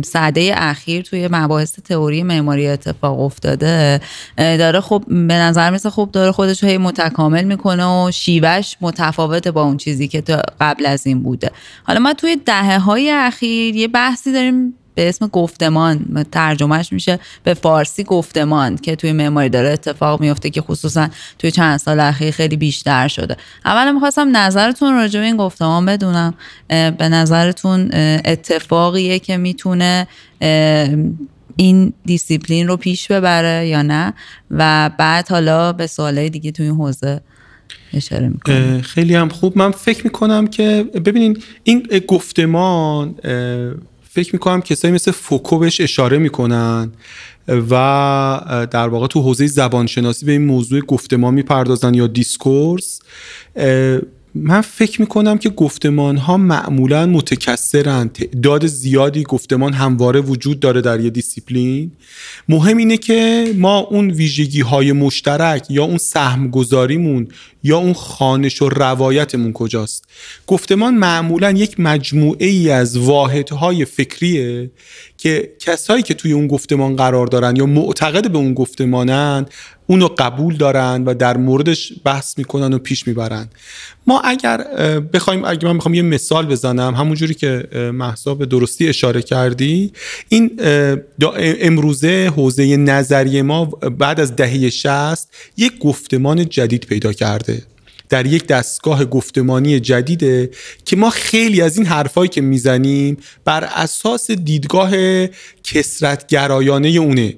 سعده اخیر توی مباحث تئوری معماری اتفاق افتاده داره خب به نظر میسه خوب داره خودش هی متکامل می‌کنه و شیوهش متفاوت با اون چیزی که قبل از این بوده. حالا ما توی دهه های اخیر یه بحثی داریم به اسم گفتمان ترجمهش میشه به فارسی گفتمان که توی معماری داره اتفاق میفته که خصوصا توی چند سال اخیر خیلی بیشتر شده. اولا می‌خواستم نظرتون راجع به این گفتمان بدونم. به نظرتون اتفاقیه که می‌تونه این دیسیپلین رو پیش ببره یا نه؟ و بعد حالا به سوالای دیگه توی این حوزه اشاره می‌کنم. خیلی هم خوب. من فکر می‌کنم که ببینین این گفتمان فکر می‌کنم کسایی مثل فوکو بهش اشاره می‌کنن و در واقع تو حوزه زبانشناسی به این موضوع گفتمان می‌پردازن یا discourse من فکر می‌کنم که گفتمان ها معمولا متکثرن. تعداد زیادی گفتمان همواره وجود داره در یه دیسیپلین. مهم اینه که ما اون ویژگی های مشترک یا اون سهم گذاریمون یا اون خانش و روایتمون کجاست؟ گفتمان معمولا یک مجموعه ای از واحدهای فکریه که کسایی که توی اون گفتمان قرار دارن یا معتقد به اون گفتمانن اونو قبول دارن و در موردش بحث می‌کنن و پیش می‌برن. ما اگر بخوایم اگر من بخوام یه مثال بزنم همونجوری که محسا به درستی اشاره کردی این امروزه حوزه نظری ما بعد از دهه 60 یک گفتمان جدید پیدا کرده. در یک دستگاه گفتمانی جدیده که ما خیلی از این حرفایی که می‌زنیم بر اساس دیدگاه کسرتگرایانه اونه.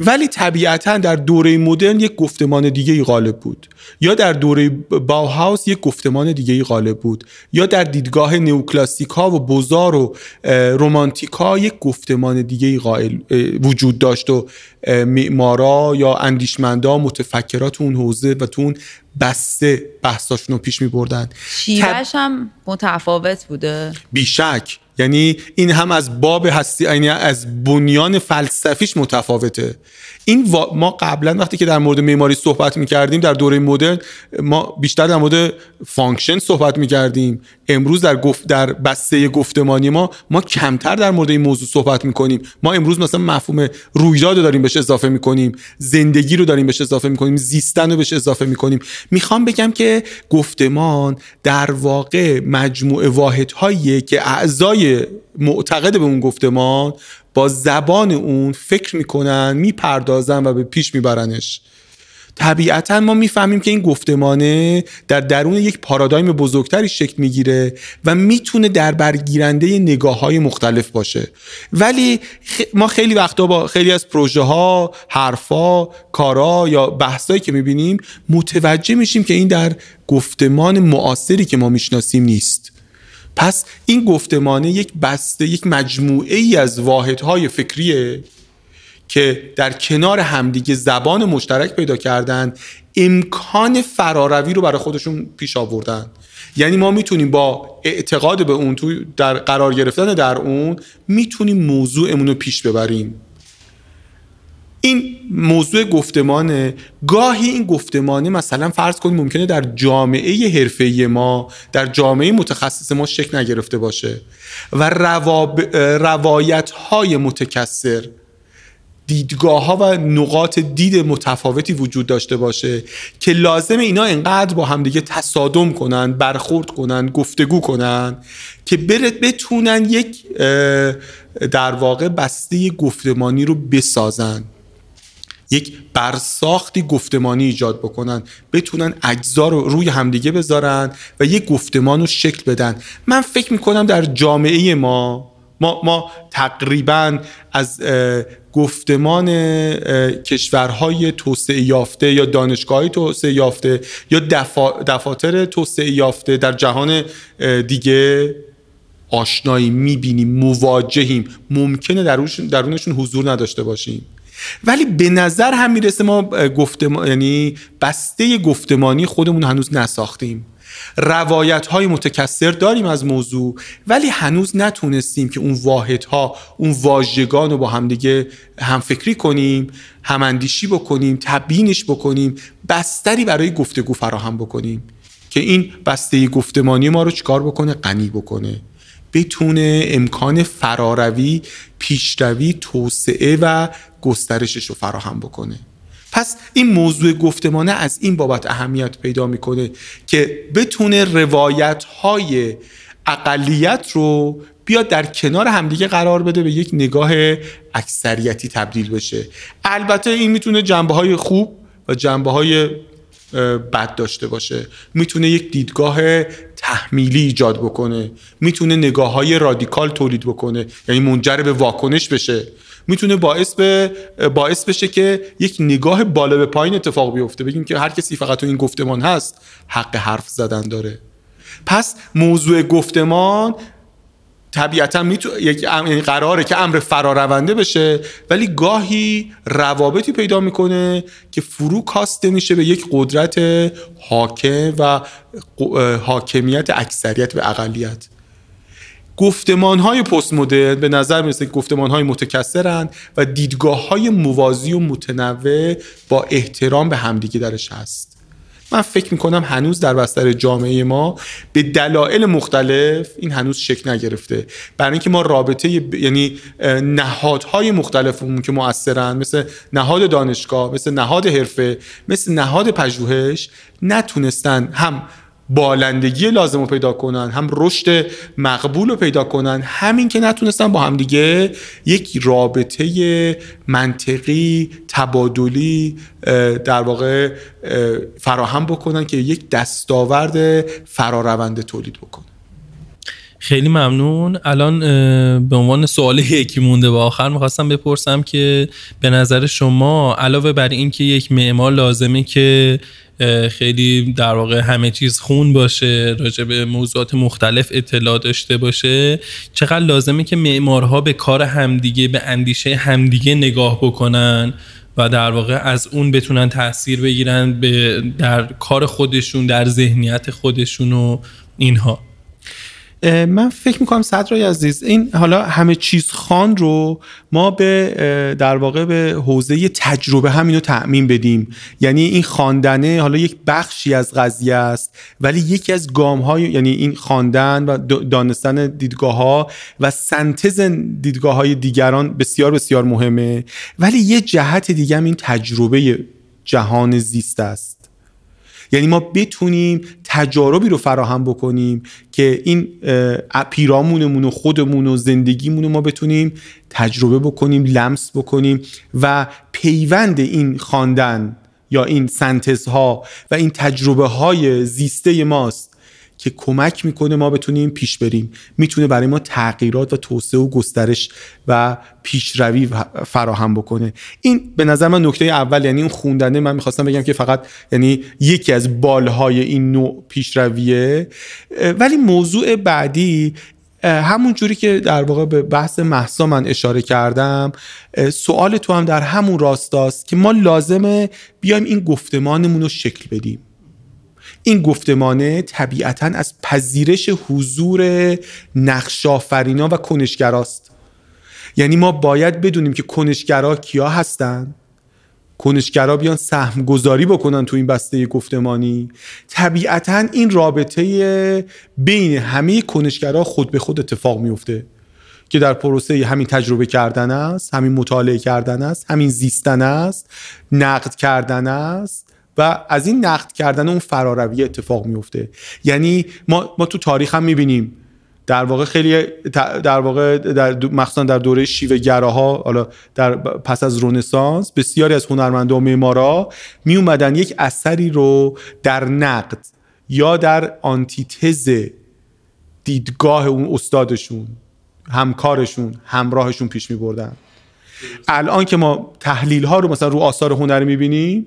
ولی طبیعتا در دوره مدرن یک گفتمان دیگه ای غالب بود. یا در دوره باوهاوس یک گفتمان دیگه ای غالب بود. یا در دیدگاه نیوکلاسیک ها و بزار و رومانتیک ها یک گفتمان دیگه ای وجود داشت و معمارا یا اندیشمندا متفکرای اون حوزه و تو اون بسته بحثاشون رو پیش می بردن شیوه‌ش هم متفاوت بوده. بی‌شک. یعنی این هم از باب هستی یعنی از بنیان فلسفیش متفاوته. این ما قبلا وقتی که در مورد معماری صحبت می‌کردیم در دوره مدرن ما بیشتر در مورد function صحبت می‌کردیم. امروز در گفت در بسته گفتمانی ما ما کمتر در مورد این موضوع صحبت می‌کنیم. ما امروز مثلا مفهوم رویداد رو داریم بهش اضافه می‌کنیم. زندگی رو داریم بهش اضافه می‌کنیم. زیستن رو بهش اضافه می‌کنیم. می‌خوام بگم که گفتمان در واقع مجموعه واحدهایی که اعضای معتقد به اون گفتمان با زبان اون فکر می‌کنن می‌پردازن و به پیش میبرنش. طبیعتا ما می‌فهمیم که این گفتمانه در درون یک پارادایم بزرگتری شکل می‌گیره و می‌تونه در برگیرنده نگاه های مختلف باشه. ولی ما خیلی وقتا با خیلی از پروژه ها حرفا کارا یا بحثایی که می‌بینیم متوجه میشیم که این در گفتمان معاصری که ما می‌شناسیم نیست. پس این گفتمانه یک بسته یک مجموعه ای از واحدهای فکریه که در کنار همدیگه زبان مشترک پیدا کردن امکان فراروی رو برای خودشون پیش آوردن. یعنی ما می‌تونیم با اعتقاد به اون تو در قرار گرفتن در اون می‌تونیم موضوعمون رو پیش ببریم. این موضوع گفتمانه. گاهی این گفتمانه مثلا فرض کنیم ممکنه در جامعه حرفه‌ای ما در جامعه متخصص ما شکل نگرفته باشه و روایت های متکثر دیدگاه ها و نقاط دید متفاوتی وجود داشته باشه که لازم اینا انقدر با همدیگه تصادم کنن برخورد کنن گفتگو کنن که برد بتونن یک در واقع بسته گفتمانی رو بسازن. یک برساختی گفتمانی ایجاد بکنن بتونن اجزا رو روی همدیگه بذارن و یک گفتمان رو شکل بدن. من فکر می‌کنم در جامعه ما ما, ما تقریبا از گفتمان کشورهای توسعه یافته یا دانشگاه توسعه یافته یا دفاتر توسعه یافته در جهان دیگه آشنایی می‌بینیم مواجهیم. ممکنه درونشون حضور نداشته باشیم. ولی به نظر هم می‌رسه ما گفتمان یعنی بسته گفتمانی خودمون هنوز نساختیم. روایت های متکثر داریم از موضوع ولی هنوز نتونستیم که اون واحدها اون واژگان رو با همدیگه همفکری کنیم هماندیشی بکنیم تبیینش بکنیم بستری برای گفتگو فراهم بکنیم که این بسته گفتمانی ما رو چکار بکنه؟ غنی بکنه. بتونه امکان فراروی پیشروی توسعه و گسترشش رو فراهم بکنه. پس این موضوع گفتمانه از این بابت اهمیت پیدا می‌کنه که بتونه روایت های اقلیت رو بیاد در کنار همدیگه قرار بده به یک نگاه اکثریتی تبدیل بشه. البته این می‌تونه جنبه های خوب و جنبه های بد داشته باشه. می‌تونه یک دیدگاه تحمیلی ایجاد بکنه. می‌تونه نگاه های رادیکال تولید بکنه. یعنی منجر به واکنش بشه. می‌تونه باعث به باعث بشه که یک نگاه بالا به پایین اتفاق بیفته. بگیم که هر کسی فقط تو این گفتمان هست حق حرف زدن داره. پس موضوع گفتمان طبیعتا میتو... یک یعنی قراره که امر فرارونده بشه ولی گاهی روابطی پیدا می‌کنه که فرو کاسته میشه به یک قدرت حاکم و حاکمیت اکثریت به اقلیت. گفتمان های پست مدرن به نظر می‌رسه گفتمان های متکثرند و دیدگاه های موازی و متنوع با احترام به همدیگه درش هست. من فکر می‌کنم هنوز در بستر جامعه ما به دلایل مختلف این هنوز شکل نگرفته. برای اینکه ما رابطه یعنی نهادهای مختلفمون که مؤثرن مثل نهاد دانشگاه مثل نهاد حرفه مثل نهاد پژوهش نتونستن هم بالندگی لازم رو پیدا کنن هم رشد مقبول رو پیدا کنن همین که نتونستن با همدیگه یک رابطه منطقی تبادلی در واقع فراهم بکنن که یک دستاورد فرارونده تولید بکنن. خیلی ممنون. الان به عنوان سوال یکی مونده با آخر می‌خواستم بپرسم که به نظر شما علاوه بر اینکه یک معمار لازمه که خیلی در واقع همه چیز خون باشه راجع به موضوعات مختلف اطلاع داشته باشه. چقدر لازمه که معمارها به کار همدیگه به اندیشه همدیگه نگاه بکنن و در واقع از اون بتونن تاثیر بگیرن به در کار خودشون در ذهنیت خودشون و اینها. من فکر می‌کنم صدرای عزیز این حالا همه چیز خان رو ما به در واقع به حوزه تجربه همینو تعمین بدیم. یعنی این خواندنه حالا یک بخشی از قضیه است ولی یکی از گام های یعنی این خواندن و دانستن دیدگاه ها و سنتز دیدگاه های دیگران بسیار بسیار مهمه. ولی یه جهت دیگه هم این تجربه جهان زیست است. یعنی ما بتونیم تجاربی رو فراهم بکنیم که این پیرامونمون و خودمون و زندگیمون رو ما بتونیم تجربه بکنیم لمس بکنیم و پیوند این خواندن یا این سنتزها و این تجربه های زیسته ماست که کمک می‌کنه ما بتونیم پیش بریم. می‌تونه برای ما تغییرات و توسعه و گسترش و پیشروی فراهم بکنه. این به نظر من نکته اول یعنی اون خوندنه من می‌خواستم بگم که فقط یعنی یکی از بالهای این نوع پیشرویه. ولی موضوع بعدی همون جوری که در واقع به بحث محسا من اشاره کردم سوال تو هم در همون راستاست که ما لازمه بیایم این گفتمانمون رو شکل بدیم. این گفتمانه طبیعتا از پذیرش حضور نقشافرینا و کنشگراست. یعنی ما باید بدونیم که کنشگرا کیا هستن. کنشگرا بیان سهم گذاری بکنن تو این بسته گفتمانی. طبیعتا این رابطه بین همه کنشگرا خود به خود اتفاق میفته که در پروسه همین تجربه کردن است همین مطالعه کردن است همین زیستن است نقد کردن است. و از این نقد کردن اون فراروی اتفاق میفته یعنی ما, ما تو تاریخ هم می‌بینیم. در واقع خیلی در واقع در مخصوصا در دوره شیوه گراها حالا در پس از رنسانس بسیاری از هنرمندا و معمارا می اومدن یک اثری رو در نقد یا در آنتیتز دیدگاه اون استادشون همکارشون همراهشون پیش می بردن الان که ما تحلیل ها رو مثلا رو آثار هنری می‌بینیم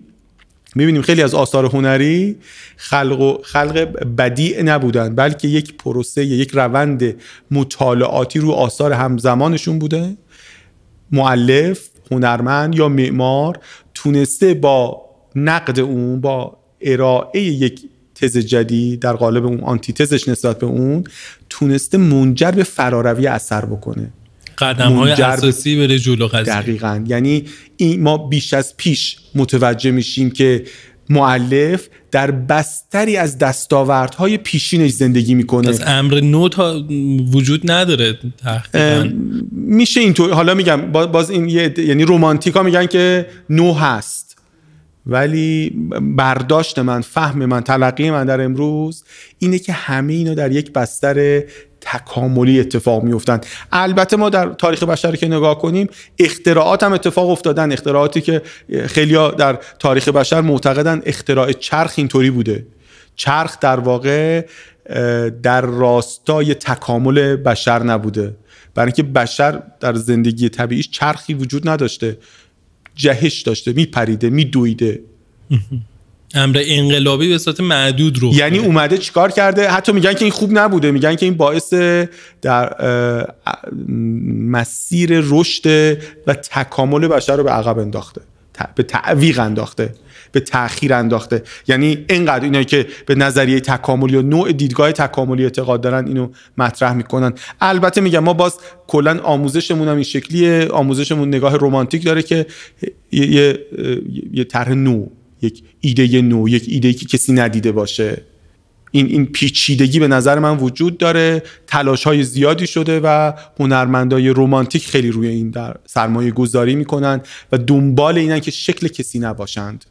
می‌بینیم خیلی از آثار هنری خلق خلق بدیع نبودن بلکه یک پروسه یک روند مطالعاتی رو آثار همزمانشون بوده. معلف هنرمند یا معمار تونسته با نقد اون با ارائه یک تز جدید در قالب اون آنتیتزش نسبت به اون تونسته منجر به فراروی اثر بکنه. قدم های اساسی بره جلو قضیه. دقیقا. یعنی این ما بیش از پیش متوجه میشیم که معلف در بستری از دستاوردهای پیشینش زندگی می‌کنه. از امر نو تا وجود نداره میشه اینطور. حالا میگم باز این یعنی رومانتیکا میگن که نو هست. ولی برداشت من فهم من تلقی من در امروز اینه که همه اینا در یک بستر تکاملی اتفاق میفتن البته ما در تاریخ بشر که نگاه کنیم اختراعات هم اتفاق افتادن. اختراعاتی که خیلی در تاریخ بشر معتقدن اختراع چرخ اینطوری بوده. چرخ در واقع در راستای تکامل بشر نبوده. برای اینکه بشر در زندگی طبیعیش چرخی وجود نداشته. جهش داشته میپریده میدویده. امر انقلابی به صورت معدود رو یعنی اومده چیکار کرده؟ حتی میگن که این خوب نبوده. میگن که این باعث در مسیر رشد و تکامل بشر رو به عقب انداخته. به تعویق انداخته. به تاخیر انداخته. یعنی اینقدر اینایی که به نظریه تکاملی و نوع دیدگاه تکاملی اعتقاد دارن اینو مطرح می‌کنن. البته میگم ما باز کلا آموزشمون هم این شکلیه. آموزشمون نگاه رمانتیک داره که یه،, یه طرح نو. یک ایده نو یک ایده که کسی ندیده باشه. این این پیچیدگی به نظر من وجود داره. تلاش های زیادی شده و هنرمندای رمانتیک خیلی روی این در سرمایه گذاری می‌کنن و دنبال اینن که شکل کسی نباشند.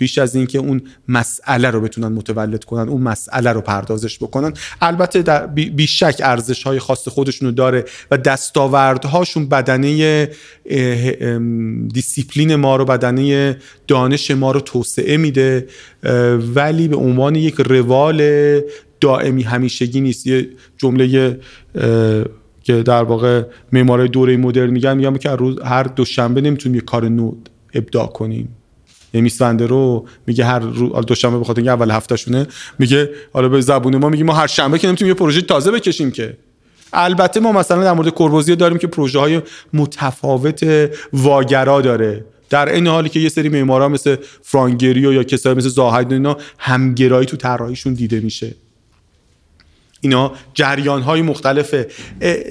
بیش از اینکه اون مسئله رو بتونن متولد کنن اون مسئله رو پردازش بکنن. البته در بیشک ارزش های خاص خودشونو داره و دستاوردهاشون بدنه دیسیپلین ما رو بدنه دانش ما رو توسعه میده ولی به عنوان یک روال دائمی همیشگی نیست. یه جمله که در واقع معمارای دوره مدرن میگن میگم که هر دوشنبه نمی‌تونیم یه کار نو ابداع کنیم. یعنی میسفنده رو میگه هر رو دوشنبه بخاطر اینکه اول هفتهشونه میگه حالا به زبون ما میگه ما هر شنبه که نمی‌تونیم یه پروژه تازه بکشیم که. البته ما مثلا در مورد کوربوزیه داریم که پروژه های متفاوت واگرا داره. در این حالی که یه سری معمارا مثل فرانگریو یا کسایی مثل زاهد اینا همگرایی تو طراحیشون دیده میشه. اینا جریان های مختلفه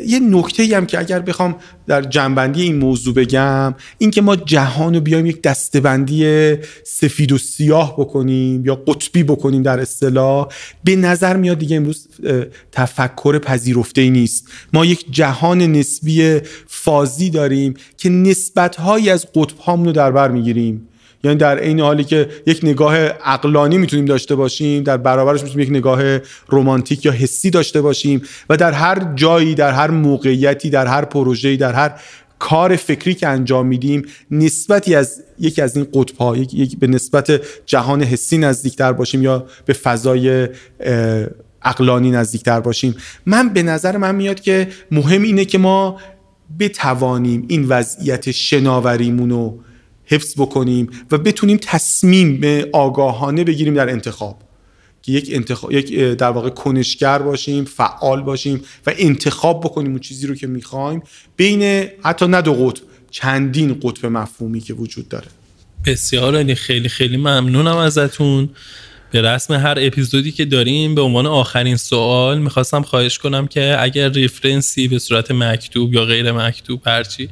یه نکته هم که اگر بخوام در جنبندی این موضوع بگم این که ما جهان رو بیایم یک دستبندی سفید و سیاه بکنیم یا قطبی بکنیم در اصطلاح به نظر میاد دیگه امروز تفکر پذیرفته ای نیست. ما یک جهان نسبی فازی داریم که نسبت از قطب رو در بر می‌گیریم. یعنی در عین حالی که یک نگاه عقلانی می‌تونیم داشته باشیم در برابرش می‌تونیم یک نگاه رمانتیک یا حسی داشته باشیم و در هر جایی در هر موقعیتی در هر پروژه‌ای در هر کار فکری که انجام میدیم نسبتی از یکی از این قطب ها یک،, به نسبت جهان حسی نزدیکتر باشیم یا به فضای عقلانی نزدیکتر باشیم. من به نظر من میاد که مهم اینه که ما بتوانیم این وضعیت شناوریمون رو حفظ بکنیم و بتونیم تصمیم آگاهانه بگیریم در انتخاب. که یک انتخاب یک در واقع کنشگر باشیم فعال باشیم و انتخاب بکنیم اون چیزی رو که می‌خوایم. بین حتی نه دو قطب چندین قطب مفهومی که وجود داره. بسیار خیلی خیلی ممنونم ازتون. به رسم هر اپیزودی که داریم به عنوان آخرین سوال می‌خواستم خواهش کنم که اگر reference ی به صورت مکتوب یا غیر مکتوب هرچی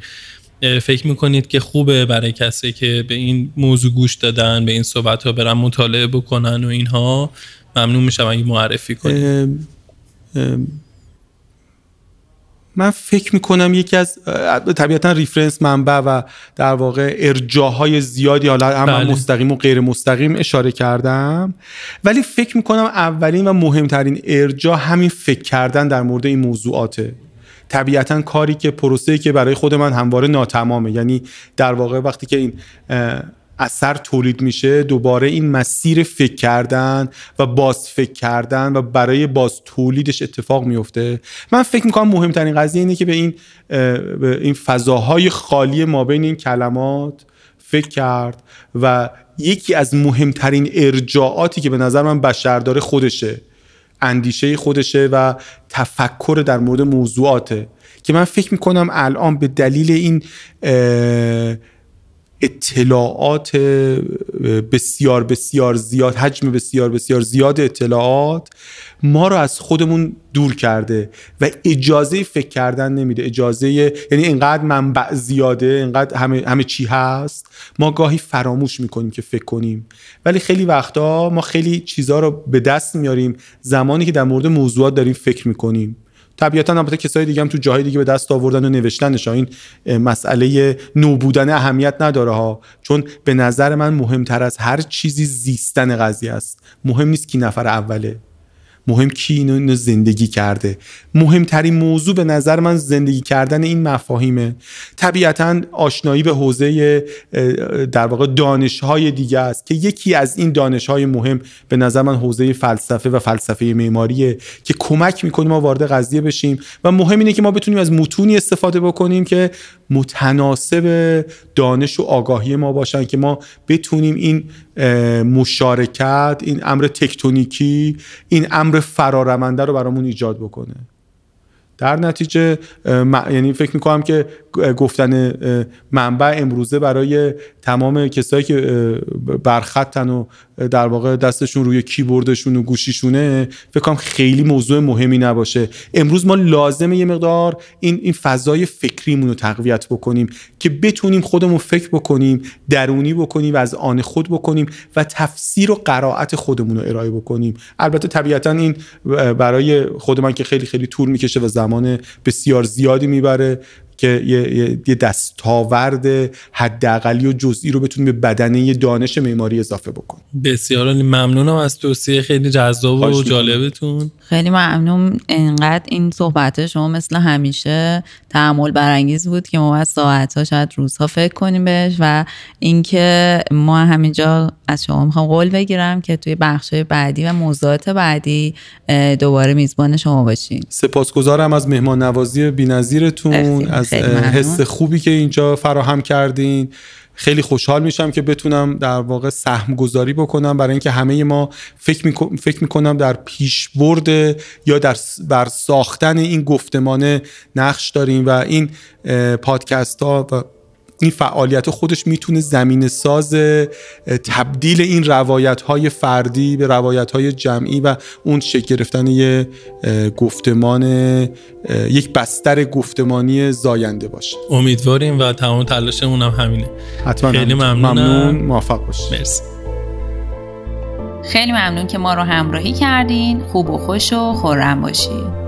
فکر می‌کنید که خوبه برای کسی که به این موضوع گوش دادن به این صحبت ها برن مطالعه بکنن و اینها؟ ممنون میشم اگه معرفی کنید. من فکر می‌کنم یکی از طبیعتا reference منبع و در واقع ارجاع‌های زیادی حالا هم بله. مستقیم و غیر مستقیم اشاره کردم. ولی فکر می‌کنم اولین و مهمترین ارجا همین فکر کردن در مورد این موضوعاته. طبیعتا کاری که پروسه که برای خود من همواره ناتمامه. یعنی در واقع وقتی که این اثر تولید میشه دوباره این مسیر فکر کردن و باز فکر کردن و برای باز تولیدش اتفاق میفته. من فکر می‌کنم مهمترین قضیه اینه که به این به این فضاهای خالی ما بین این کلمات فکر کرد و یکی از مهمترین ارجاعاتی که به نظر من بشر داره خودشه. اندیشه خودشه و تفکر در مورد موضوعاته. که من فکر می‌کنم الان به دلیل این اطلاعات بسیار بسیار زیاد حجم بسیار بسیار زیاد اطلاعات ما رو از خودمون دور کرده و اجازه فکر کردن نمیده. اجازه یعنی اینقدر منبع زیاده اینقدر همه, همه چی هست. ما گاهی فراموش می‌کنیم که فکر کنیم. ولی خیلی وقتا ما خیلی چیزها رو به دست میاریم. زمانی که در مورد موضوعات داریم فکر می‌کنیم. طبیعتا البته کسای دیگه هم تو جاهای دیگه به دست آوردن و نوشتنش این مسئله نو بودن اهمیت نداره ها. چون به نظر من مهمتر از هر چیزی زیستن قضیه است. مهم نیست کی نفر اوله. مهم کی اینو, زندگی کرده. مهمترین موضوع به نظر من زندگی کردن این مفاهیمه. طبیعتا آشنایی به حوزه در واقع دانش های دیگه است که یکی از این دانش های مهم به نظر من حوزه فلسفه و فلسفه معماریه که کمک می‌کنه ما وارد قضیه بشیم و مهم اینه که ما بتونیم از متونی استفاده بکنیم که متناسب دانش و آگاهی ما باشن که ما بتونیم این مشارکت این امر تکتونیکی این امر فرارمنده رو برامون ایجاد بکنه. در نتیجه یعنی فکر می‌کنم که گفتن منبع امروزه برای تمام کسایی که برخطن و در واقع دستشون روی کیبوردشون و گوشیشونه فکر کنم خیلی موضوع مهمی نباشه. امروز ما لازمه یه مقدار این این فضای فکریمون رو تقویت بکنیم که بتونیم خودمون فکر بکنیم درونی بکنیم و از آن خود بکنیم و تفسیر و قرائت خودمون رو ارائه بکنیم. البته طبیعتا این برای خود من که خیلی خیلی طول می‌کشه و زمان بسیار زیادی می‌بره که یه, یه دستاورد حداقلی و جزئی رو بتونیم به بدنه دانش معماری اضافه بکن. بسیار ممنونم از توصیه خیلی جذاب و جالبتون. خیلی ممنون. انقدر این صحبت شما مثل همیشه تعمل برانگیز بود که ما باید ساعت ها شاید روزها فکر کنیم بهش و اینکه ما همینجا از شما می‌خوام قول بگیرم که توی بخش بعدی و موضوعات بعدی دوباره میزبان شما باشین. سپاسگزارم از مهمان نوازی بینظیرتون از حس خوبی که اینجا فراهم کردین. خیلی خوشحال میشم که بتونم در واقع سهم گذاری بکنم برای اینکه همه ما فکر, فکر می‌کنم در پیشبرد یا در بر ساختن این گفتمان نقش داریم و این پادکست ها و این فعالیت خودش می‌تونه زمین ساز تبدیل این روایت های فردی به روایت های جمعی و اون شکل گرفتن یه گفتمان یک بستر گفتمانی زاینده باشه. امیدواریم و تمام تلاشمون هم همینه. حتما. خیلی ممنون. موفق باشید مرسی. خیلی ممنون که ما رو همراهی کردین. خوب و خوش و خورم باشید